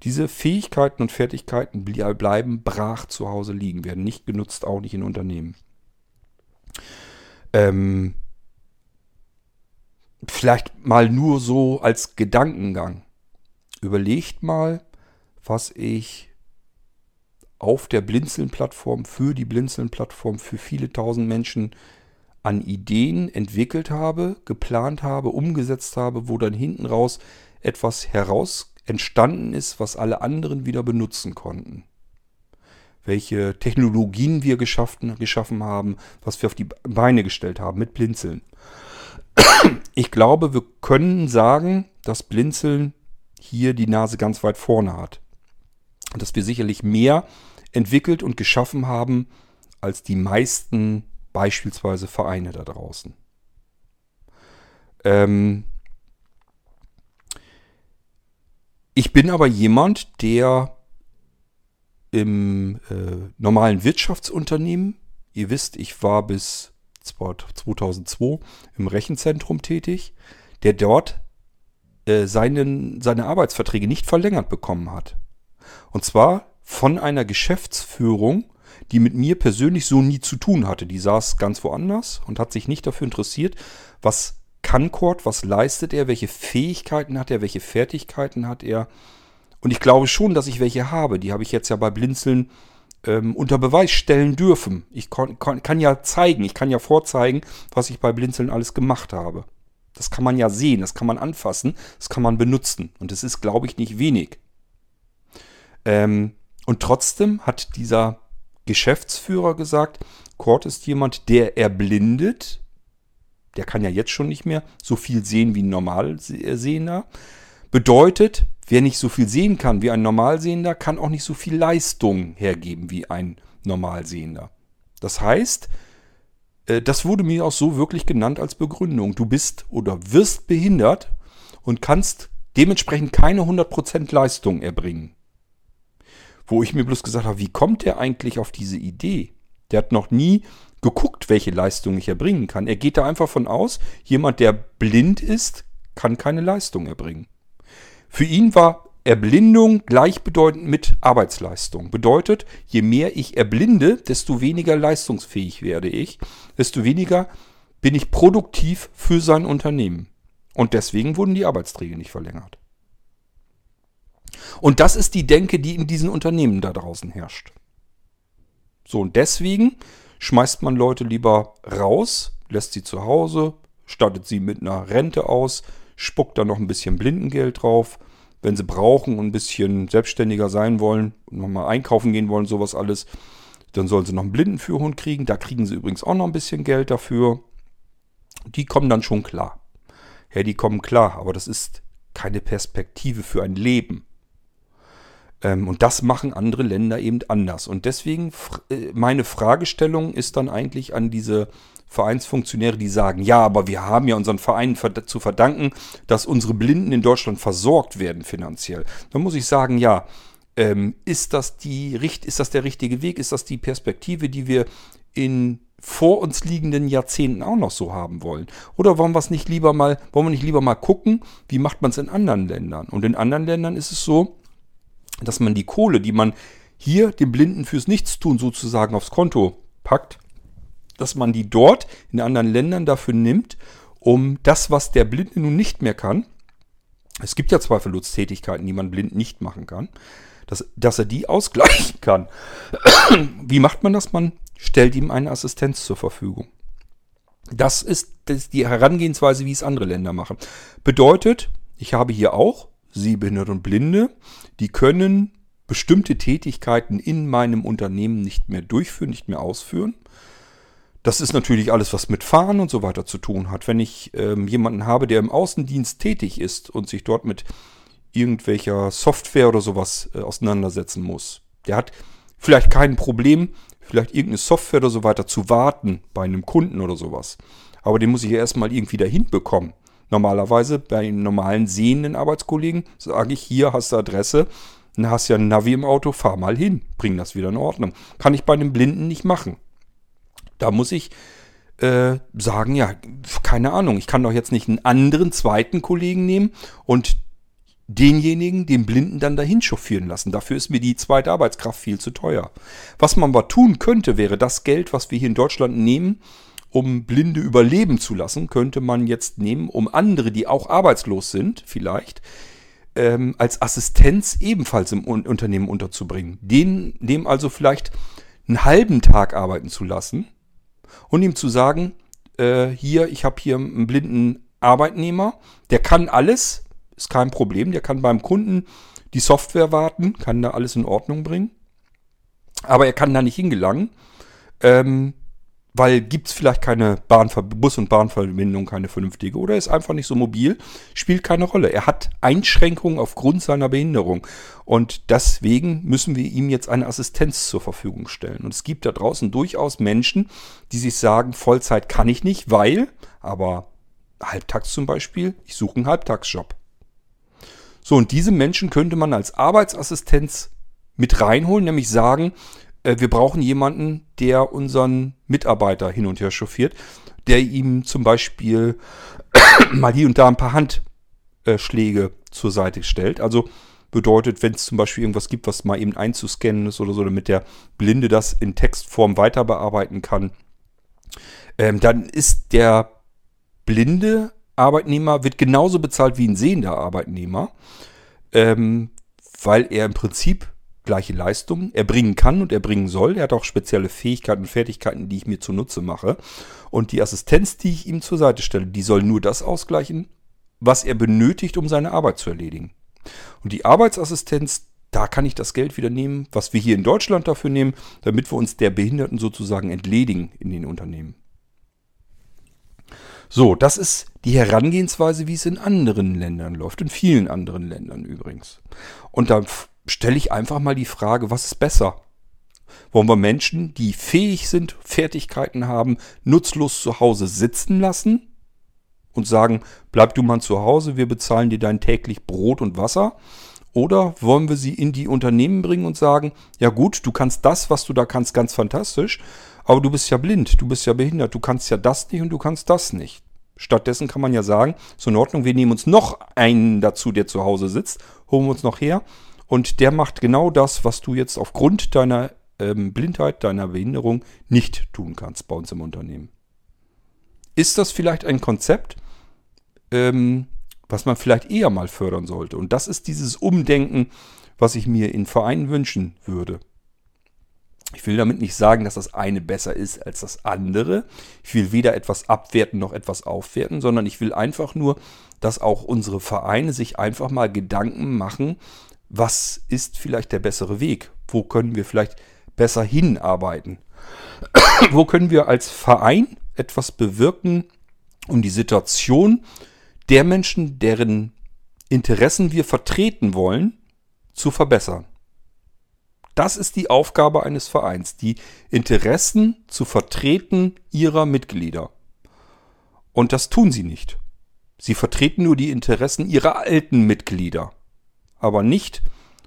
Diese Fähigkeiten und Fertigkeiten bleiben brach zu Hause liegen, werden nicht genutzt, auch nicht in Unternehmen. Ähm, vielleicht mal nur so als Gedankengang. Überlegt mal, was ich auf der Blinzeln-Plattform, für die Blinzeln-Plattform, für viele tausend Menschen an Ideen entwickelt habe, geplant habe, umgesetzt habe, wo dann hinten raus etwas heraus entstanden ist, was alle anderen wieder benutzen konnten. Welche Technologien wir geschaffen, geschaffen haben, was wir auf die Beine gestellt haben mit Blinzeln ich glaube, wir können sagen, dass Blinzeln hier die Nase ganz weit vorne hat. Und dass wir sicherlich mehr entwickelt und geschaffen haben als die meisten beispielsweise Vereine da draußen. Ähm ich bin aber jemand, der im äh, normalen Wirtschaftsunternehmen, ihr wisst, ich war bis 2002 im Rechenzentrum tätig, der dort äh, seinen, seine Arbeitsverträge nicht verlängert bekommen hat. Und zwar von einer Geschäftsführung, die mit mir persönlich so nie zu tun hatte. Die saß ganz woanders und hat sich nicht dafür interessiert, was kann Cord, was leistet er, welche Fähigkeiten hat er, welche Fertigkeiten hat er. Und ich glaube schon, dass ich welche habe. Die habe ich jetzt ja bei Blinzeln ähm, unter Beweis stellen dürfen. Ich kann ja zeigen, ich kann ja vorzeigen, was ich bei Blinzeln alles gemacht habe. Das kann man ja sehen, das kann man anfassen, das kann man benutzen. Und es ist, glaube ich, nicht wenig. Ähm, und trotzdem hat dieser Geschäftsführer gesagt, Kurt ist jemand, der erblindet. Der kann ja jetzt schon nicht mehr so viel sehen wie ein Normalsehender. Bedeutet, Wer nicht so viel sehen kann wie ein Normalsehender, kann auch nicht so viel Leistung hergeben wie ein Normalsehender. Das heißt, äh, das wurde mir auch so wirklich genannt als Begründung. Du bist oder wirst behindert und kannst dementsprechend keine 100% Leistung erbringen. Wo ich mir bloß gesagt habe, wie kommt der eigentlich auf diese Idee? Der hat noch nie geguckt, welche Leistung ich erbringen kann. Er geht da einfach von aus, jemand, der blind ist, kann keine Leistung erbringen. Für ihn war Erblindung gleichbedeutend mit Arbeitsleistung. Bedeutet, je mehr ich erblinde, desto weniger leistungsfähig werde ich, desto weniger bin ich produktiv für sein Unternehmen. Und deswegen wurden die Arbeitsträge nicht verlängert. Und das ist die Denke, die in diesen Unternehmen da draußen herrscht. So, und deswegen schmeißt man Leute lieber raus, lässt sie zu Hause, stattet sie mit einer Rente aus, spuckt da noch ein bisschen Blindengeld drauf wenn sie brauchen und ein bisschen selbstständiger sein wollen und nochmal einkaufen gehen wollen, sowas alles, dann sollen sie noch einen Blindenführhund kriegen. Da kriegen sie übrigens auch noch ein bisschen Geld dafür. Die kommen dann schon klar. Ja, die kommen klar, aber das ist keine Perspektive für ein Leben. Ähm, und das machen andere Länder eben anders. Und deswegen äh, meine Fragestellung ist dann eigentlich an diese Vereinsfunktionäre, die sagen, ja, aber wir haben ja unseren Vereinen zu verdanken, dass unsere Blinden in Deutschland versorgt werden finanziell. Dann muss ich sagen, ja, ähm, ist, das die, ist das der richtige Weg? Ist das die Perspektive, die wir in vor uns liegenden Jahrzehnten auch noch so haben wollen? Oder wollen wir es nicht lieber mal, wollen wir nicht lieber mal gucken, wie macht man es in anderen Ländern? Und in anderen Ländern ist es so, dass man die Kohle, die man hier dem Blinden fürs Nichtstun sozusagen aufs Konto packt, dass man die dort in anderen Ländern dafür nimmt, um das, was der Blinde nun nicht mehr kann, es gibt ja zweifellos Tätigkeiten, die man blind nicht machen kann, dass, dass er die ausgleichen kann. Wie macht man das? Man stellt ihm eine Assistenz zur Verfügung. Das ist, das ist die Herangehensweise, wie es andere Länder machen. Bedeutet, ich habe hier auch Sehbehinderte und Blinde, die können bestimmte Tätigkeiten in meinem Unternehmen nicht mehr durchführen, nicht mehr ausführen. Das ist natürlich alles, was mit Fahren und so weiter zu tun hat. Wenn ich ähm, jemanden habe, der im Außendienst tätig ist und sich dort mit irgendwelcher Software oder sowas äh, auseinandersetzen muss, der hat vielleicht kein Problem, vielleicht irgendeine Software oder so weiter zu warten bei einem Kunden oder sowas. Aber den muss ich ja erstmal irgendwie dahin bekommen. Normalerweise bei normalen sehenden Arbeitskollegen sage ich, hier hast du Adresse, dann hast ja ein Navi im Auto, fahr mal hin, bring das wieder in Ordnung. Kann ich bei einem Blinden nicht machen. Da muss ich äh, sagen, ja, keine Ahnung, ich kann doch jetzt nicht einen anderen zweiten Kollegen nehmen und denjenigen, den Blinden dann dahin chauffieren lassen. Dafür ist mir die zweite Arbeitskraft viel zu teuer. Was man aber tun könnte, wäre das Geld, was wir hier in Deutschland nehmen, um Blinde überleben zu lassen, könnte man jetzt nehmen, um andere, die auch arbeitslos sind, vielleicht, ähm, als Assistenz ebenfalls im Un Unternehmen unterzubringen. Den, dem also vielleicht einen halben Tag arbeiten zu lassen und ihm zu sagen, äh, hier, ich habe hier einen blinden Arbeitnehmer, der kann alles, ist kein Problem, der kann beim Kunden die Software warten, kann da alles in Ordnung bringen, aber er kann da nicht hingelangen, ähm, weil gibt es vielleicht keine Bahnver Bus- und Bahnverbindung, keine vernünftige, oder ist einfach nicht so mobil, spielt keine Rolle. Er hat Einschränkungen aufgrund seiner Behinderung. Und deswegen müssen wir ihm jetzt eine Assistenz zur Verfügung stellen. Und es gibt da draußen durchaus Menschen, die sich sagen, Vollzeit kann ich nicht, weil, aber halbtags zum Beispiel, ich suche einen Halbtagsjob. So, und diese Menschen könnte man als Arbeitsassistenz mit reinholen, nämlich sagen, äh, wir brauchen jemanden, der unseren Mitarbeiter hin und her chauffiert, der ihm zum Beispiel mal hier und da ein paar Handschläge zur Seite stellt. Also bedeutet, wenn es zum Beispiel irgendwas gibt, was mal eben einzuscannen ist oder so, damit der Blinde das in Textform weiter bearbeiten kann, ähm, dann ist der blinde Arbeitnehmer, wird genauso bezahlt wie ein sehender Arbeitnehmer, ähm, weil er im Prinzip gleiche Leistung erbringen kann und erbringen soll. Er hat auch spezielle Fähigkeiten und Fertigkeiten, die ich mir zunutze mache. Und die Assistenz, die ich ihm zur Seite stelle, die soll nur das ausgleichen, was er benötigt, um seine Arbeit zu erledigen. Und die Arbeitsassistenz, da kann ich das Geld wieder nehmen, was wir hier in Deutschland dafür nehmen, damit wir uns der Behinderten sozusagen entledigen in den Unternehmen. So, das ist die Herangehensweise, wie es in anderen Ländern läuft, in vielen anderen Ländern übrigens. Und da stelle ich einfach mal die Frage, was ist besser? Wollen wir Menschen, die fähig sind, Fertigkeiten haben, nutzlos zu Hause sitzen lassen und sagen, bleib du mal zu Hause, wir bezahlen dir dein täglich Brot und Wasser? Oder wollen wir sie in die Unternehmen bringen und sagen, ja gut, du kannst das, was du da kannst, ganz fantastisch, aber du bist ja blind, du bist ja behindert, du kannst ja das nicht und du kannst das nicht. Stattdessen kann man ja sagen, so in Ordnung, wir nehmen uns noch einen dazu, der zu Hause sitzt, holen wir uns noch her und der macht genau das, was du jetzt aufgrund deiner ähm, Blindheit, deiner Behinderung nicht tun kannst bei uns im Unternehmen. Ist das vielleicht ein Konzept, ähm, was man vielleicht eher mal fördern sollte? Und das ist dieses Umdenken, was ich mir in Vereinen wünschen würde. Ich will damit nicht sagen, dass das eine besser ist als das andere. Ich will weder etwas abwerten noch etwas aufwerten, sondern ich will einfach nur, dass auch unsere Vereine sich einfach mal Gedanken machen, was ist vielleicht der bessere Weg? Wo können wir vielleicht besser hinarbeiten? Wo können wir als Verein etwas bewirken, um die Situation der Menschen, deren Interessen wir vertreten wollen, zu verbessern? Das ist die Aufgabe eines Vereins, die Interessen zu vertreten ihrer Mitglieder. Und das tun sie nicht. Sie vertreten nur die Interessen ihrer alten Mitglieder. Aber nicht,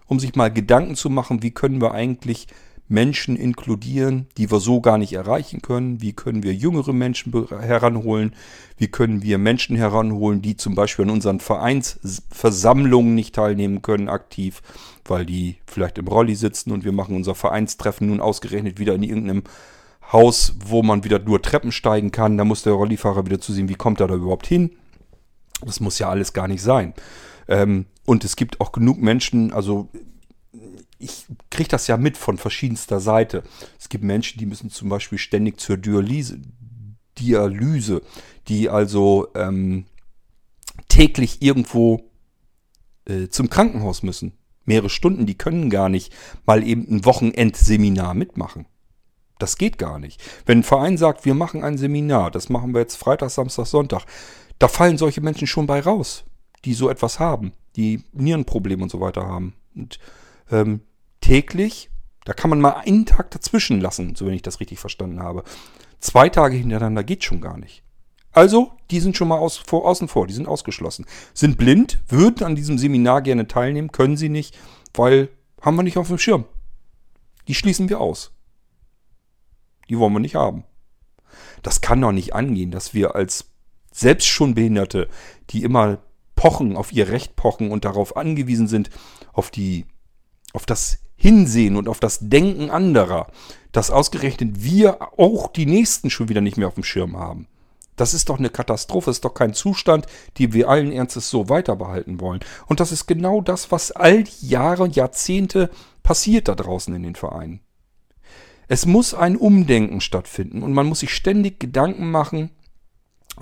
um sich mal Gedanken zu machen, wie können wir eigentlich Menschen inkludieren, die wir so gar nicht erreichen können? Wie können wir jüngere Menschen heranholen? Wie können wir Menschen heranholen, die zum Beispiel an unseren Vereinsversammlungen nicht teilnehmen können aktiv, weil die vielleicht im Rolli sitzen und wir machen unser Vereinstreffen nun ausgerechnet wieder in irgendeinem Haus, wo man wieder nur Treppen steigen kann. Da muss der Rollifahrer wieder zusehen, wie kommt er da überhaupt hin? Das muss ja alles gar nicht sein. Ähm, und es gibt auch genug Menschen, also ich kriege das ja mit von verschiedenster Seite. Es gibt Menschen, die müssen zum Beispiel ständig zur Dialyse, Dialyse die also ähm, täglich irgendwo äh, zum Krankenhaus müssen. Mehrere Stunden, die können gar nicht mal eben ein Wochenendseminar mitmachen. Das geht gar nicht. Wenn ein Verein sagt, wir machen ein Seminar, das machen wir jetzt Freitag, Samstag, Sonntag, da fallen solche Menschen schon bei raus, die so etwas haben, die Nierenprobleme und so weiter haben. Und ähm, täglich. Da kann man mal einen Tag dazwischen lassen, so wenn ich das richtig verstanden habe. Zwei Tage hintereinander geht schon gar nicht. Also, die sind schon mal aus, vor, außen vor, die sind ausgeschlossen. Sind blind, würden an diesem Seminar gerne teilnehmen, können sie nicht, weil haben wir nicht auf dem Schirm. Die schließen wir aus. Die wollen wir nicht haben. Das kann doch nicht angehen, dass wir als selbst schon Behinderte, die immer pochen, auf ihr Recht pochen und darauf angewiesen sind, auf die, auf das Hinsehen und auf das Denken anderer, dass ausgerechnet wir auch die Nächsten schon wieder nicht mehr auf dem Schirm haben. Das ist doch eine Katastrophe, ist doch kein Zustand, den wir allen Ernstes so weiter behalten wollen. Und das ist genau das, was all die Jahre und Jahrzehnte passiert da draußen in den Vereinen. Es muss ein Umdenken stattfinden und man muss sich ständig Gedanken machen,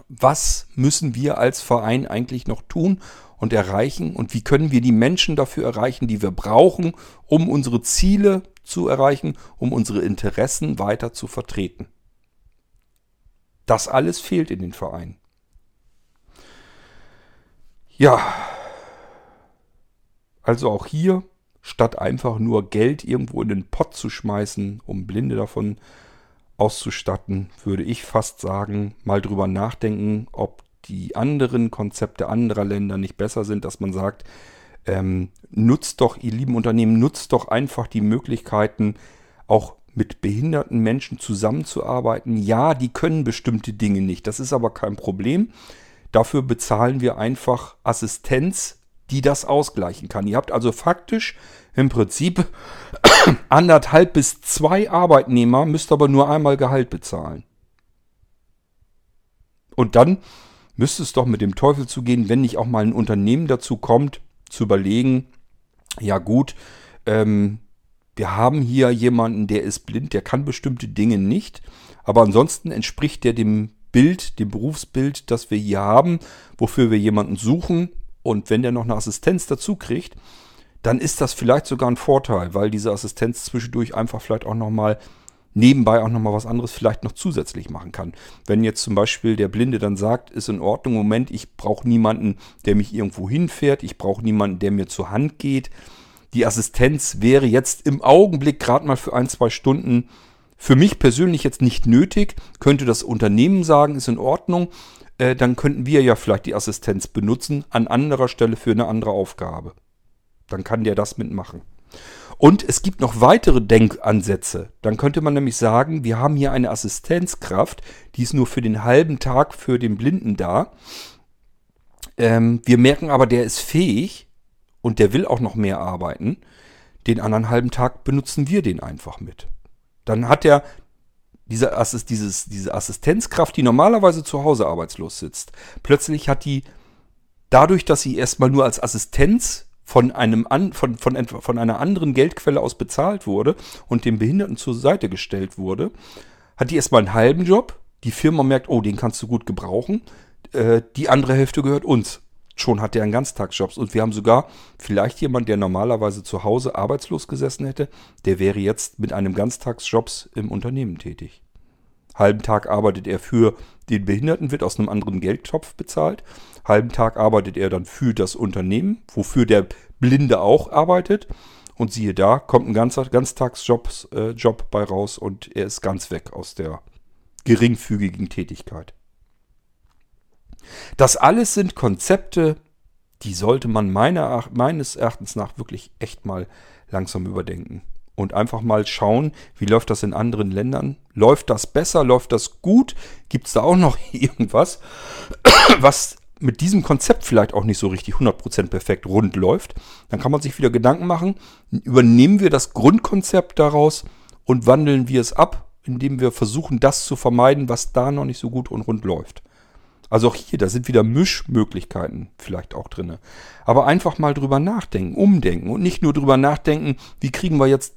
was müssen wir als Verein eigentlich noch tun, und erreichen und wie können wir die Menschen dafür erreichen, die wir brauchen, um unsere Ziele zu erreichen, um unsere Interessen weiter zu vertreten. Das alles fehlt in den Vereinen. Ja, also auch hier, statt einfach nur Geld irgendwo in den Pott zu schmeißen, um Blinde davon auszustatten, würde ich fast sagen, mal drüber nachdenken, ob die anderen Konzepte anderer Länder nicht besser sind, dass man sagt, ähm, nutzt doch, ihr lieben Unternehmen, nutzt doch einfach die Möglichkeiten, auch mit behinderten Menschen zusammenzuarbeiten. Ja, die können bestimmte Dinge nicht, das ist aber kein Problem. Dafür bezahlen wir einfach Assistenz, die das ausgleichen kann. Ihr habt also faktisch im Prinzip anderthalb bis zwei Arbeitnehmer, müsst aber nur einmal Gehalt bezahlen. Und dann müsste es doch mit dem Teufel zugehen, wenn nicht auch mal ein Unternehmen dazu kommt, zu überlegen, ja gut, ähm, wir haben hier jemanden, der ist blind, der kann bestimmte Dinge nicht, aber ansonsten entspricht der dem Bild, dem Berufsbild, das wir hier haben, wofür wir jemanden suchen und wenn der noch eine Assistenz dazu kriegt, dann ist das vielleicht sogar ein Vorteil, weil diese Assistenz zwischendurch einfach vielleicht auch nochmal nebenbei auch nochmal was anderes vielleicht noch zusätzlich machen kann. Wenn jetzt zum Beispiel der Blinde dann sagt, ist in Ordnung, Moment, ich brauche niemanden, der mich irgendwo hinfährt, ich brauche niemanden, der mir zur Hand geht, die Assistenz wäre jetzt im Augenblick gerade mal für ein, zwei Stunden für mich persönlich jetzt nicht nötig. Könnte das Unternehmen sagen, ist in Ordnung. Äh, dann könnten wir ja vielleicht die Assistenz benutzen an anderer Stelle für eine andere Aufgabe. Dann kann der das mitmachen. Und es gibt noch weitere Denkansätze. Dann könnte man nämlich sagen, wir haben hier eine Assistenzkraft, die ist nur für den halben Tag für den Blinden da. Ähm, wir merken aber, der ist fähig und der will auch noch mehr arbeiten. Den anderen halben Tag benutzen wir den einfach mit. Dann hat er diese, Assist, dieses, diese Assistenzkraft, die normalerweise zu Hause arbeitslos sitzt. Plötzlich hat die, dadurch, dass sie erstmal nur als Assistenz von, einem an, von, von, von einer anderen Geldquelle aus bezahlt wurde und dem Behinderten zur Seite gestellt wurde, hat die erstmal einen halben Job. Die Firma merkt, oh, den kannst du gut gebrauchen. Äh, die andere Hälfte gehört uns. Schon hat der einen Ganztagsjob. Und wir haben sogar vielleicht jemand, der normalerweise zu Hause arbeitslos gesessen hätte, der wäre jetzt mit einem Ganztagsjobs im Unternehmen tätig. Halben Tag arbeitet er für den Behinderten, wird aus einem anderen Geldtopf bezahlt halben Tag arbeitet er dann für das Unternehmen, wofür der Blinde auch arbeitet. Und siehe da, kommt ein ganzer Ganztagsjob äh, Job bei raus und er ist ganz weg aus der geringfügigen Tätigkeit. Das alles sind Konzepte, die sollte man meiner, meines Erachtens nach wirklich echt mal langsam überdenken. Und einfach mal schauen, wie läuft das in anderen Ländern? Läuft das besser? Läuft das gut? Gibt es da auch noch irgendwas, was mit diesem Konzept vielleicht auch nicht so richtig 100% perfekt rund läuft, dann kann man sich wieder Gedanken machen, übernehmen wir das Grundkonzept daraus und wandeln wir es ab, indem wir versuchen, das zu vermeiden, was da noch nicht so gut und rund läuft. Also auch hier, da sind wieder Mischmöglichkeiten vielleicht auch drin. Aber einfach mal drüber nachdenken, umdenken und nicht nur drüber nachdenken, wie kriegen wir jetzt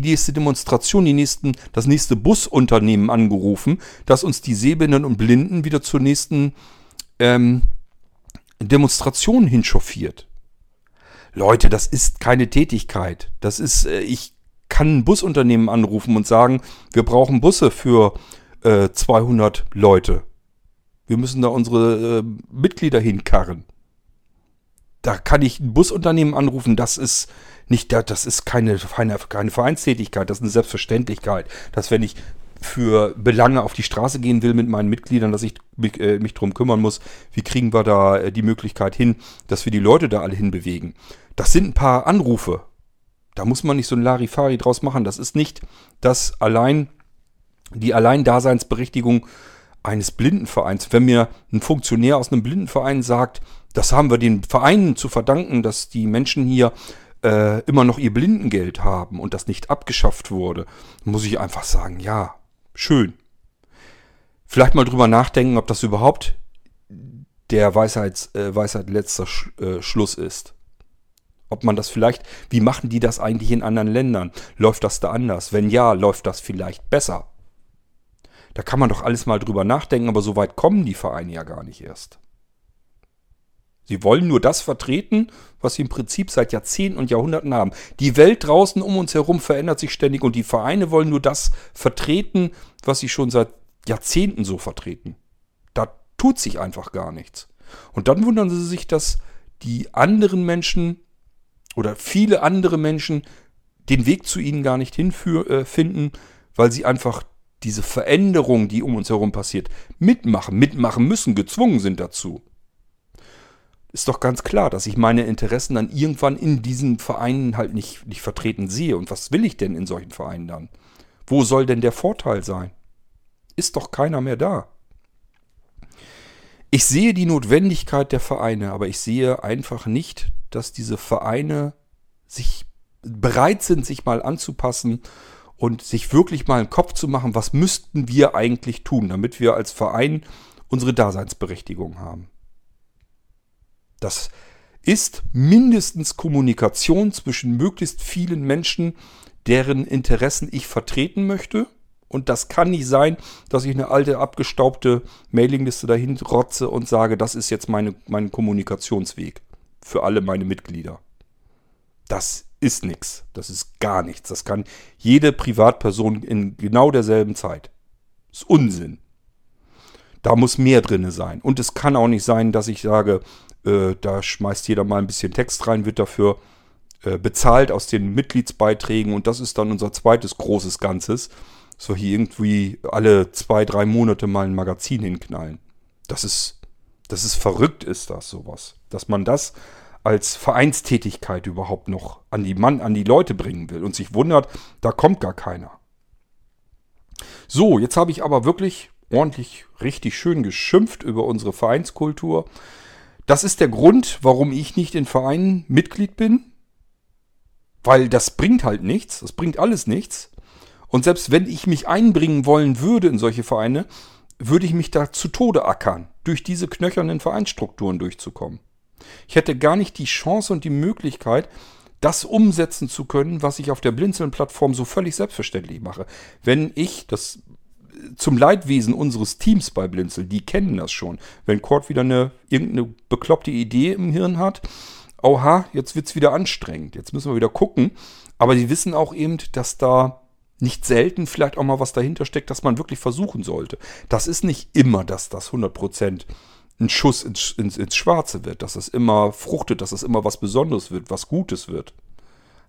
die nächste Demonstration, die nächsten, das nächste Busunternehmen angerufen, das uns die Sehbehinderten und Blinden wieder zur nächsten ähm, Demonstrationen hinchauffiert. Leute, das ist keine Tätigkeit. Das ist, äh, ich kann ein Busunternehmen anrufen und sagen, wir brauchen Busse für äh, 200 Leute. Wir müssen da unsere äh, Mitglieder hinkarren. Da kann ich ein Busunternehmen anrufen, das ist nicht, das ist keine, keine, keine Vereinstätigkeit, das ist eine Selbstverständlichkeit. Dass wenn ich für Belange auf die Straße gehen will mit meinen Mitgliedern, dass ich mich, äh, mich drum kümmern muss, wie kriegen wir da äh, die Möglichkeit hin, dass wir die Leute da alle hinbewegen. Das sind ein paar Anrufe. Da muss man nicht so ein Larifari draus machen. Das ist nicht das allein, die Alleindaseinsberechtigung eines Blindenvereins. Wenn mir ein Funktionär aus einem Blindenverein sagt, das haben wir den Vereinen zu verdanken, dass die Menschen hier äh, immer noch ihr Blindengeld haben und das nicht abgeschafft wurde, muss ich einfach sagen, ja, schön. Vielleicht mal drüber nachdenken, ob das überhaupt der Weisheits, äh, Weisheit letzter Sch äh, Schluss ist. Ob man das vielleicht, wie machen die das eigentlich in anderen Ländern? Läuft das da anders? Wenn ja, läuft das vielleicht besser? Da kann man doch alles mal drüber nachdenken, aber so weit kommen die Vereine ja gar nicht erst. Sie wollen nur das vertreten, was sie im Prinzip seit Jahrzehnten und Jahrhunderten haben. Die Welt draußen um uns herum verändert sich ständig und die Vereine wollen nur das vertreten, was sie schon seit Jahrzehnten so vertreten. Da tut sich einfach gar nichts. Und dann wundern sie sich, dass die anderen Menschen oder viele andere Menschen den Weg zu ihnen gar nicht hinfinden, äh, weil sie einfach diese Veränderung, die um uns herum passiert, mitmachen, mitmachen müssen, gezwungen sind dazu ist doch ganz klar, dass ich meine Interessen dann irgendwann in diesen Vereinen halt nicht, nicht vertreten sehe. Und was will ich denn in solchen Vereinen dann? Wo soll denn der Vorteil sein? Ist doch keiner mehr da. Ich sehe die Notwendigkeit der Vereine, aber ich sehe einfach nicht, dass diese Vereine sich bereit sind, sich mal anzupassen und sich wirklich mal einen Kopf zu machen, was müssten wir eigentlich tun, damit wir als Verein unsere Daseinsberechtigung haben. Das ist mindestens Kommunikation zwischen möglichst vielen Menschen, deren Interessen ich vertreten möchte. Und das kann nicht sein, dass ich eine alte, abgestaubte Mailingliste dahin rotze und sage, das ist jetzt meine, mein Kommunikationsweg für alle meine Mitglieder. Das ist nichts. Das ist gar nichts. Das kann jede Privatperson in genau derselben Zeit. Das ist Unsinn. Da muss mehr drin sein. Und es kann auch nicht sein, dass ich sage, äh, da schmeißt jeder mal ein bisschen Text rein, wird dafür äh, bezahlt aus den Mitgliedsbeiträgen und das ist dann unser zweites großes Ganzes. So hier irgendwie alle zwei, drei Monate mal ein Magazin hinknallen. Das ist, das ist verrückt, ist das sowas. Dass man das als Vereinstätigkeit überhaupt noch an die Mann, an die Leute bringen will und sich wundert, da kommt gar keiner. So, jetzt habe ich aber wirklich ordentlich, richtig schön geschimpft über unsere Vereinskultur. Das ist der Grund, warum ich nicht in Vereinen Mitglied bin. Weil das bringt halt nichts. Das bringt alles nichts. Und selbst wenn ich mich einbringen wollen würde in solche Vereine, würde ich mich da zu Tode ackern, durch diese knöchernen Vereinsstrukturen durchzukommen. Ich hätte gar nicht die Chance und die Möglichkeit, das umsetzen zu können, was ich auf der Blinzeln-Plattform so völlig selbstverständlich mache. Wenn ich, das zum Leidwesen unseres Teams bei Blinzel, die kennen das schon. Wenn Cord wieder eine irgendeine bekloppte Idee im Hirn hat, oha, jetzt wird's wieder anstrengend, jetzt müssen wir wieder gucken. Aber die wissen auch eben, dass da nicht selten vielleicht auch mal was dahinter steckt, dass man wirklich versuchen sollte. Das ist nicht immer, dass das 100% ein Schuss ins, ins, ins Schwarze wird, dass es immer fruchtet, dass es immer was Besonderes wird, was Gutes wird.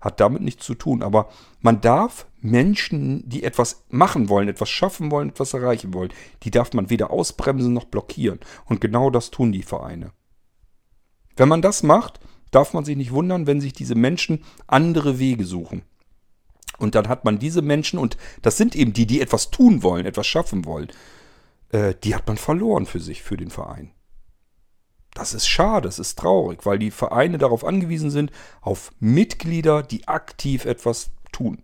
Hat damit nichts zu tun. Aber man darf Menschen, die etwas machen wollen, etwas schaffen wollen, etwas erreichen wollen, die darf man weder ausbremsen noch blockieren. Und genau das tun die Vereine. Wenn man das macht, darf man sich nicht wundern, wenn sich diese Menschen andere Wege suchen. Und dann hat man diese Menschen, und das sind eben die, die etwas tun wollen, etwas schaffen wollen, äh, die hat man verloren für sich, für den Verein. Das ist schade, das ist traurig, weil die Vereine darauf angewiesen sind, auf Mitglieder, die aktiv etwas tun.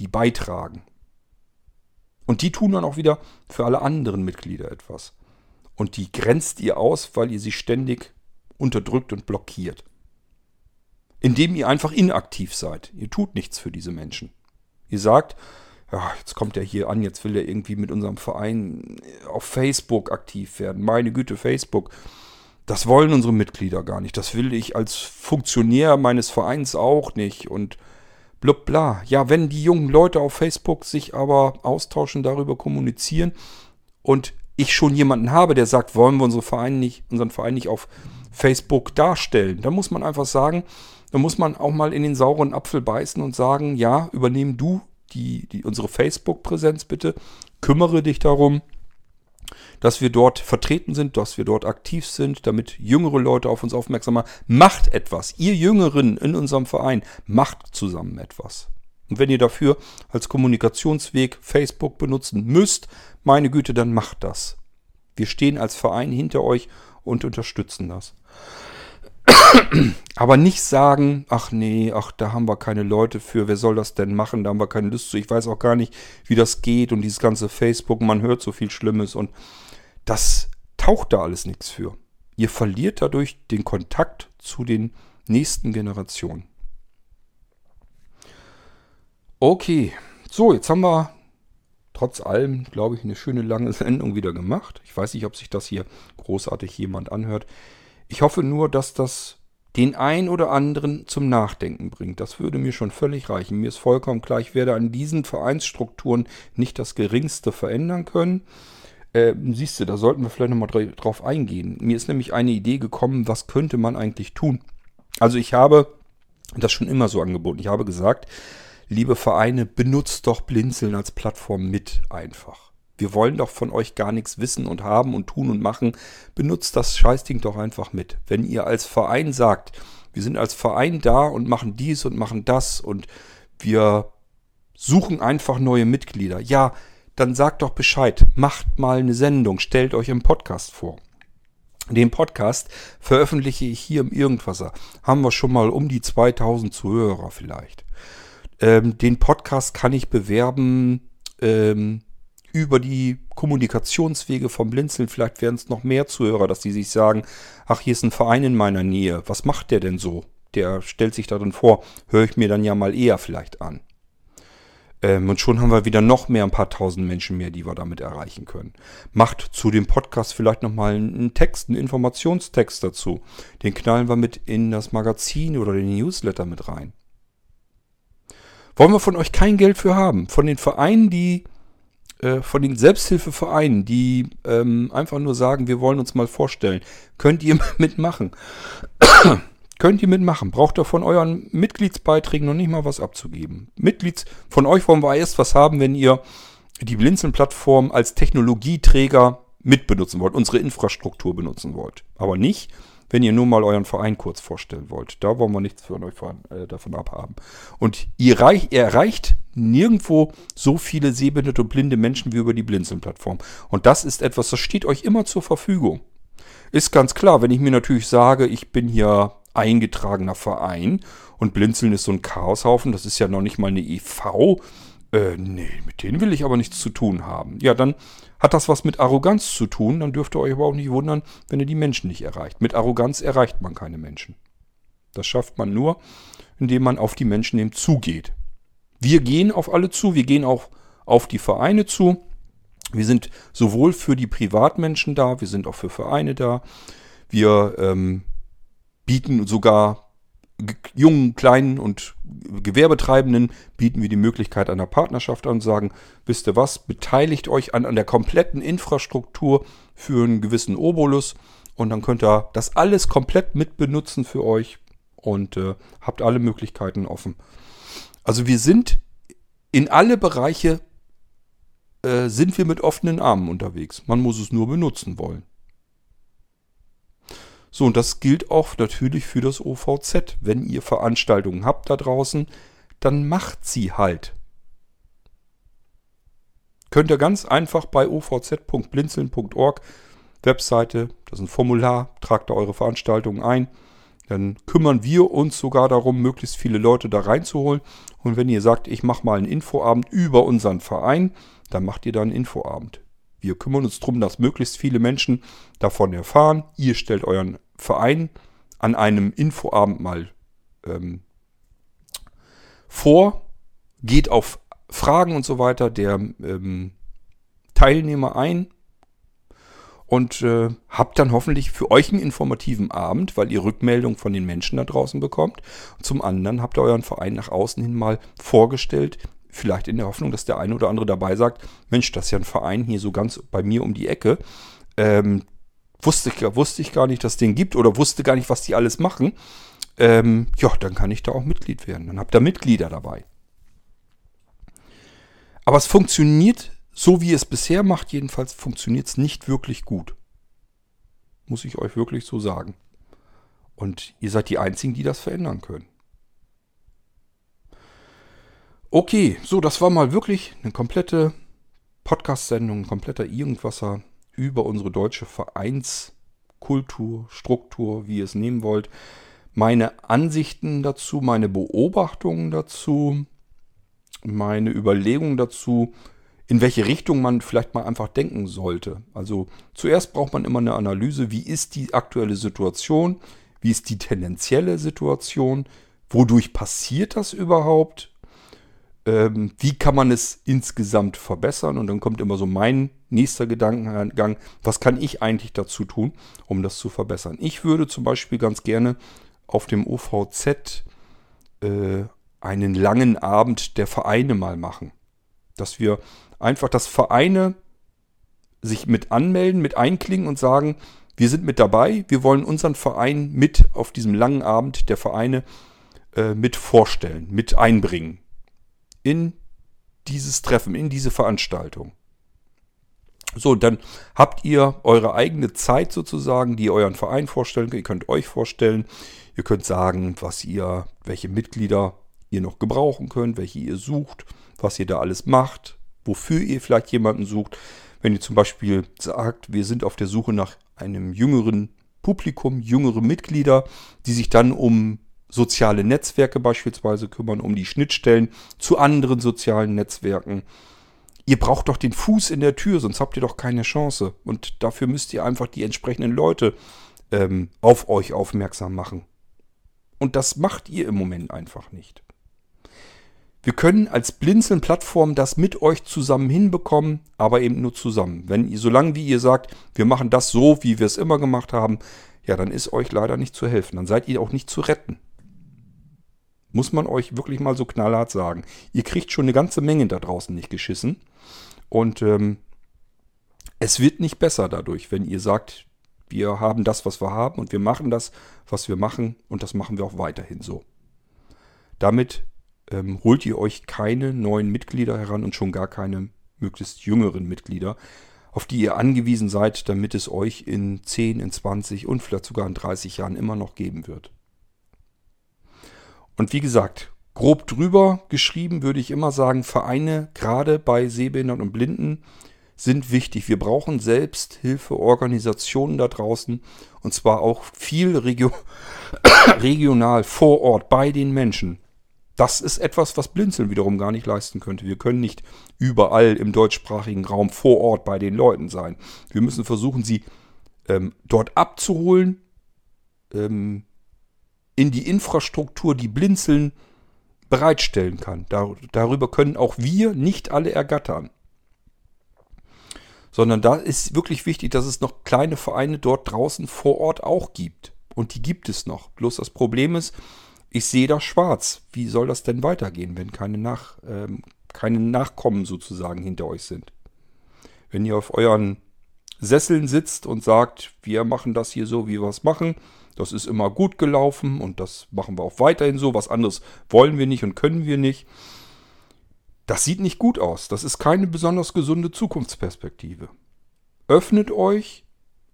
Die beitragen. Und die tun dann auch wieder für alle anderen Mitglieder etwas. Und die grenzt ihr aus, weil ihr sie ständig unterdrückt und blockiert. Indem ihr einfach inaktiv seid. Ihr tut nichts für diese Menschen. Ihr sagt, ja, jetzt kommt er hier an, jetzt will er irgendwie mit unserem Verein auf Facebook aktiv werden. Meine Güte, Facebook. Das wollen unsere Mitglieder gar nicht. Das will ich als Funktionär meines Vereins auch nicht. Und blub bla. Ja, wenn die jungen Leute auf Facebook sich aber austauschen, darüber kommunizieren und ich schon jemanden habe, der sagt, wollen wir unsere Verein nicht, unseren Verein nicht auf Facebook darstellen, dann muss man einfach sagen, dann muss man auch mal in den sauren Apfel beißen und sagen, ja, übernehmen du die, die, unsere Facebook-Präsenz bitte. Kümmere dich darum, dass wir dort vertreten sind, dass wir dort aktiv sind, damit jüngere Leute auf uns aufmerksam machen. Macht etwas. Ihr Jüngeren in unserem Verein, macht zusammen etwas. Und wenn ihr dafür als Kommunikationsweg Facebook benutzen müsst, meine Güte, dann macht das. Wir stehen als Verein hinter euch und unterstützen das. Aber nicht sagen, ach nee, ach, da haben wir keine Leute für, wer soll das denn machen, da haben wir keine Lust zu, ich weiß auch gar nicht, wie das geht und dieses ganze Facebook, man hört so viel Schlimmes und das taucht da alles nichts für. Ihr verliert dadurch den Kontakt zu den nächsten Generationen. Okay, so, jetzt haben wir trotz allem, glaube ich, eine schöne lange Sendung wieder gemacht. Ich weiß nicht, ob sich das hier großartig jemand anhört. Ich hoffe nur, dass das den ein oder anderen zum Nachdenken bringt. Das würde mir schon völlig reichen. Mir ist vollkommen klar, ich werde an diesen Vereinsstrukturen nicht das geringste verändern können. Äh, siehst du, da sollten wir vielleicht nochmal drauf eingehen. Mir ist nämlich eine Idee gekommen, was könnte man eigentlich tun? Also ich habe das schon immer so angeboten. Ich habe gesagt, liebe Vereine, benutzt doch Blinzeln als Plattform mit einfach. Wir wollen doch von euch gar nichts wissen und haben und tun und machen. Benutzt das Scheißding doch einfach mit. Wenn ihr als Verein sagt, wir sind als Verein da und machen dies und machen das und wir suchen einfach neue Mitglieder. Ja, dann sagt doch Bescheid. Macht mal eine Sendung. Stellt euch im Podcast vor. Den Podcast veröffentliche ich hier im Irgendwasser. Haben wir schon mal um die 2000 Zuhörer vielleicht. Ähm, den Podcast kann ich bewerben ähm, über die Kommunikationswege vom Blinzeln. Vielleicht werden es noch mehr Zuhörer, dass die sich sagen, ach, hier ist ein Verein in meiner Nähe. Was macht der denn so? Der stellt sich darin vor. Höre ich mir dann ja mal eher vielleicht an. Ähm, und schon haben wir wieder noch mehr, ein paar tausend Menschen mehr, die wir damit erreichen können. Macht zu dem Podcast vielleicht nochmal einen Text, einen Informationstext dazu. Den knallen wir mit in das Magazin oder den Newsletter mit rein. Wollen wir von euch kein Geld für haben? Von den Vereinen, die äh, von den Selbsthilfevereinen, die ähm, einfach nur sagen, wir wollen uns mal vorstellen, könnt ihr mitmachen. Könnt ihr mitmachen. Braucht ihr von euren Mitgliedsbeiträgen noch nicht mal was abzugeben. Mitglieds, von euch wollen wir erst was haben, wenn ihr die Blinzeln-Plattform als Technologieträger mitbenutzen wollt, unsere Infrastruktur benutzen wollt. Aber nicht, wenn ihr nur mal euren Verein kurz vorstellen wollt. Da wollen wir nichts von euch von, äh, davon abhaben. Und ihr, reich, ihr erreicht nirgendwo so viele sehbehinderte und blinde Menschen wie über die Blinzeln-Plattform. Und das ist etwas, das steht euch immer zur Verfügung. Ist ganz klar, wenn ich mir natürlich sage, ich bin hier eingetragener Verein und Blinzeln ist so ein Chaoshaufen, das ist ja noch nicht mal eine EV, äh, nee, mit denen will ich aber nichts zu tun haben. Ja, dann hat das was mit Arroganz zu tun, dann dürft ihr euch aber auch nicht wundern, wenn ihr die Menschen nicht erreicht. Mit Arroganz erreicht man keine Menschen. Das schafft man nur, indem man auf die Menschen eben zugeht. Wir gehen auf alle zu, wir gehen auch auf die Vereine zu. Wir sind sowohl für die Privatmenschen da, wir sind auch für Vereine da. Wir ähm, bieten sogar jungen, kleinen und Gewerbetreibenden bieten wir die Möglichkeit einer Partnerschaft an und sagen, wisst ihr was, beteiligt euch an, an der kompletten Infrastruktur für einen gewissen Obolus und dann könnt ihr das alles komplett mitbenutzen für euch und äh, habt alle Möglichkeiten offen. Also wir sind in alle Bereiche äh, sind wir mit offenen Armen unterwegs. Man muss es nur benutzen wollen. So, und das gilt auch natürlich für das OVZ. Wenn ihr Veranstaltungen habt da draußen, dann macht sie halt. Könnt ihr ganz einfach bei ovz.blinzeln.org Webseite, das ist ein Formular, tragt da eure Veranstaltungen ein. Dann kümmern wir uns sogar darum, möglichst viele Leute da reinzuholen. Und wenn ihr sagt, ich mache mal einen Infoabend über unseren Verein, dann macht ihr da einen Infoabend. Wir kümmern uns darum, dass möglichst viele Menschen davon erfahren. Ihr stellt euren Verein an einem Infoabend mal ähm, vor, geht auf Fragen und so weiter der ähm, Teilnehmer ein und äh, habt dann hoffentlich für euch einen informativen Abend, weil ihr Rückmeldung von den Menschen da draußen bekommt. Und zum anderen habt ihr euren Verein nach außen hin mal vorgestellt, vielleicht in der Hoffnung, dass der eine oder andere dabei sagt, Mensch, das ist ja ein Verein hier so ganz bei mir um die Ecke. Ähm, wusste, ich, wusste ich gar nicht, dass es den gibt oder wusste gar nicht, was die alles machen. Ähm, ja, dann kann ich da auch Mitglied werden. Dann habt ihr Mitglieder dabei. Aber es funktioniert, so wie es bisher macht, jedenfalls funktioniert es nicht wirklich gut. Muss ich euch wirklich so sagen. Und ihr seid die Einzigen, die das verändern können. Okay, so, das war mal wirklich eine komplette Podcast-Sendung, ein kompletter Irgendwasser über unsere deutsche Vereinskultur, Struktur, wie ihr es nehmen wollt. Meine Ansichten dazu, meine Beobachtungen dazu, meine Überlegungen dazu, in welche Richtung man vielleicht mal einfach denken sollte. Also zuerst braucht man immer eine Analyse, wie ist die aktuelle Situation, wie ist die tendenzielle Situation, wodurch passiert das überhaupt, ähm, wie kann man es insgesamt verbessern? Und dann kommt immer so mein nächster Gedankengang, was kann ich eigentlich dazu tun, um das zu verbessern? Ich würde zum Beispiel ganz gerne auf dem OVZ äh, einen langen Abend der Vereine mal machen. Dass wir einfach, dass Vereine sich mit anmelden, mit einklingen und sagen, wir sind mit dabei, wir wollen unseren Verein mit auf diesem langen Abend der Vereine äh, mit vorstellen, mit einbringen in dieses Treffen, in diese Veranstaltung. So, dann habt ihr eure eigene Zeit sozusagen, die ihr euren Verein vorstellen könnt. Ihr könnt euch vorstellen, ihr könnt sagen, was ihr, welche Mitglieder ihr noch gebrauchen könnt, welche ihr sucht, was ihr da alles macht, wofür ihr vielleicht jemanden sucht. Wenn ihr zum Beispiel sagt, wir sind auf der Suche nach einem jüngeren Publikum, jüngere Mitglieder, die sich dann um soziale Netzwerke beispielsweise kümmern, um die Schnittstellen zu anderen sozialen Netzwerken. Ihr braucht doch den Fuß in der Tür, sonst habt ihr doch keine Chance. Und dafür müsst ihr einfach die entsprechenden Leute ähm, auf euch aufmerksam machen. Und das macht ihr im Moment einfach nicht. Wir können als Blinzeln-Plattform das mit euch zusammen hinbekommen, aber eben nur zusammen. Wenn ihr, solange wie ihr sagt, wir machen das so, wie wir es immer gemacht haben, ja, dann ist euch leider nicht zu helfen. Dann seid ihr auch nicht zu retten. Muss man euch wirklich mal so knallhart sagen. Ihr kriegt schon eine ganze Menge da draußen nicht geschissen. Und ähm, es wird nicht besser dadurch, wenn ihr sagt, Wir haben das, was wir haben und wir machen das, was wir machen und das machen wir auch weiterhin so. Damit ähm, holt ihr euch keine neuen Mitglieder heran und schon gar keine möglichst jüngeren Mitglieder, auf die ihr angewiesen seid, damit es euch in 10, in 20 und vielleicht sogar in 30 Jahren immer noch geben wird. Und wie gesagt, grob drüber geschrieben würde ich immer sagen, Vereine gerade bei Sehbehinderten und Blinden sind wichtig. Wir brauchen Selbsthilfeorganisationen da draußen und zwar auch viel regio regional vor Ort bei den Menschen. Das ist etwas, was Blinzeln wiederum gar nicht leisten könnte. Wir können nicht überall im deutschsprachigen Raum vor Ort bei den Leuten sein. Wir müssen versuchen, sie ähm, dort abzuholen, ähm, in die Infrastruktur, die Blinzeln bereitstellen kann. Dar darüber können auch wir nicht alle ergattern. Sondern da ist wirklich wichtig, dass es noch kleine Vereine dort draußen vor Ort auch gibt. Und die gibt es noch. Bloß das Problem ist, ich sehe das schwarz. Wie soll das denn weitergehen, wenn keine, Nach, ähm, keine Nachkommen sozusagen hinter euch sind? Wenn ihr auf euren Sesseln sitzt und sagt, wir machen das hier so, wie wir es machen, das ist immer gut gelaufen und das machen wir auch weiterhin so, was anderes wollen wir nicht und können wir nicht. Das sieht nicht gut aus. Das ist keine besonders gesunde Zukunftsperspektive. Öffnet euch,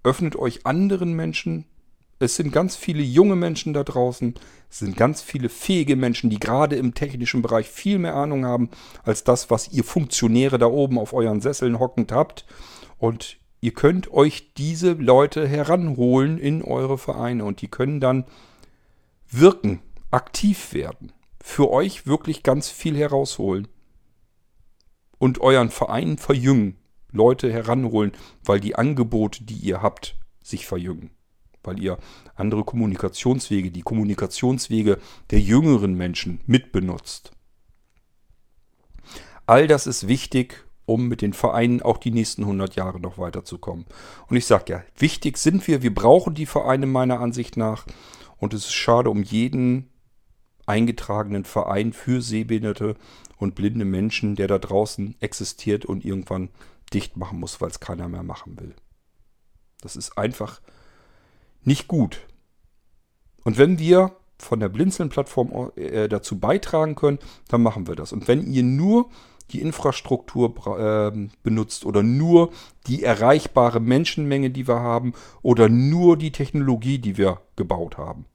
öffnet euch anderen Menschen, es sind ganz viele junge Menschen da draußen. Es sind ganz viele fähige Menschen, die gerade im technischen Bereich viel mehr Ahnung haben als das, was ihr Funktionäre da oben auf euren Sesseln hockend habt. Und ihr könnt euch diese Leute heranholen in eure Vereine und die können dann wirken, aktiv werden, für euch wirklich ganz viel herausholen und euren Verein verjüngen, Leute heranholen, weil die Angebote, die ihr habt, sich verjüngen weil ihr andere Kommunikationswege, die Kommunikationswege der jüngeren Menschen mitbenutzt. All das ist wichtig, um mit den Vereinen auch die nächsten 100 Jahre noch weiterzukommen. Und ich sage ja, wichtig sind wir, wir brauchen die Vereine meiner Ansicht nach. Und es ist schade um jeden eingetragenen Verein für sehbehinderte und blinde Menschen, der da draußen existiert und irgendwann dicht machen muss, weil es keiner mehr machen will. Das ist einfach nicht gut. Und wenn wir von der Blinzeln-Plattform äh, dazu beitragen können, dann machen wir das. Und wenn ihr nur die Infrastruktur äh, benutzt oder nur die erreichbare Menschenmenge, die wir haben, oder nur die Technologie, die wir gebaut haben.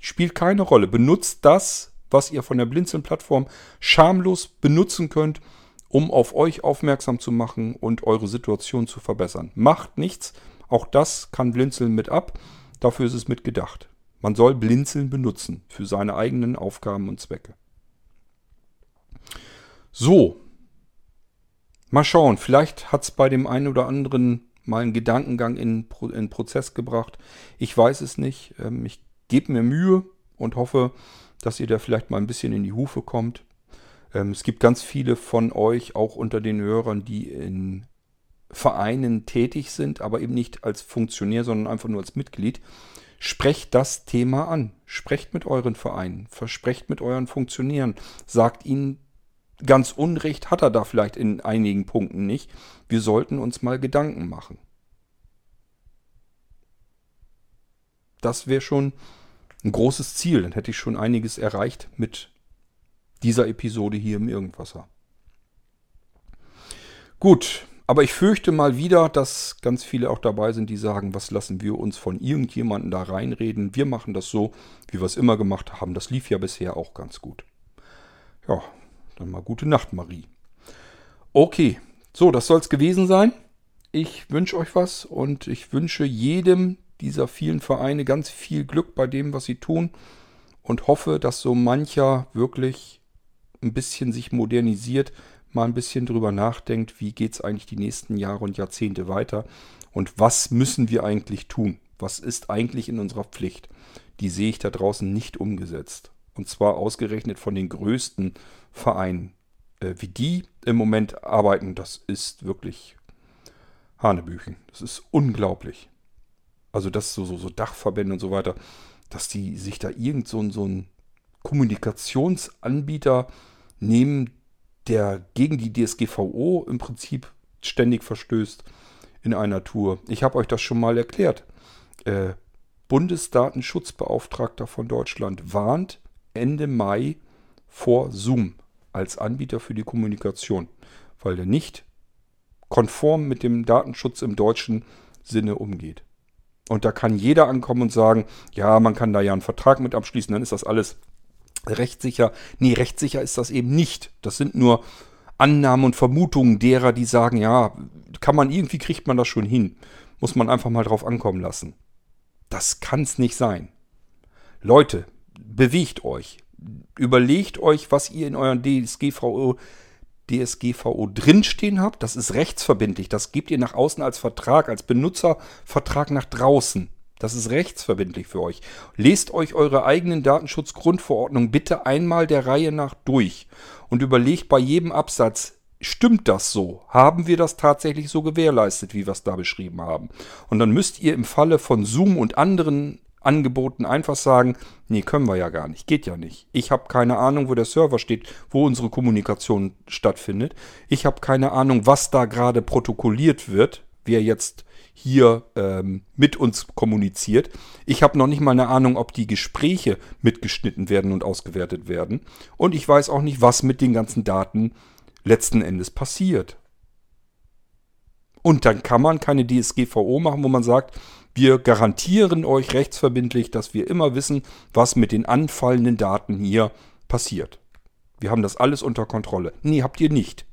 Spielt keine Rolle. Benutzt das, was ihr von der Blinzeln-Plattform schamlos benutzen könnt, um auf euch aufmerksam zu machen und eure Situation zu verbessern. Macht nichts, auch das kann Blinzeln mit ab. Dafür ist es mit gedacht. Man soll Blinzeln benutzen für seine eigenen Aufgaben und Zwecke. So. Mal schauen. Vielleicht hat es bei dem einen oder anderen mal einen Gedankengang in, in Prozess gebracht. Ich weiß es nicht. Ähm, ich gebe mir Mühe und hoffe, dass ihr da vielleicht mal ein bisschen in die Hufe kommt. Ähm, es gibt ganz viele von euch, auch unter den Hörern, die in Vereinen tätig sind, aber eben nicht als Funktionär, sondern einfach nur als Mitglied, sprecht das Thema an. Sprecht mit euren Vereinen, versprecht mit euren Funktionären, sagt ihnen, ganz Unrecht hat er da vielleicht in einigen Punkten nicht. Wir sollten uns mal Gedanken machen. Das wäre schon ein großes Ziel. Dann hätte ich schon einiges erreicht mit dieser Episode hier im Irgendwasser. Gut, aber ich fürchte mal wieder, dass ganz viele auch dabei sind, die sagen, was lassen wir uns von irgendjemandem da reinreden. Wir machen das so, wie wir es immer gemacht haben. Das lief ja bisher auch ganz gut. Ja, dann mal gute Nacht, Marie. Okay, so, das soll es gewesen sein. Ich wünsche euch was und ich wünsche jedem dieser vielen Vereine ganz viel Glück bei dem, was sie tun und hoffe, dass so mancher wirklich ein bisschen sich modernisiert, mal ein bisschen drüber nachdenkt, wie geht es eigentlich die nächsten Jahre und Jahrzehnte weiter und was müssen wir eigentlich tun? Was ist eigentlich in unserer Pflicht? Die sehe ich da draußen nicht umgesetzt. Und zwar ausgerechnet von den größten Vereinen. Äh, wie die im Moment arbeiten, das ist wirklich Hanebüchen. Das ist unglaublich. Also das so, so, so Dachverbände und so weiter, dass die sich da irgend so, so ein Kommunikationsanbieter nehmen, der gegen die DSGVO im Prinzip ständig verstößt, in einer Tour. Ich habe euch das schon mal erklärt. Äh, Bundesdatenschutzbeauftragter von Deutschland warnt Ende Mai vor Zoom als Anbieter für die Kommunikation, weil der nicht konform mit dem Datenschutz im deutschen Sinne umgeht. Und da kann jeder ankommen und sagen, ja, man kann da ja einen Vertrag mit abschließen, dann ist das alles rechtssicher. Nee, rechtssicher ist das eben nicht. Das sind nur Annahmen und Vermutungen derer, die sagen, ja, kann man irgendwie kriegt man das schon hin. Muss man einfach mal drauf ankommen lassen. Das kann's nicht sein. Leute, bewegt euch. Überlegt euch, was ihr in euren DSGVO, DSGVO drinstehen habt. Das ist rechtsverbindlich. Das gebt ihr nach außen als Vertrag, als Benutzervertrag nach draußen. Das ist rechtsverbindlich für euch. Lest euch eure eigenen Datenschutzgrundverordnungen bitte einmal der Reihe nach durch und überlegt bei jedem Absatz, stimmt das so? Haben wir das tatsächlich so gewährleistet, wie wir es da beschrieben haben? Und dann müsst ihr im Falle von Zoom und anderen Angeboten einfach sagen, nee, können wir ja gar nicht, geht ja nicht. Ich habe keine Ahnung, wo der Server steht, wo unsere Kommunikation stattfindet. Ich habe keine Ahnung, was da gerade protokolliert wird, wer jetzt hier ähm, mit uns kommuniziert. Ich habe noch nicht mal eine Ahnung, ob die Gespräche mitgeschnitten werden und ausgewertet werden. Und ich weiß auch nicht, was mit den ganzen Daten letzten Endes passiert. Und dann kann man keine DSGVO machen, wo man sagt, wir garantieren euch rechtsverbindlich, dass wir immer wissen, was mit den anfallenden Daten hier passiert. Wir haben das alles unter Kontrolle. Nee, habt ihr nicht.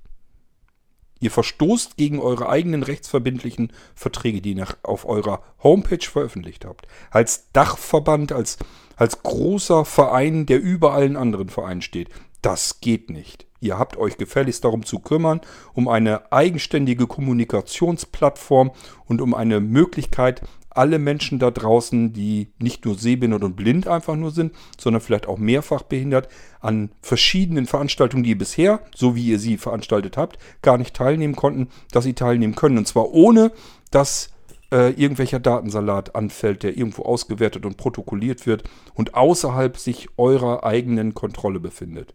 Ihr verstoßt gegen eure eigenen rechtsverbindlichen Verträge, die ihr auf eurer Homepage veröffentlicht habt. Als Dachverband, als, als großer Verein, der über allen anderen Vereinen steht. Das geht nicht. Ihr habt euch gefälligst darum zu kümmern, um eine eigenständige Kommunikationsplattform und um eine Möglichkeit, alle Menschen da draußen, die nicht nur sehbehindert und blind einfach nur sind, sondern vielleicht auch mehrfach behindert, an verschiedenen Veranstaltungen, die ihr bisher, so wie ihr sie veranstaltet habt, gar nicht teilnehmen konnten, dass sie teilnehmen können. Und zwar ohne, dass äh, irgendwelcher Datensalat anfällt, der irgendwo ausgewertet und protokolliert wird und außerhalb sich eurer eigenen Kontrolle befindet.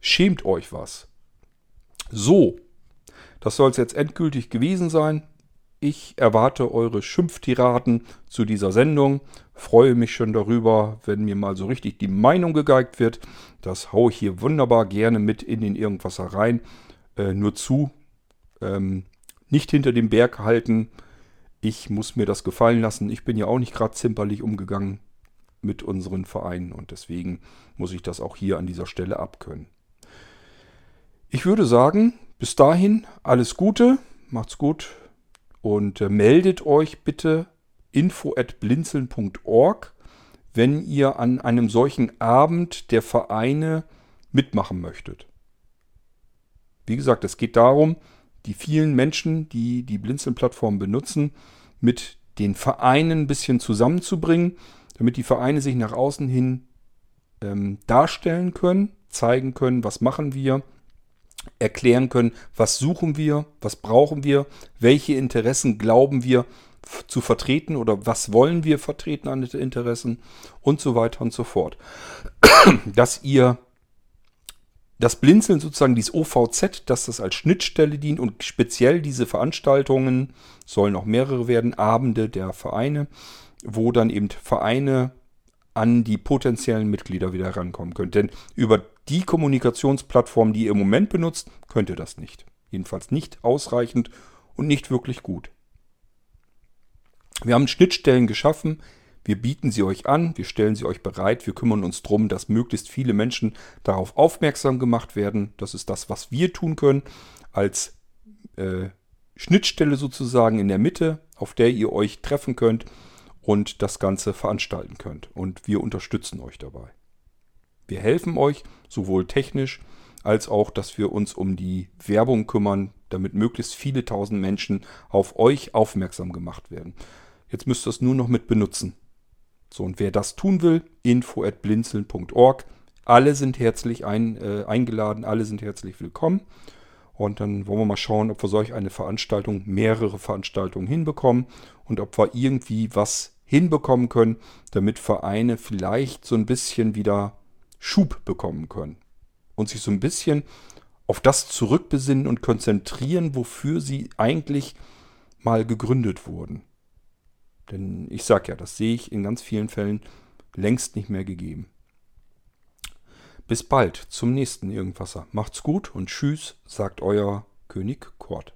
Schämt euch was. So, das soll es jetzt endgültig gewesen sein. Ich erwarte eure Schimpftiraden zu dieser Sendung. Freue mich schon darüber, wenn mir mal so richtig die Meinung gegeigt wird. Das haue ich hier wunderbar gerne mit in den Irgendwasser rein. Äh, nur zu. Ähm, nicht hinter dem Berg halten. Ich muss mir das gefallen lassen. Ich bin ja auch nicht gerade zimperlich umgegangen mit unseren Vereinen und deswegen muss ich das auch hier an dieser Stelle abkönnen. Ich würde sagen, bis dahin alles Gute, macht's gut und äh, meldet euch bitte info at blinzeln.org, wenn ihr an einem solchen Abend der Vereine mitmachen möchtet. Wie gesagt, es geht darum, die vielen Menschen, die die Blinzeln-Plattform benutzen, mit den Vereinen ein bisschen zusammenzubringen, damit die Vereine sich nach außen hin ähm, darstellen können, zeigen können, was machen wir, erklären können, was suchen wir, was brauchen wir, welche Interessen glauben wir zu vertreten oder was wollen wir vertreten an Interessen und so weiter und so fort. Dass ihr das Blinzeln sozusagen, dieses OVZ, dass das als Schnittstelle dient und speziell diese Veranstaltungen, sollen auch mehrere werden, Abende der Vereine, wo dann eben Vereine an die potenziellen Mitglieder wieder herankommen können. Denn über die Kommunikationsplattform, die ihr im Moment benutzt, könnt ihr das nicht. Jedenfalls nicht ausreichend und nicht wirklich gut. Wir haben Schnittstellen geschaffen, wir bieten sie euch an, wir stellen sie euch bereit, wir kümmern uns darum, dass möglichst viele Menschen darauf aufmerksam gemacht werden. Das ist das, was wir tun können, als äh, Schnittstelle sozusagen in der Mitte, auf der ihr euch treffen könnt und das Ganze veranstalten könnt. Und wir unterstützen euch dabei. Wir helfen euch sowohl technisch als auch, dass wir uns um die Werbung kümmern, damit möglichst viele tausend Menschen auf euch aufmerksam gemacht werden. Jetzt müsst ihr es nur noch mit benutzen. So, und wer das tun will, info at blinzeln.org. Alle sind herzlich ein, äh, eingeladen, alle sind herzlich willkommen. Und dann wollen wir mal schauen, ob wir solch eine Veranstaltung, mehrere Veranstaltungen hinbekommen und ob wir irgendwie was hinbekommen können, damit Vereine vielleicht so ein bisschen wieder Schub bekommen können und sich so ein bisschen auf das zurückbesinnen und konzentrieren, wofür sie eigentlich mal gegründet wurden. Denn ich sage ja, das sehe ich in ganz vielen Fällen längst nicht mehr gegeben. Bis bald zum nächsten Irgendwasser. Macht's gut und tschüss, sagt euer König Kort.